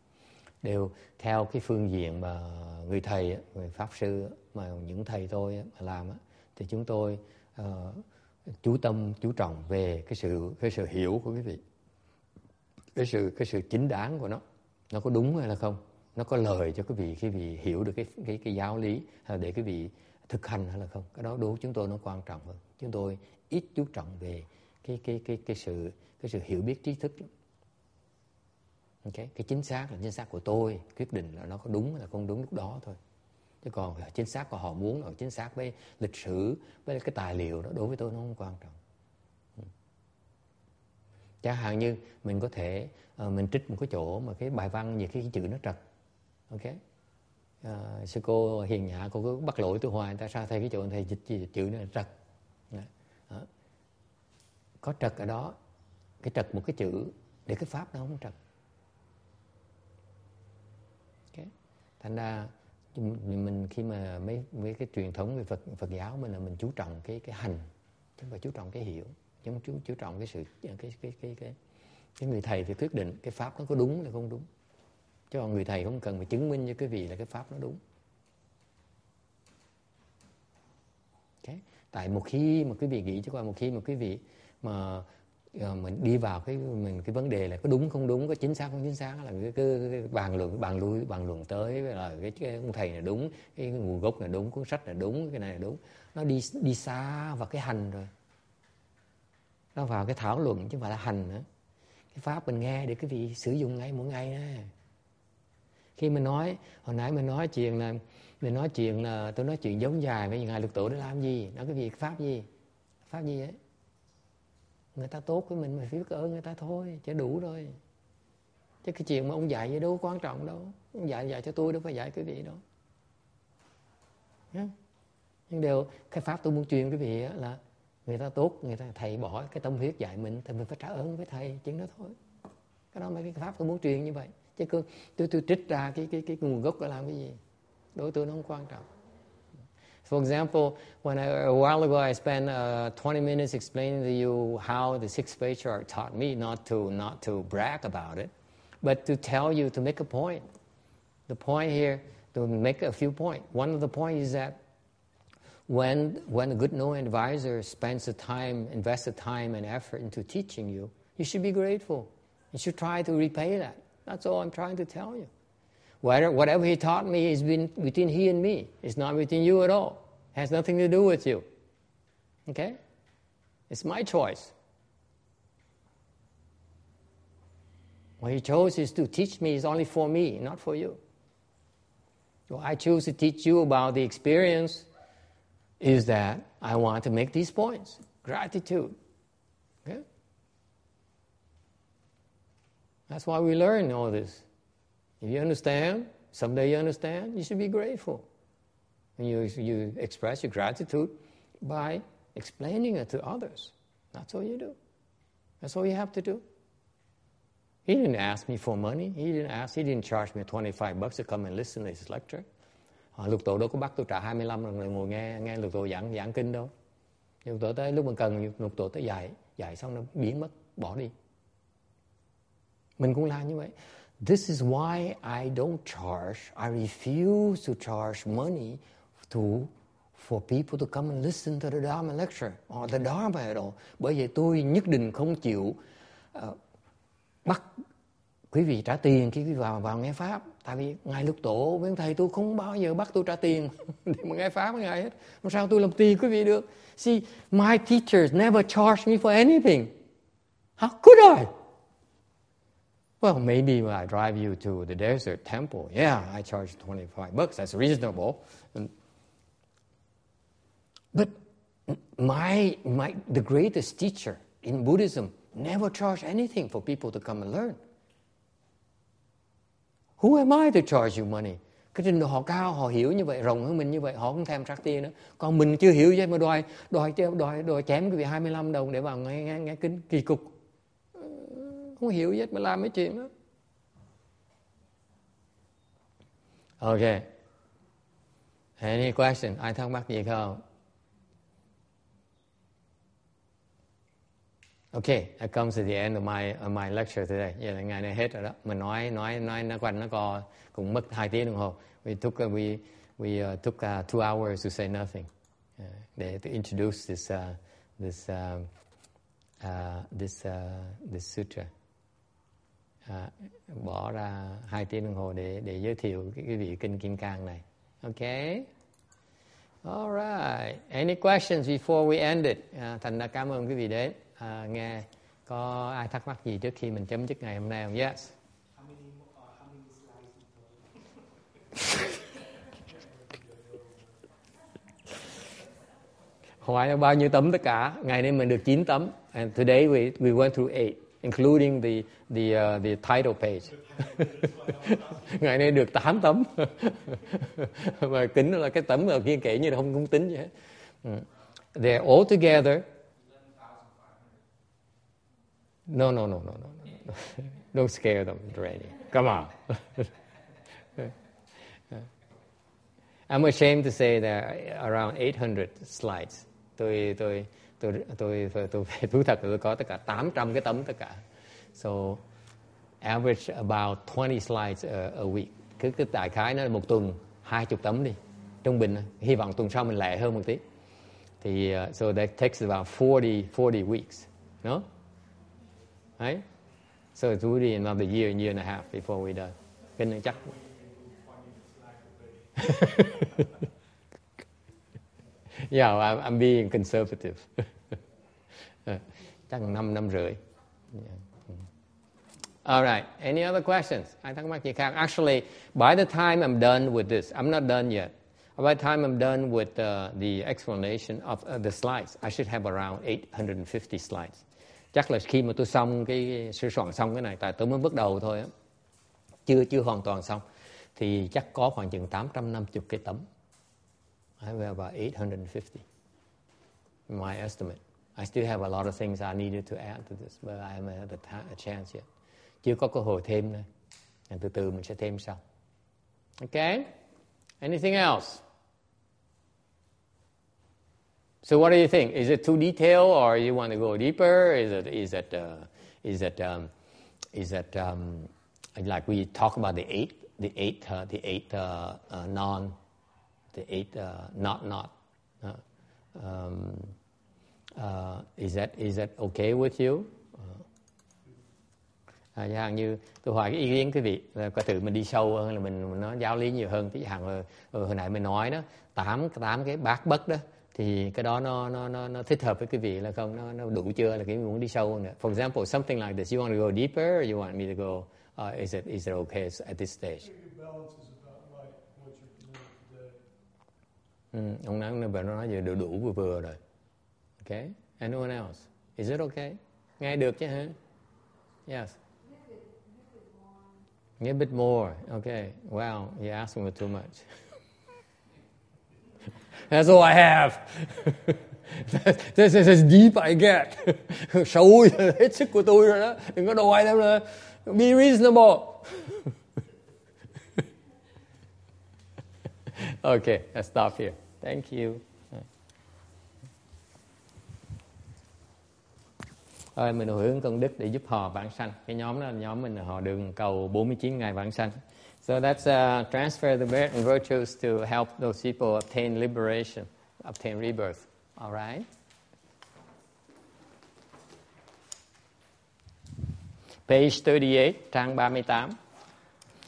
Speaker 1: Đều theo cái phương diện mà người thầy người pháp sư mà những thầy tôi mà làm thì chúng tôi uh, chú tâm chú trọng về cái sự cái sự hiểu của quý vị cái sự cái sự chính đáng của nó nó có đúng hay là không? Nó có lời cho quý vị khi vị hiểu được cái cái cái giáo lý hay là để quý vị thực hành hay là không? Cái đó đối với chúng tôi nó quan trọng hơn. Chúng tôi ít chú trọng về cái cái cái cái sự cái sự hiểu biết trí thức okay. cái chính xác là chính xác của tôi, quyết định là nó có đúng hay là không đúng lúc đó thôi. Chứ còn chính xác của họ muốn là chính xác với lịch sử, với cái tài liệu đó, đối với tôi nó không quan trọng. Ừ. Chẳng hạn như mình có thể uh, mình trích một cái chỗ mà cái bài văn nhiều khi cái chữ nó trật. Ok. Uh, sư cô hiền nhã cô cứ bắt lỗi tôi hoài tại sao thầy cái chỗ thầy dịch chữ nó trật. Dạ. Đó. có trật ở đó. Cái trật một cái chữ để cái pháp nó không trật. Okay. thành ra mình khi mà mấy mấy cái truyền thống về Phật Phật giáo mình là mình chú trọng cái cái hành chứ không phải chú trọng cái hiểu chứ không chú chú trọng cái sự cái cái cái cái cái, cái người thầy thì quyết định cái pháp nó có đúng hay không đúng. Chứ còn người thầy không cần phải chứng minh cho cái vị là cái pháp nó đúng. Okay. tại một khi mà quý vị nghĩ chứ qua một khi mà quý vị mà ờ, mình đi vào cái mình cái vấn đề là có đúng không đúng có chính xác không chính xác là cái, cái, cái bàn luận bàn lui bàn luận tới là cái, cái ông thầy là đúng cái nguồn gốc là đúng cuốn sách là đúng cái này là đúng. Nó đi đi xa vào cái hành rồi. Nó vào cái thảo luận chứ không phải là hành nữa cái pháp mình nghe để cái vị sử dụng ngay mỗi ngày đó khi mình nói, hồi nãy mình nói chuyện là, mình nói chuyện là tôi nói chuyện giống dài với ngài lực tổ để làm gì? Nói cái việc pháp gì? Pháp gì ấy người ta tốt với mình mình phải biết ơn người ta thôi chứ đủ rồi. Chứ cái chuyện mà ông dạy gì đâu quan trọng đâu. Ông dạy dạy cho tôi đâu phải dạy cái vị đâu. Nhưng điều cái pháp tôi muốn truyền cái vị là người ta tốt người ta thầy bỏ cái tâm huyết dạy mình thì mình phải trả ơn với thầy chuyện đó thôi cái đó mấy cái pháp tôi muốn truyền như vậy chứ cứ tôi, tôi trích ra cái cái cái nguồn gốc để làm cái gì đối tôi nó không quan trọng For example, when I, a while ago I spent uh, 20 minutes explaining to you how the six patriarch taught me not to not to brag about it, but to tell you to make a point. The point here to make a few points. One of the points is that when when a good knowing advisor spends the time, invests the time and effort into teaching you, you should be grateful. You should try to repay that. That's all I'm trying to tell you. Whatever, whatever he taught me is between he and me. It's not between you at all. It has nothing to do with you. Okay? It's my choice. What he chose is to teach me is only for me, not for you. I choose to teach you about the experience is that I want to make these points. Gratitude. Okay? That's why we learn all this. If you understand, Someday you understand, you should be grateful. And you, you express your gratitude by explaining it to others. That's all you do. That's all you have to do. He didn't ask me for money. He didn't ask. He didn't charge me 25 bucks to come and listen to his lecture. Họ lục tổ đâu có bắt tôi trả 25 lần ngồi nghe nghe lục tổ giảng giảng kinh đâu. Lục tổ tới lúc mình cần lục tổ tới dạy dạy xong nó biến mất bỏ đi. Mình cũng làm như vậy. This is why I don't charge. I refuse to charge money to for people to come and listen to the Dharma lecture or the Dharma at all. Bởi vậy tôi nhất định không chịu uh, bắt quý vị trả tiền khi quý vị vào vào nghe pháp. Tại vì ngài lục tổ với thầy tôi không bao giờ bắt tôi trả tiền để mà nghe pháp với ngài hết. Làm sao tôi làm tiền quý vị được? See, my teachers never charge me for anything. How could I? Well, maybe when I drive you to the desert temple, yeah, I charge 25 bucks. That's reasonable. But my, my, the greatest teacher in Buddhism never charged anything for people to come and learn. Who am I to charge you money? Cái trình độ họ cao, họ hiểu như vậy, rộng hơn mình như vậy, họ không thèm trắc tiền nữa. Còn mình chưa hiểu vậy mà đòi đòi đòi đòi chém cái vị 25 đồng để vào nghe nghe, nghe kinh kỳ cục. Không hiểu gì hết mà làm mấy chuyện đó. ok Any question? Ai thắc mắc gì không? Okay, that comes to the end of my of my lecture today. Vậy là ngày này hết rồi đó. Mình nói nói nói nó quanh nó co cũng mất hai tiếng đồng hồ. We took uh, we we uh, took uh, two hours to say nothing. Uh, để to introduce this uh, this uh, uh, this uh, this sutra. Uh, bỏ ra hai tiếng đồng hồ để để giới thiệu cái, cái vị kinh kim cang này. Okay. All right. Any questions before we end it? Uh, thành ra cảm ơn quý vị đến à, nghe có ai thắc mắc gì trước khi mình chấm dứt ngày hôm nay không? Yes.
Speaker 2: How
Speaker 1: là bao nhiêu tấm tất cả? Ngày nay mình được 9 tấm. And today we we went through eight, including the the uh, the title page. Ngày nay được 8 tấm. Mà kính là cái tấm ở kia kể như là không cũng tính vậy hết. They're all together No, no, no, no, no, no. Don't scare them, Randy. Come on. I'm ashamed to say that around 800 slides. Tôi tôi tôi tôi tôi, tôi thú thật tôi có tất cả 800 cái tấm tất cả. So average about 20 slides a, a week. Cứ cứ đại khái nó một tuần 20 tấm đi. Trung bình hy vọng tuần sau mình lẹ hơn một tí. Thì uh, so that takes about 40 40 weeks. No? Right? So it's really another year, year and a half before we're done. Kinh này chắc. yeah, I'm, I'm being conservative. chắc 5 năm rưỡi. All right. Any other questions? Ai thắc mắc gì? Actually, by the time I'm done with this, I'm not done yet. By the time I'm done with uh, the explanation of uh, the slides, I should have around 850 slides. Chắc là khi mà tôi xong cái sửa soạn xong cái này tại tôi mới bắt đầu thôi á. Chưa chưa hoàn toàn xong. Thì chắc có khoảng chừng 850 cái tấm. I have about 850 my estimate. I still have a lot of things I needed to add to this but I haven't had a, a chance yet. Chưa có cơ hội thêm nữa. Từ từ mình sẽ thêm sau. Okay? Anything else? So what do you think? Is it too detailed, or you want to go deeper? Is it is it uh, is it um, is it um, like we talk about the eight the eight uh, the eight uh, uh non the eight uh, not not uh, um, uh, is that is that okay with you? À, chẳng hạn như tôi hỏi cái ý kiến quý vị là có thử mình đi sâu hơn là mình, mình nói giáo lý nhiều hơn thì chẳng hạn ờ, ờ, hồi nãy mình nói đó tám tám cái bát bất đó thì cái đó nó nó nó, nó thích hợp với quý vị là không nó nó đủ chưa? Là cái muốn đi sâu nữa. For example something like this. You want to go deeper or you want me to go uh, is it is it okay at this stage? Ừ, ông nói nó nó nói giờ đủ đủ vừa vừa rồi. Okay anyone else? Is it okay? Nghe được chứ hả? Yes. A bit more. Okay. Wow, you're asking for too much. That's all I have. This is as deep I get. Sâu hết sức của tôi rồi đó. Đừng có đòi lắm nữa. Be reasonable. okay, let's stop here. Thank you. Rồi mình hồi hướng công đức để giúp họ vãng sanh. Cái nhóm đó là nhóm mình là họ đường cầu 49 ngày vãng sanh. So that's uh, transfer of the merit and virtues to help those people obtain liberation, obtain rebirth. All right? Page 38, trang 38.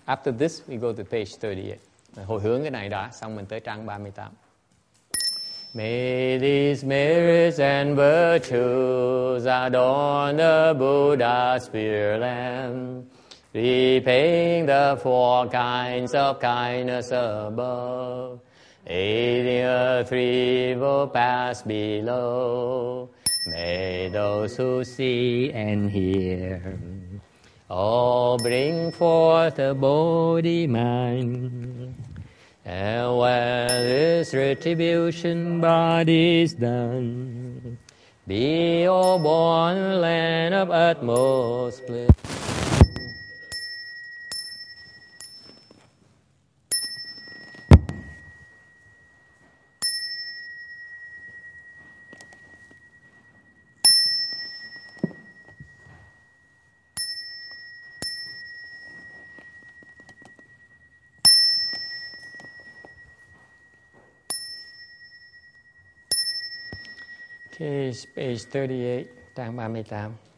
Speaker 1: After this, we go to page 38. Hồi hướng cái này đã, xong mình tới trang 38. May these merits and virtues adorn the Buddha's pure Lamb, repaying the four kinds of kindness above, aiding a threefold pass below. May those who see and hear all bring forth a body mind. And when this retribution body is done, be all born land of utmost bliss. Page 38, trang 38.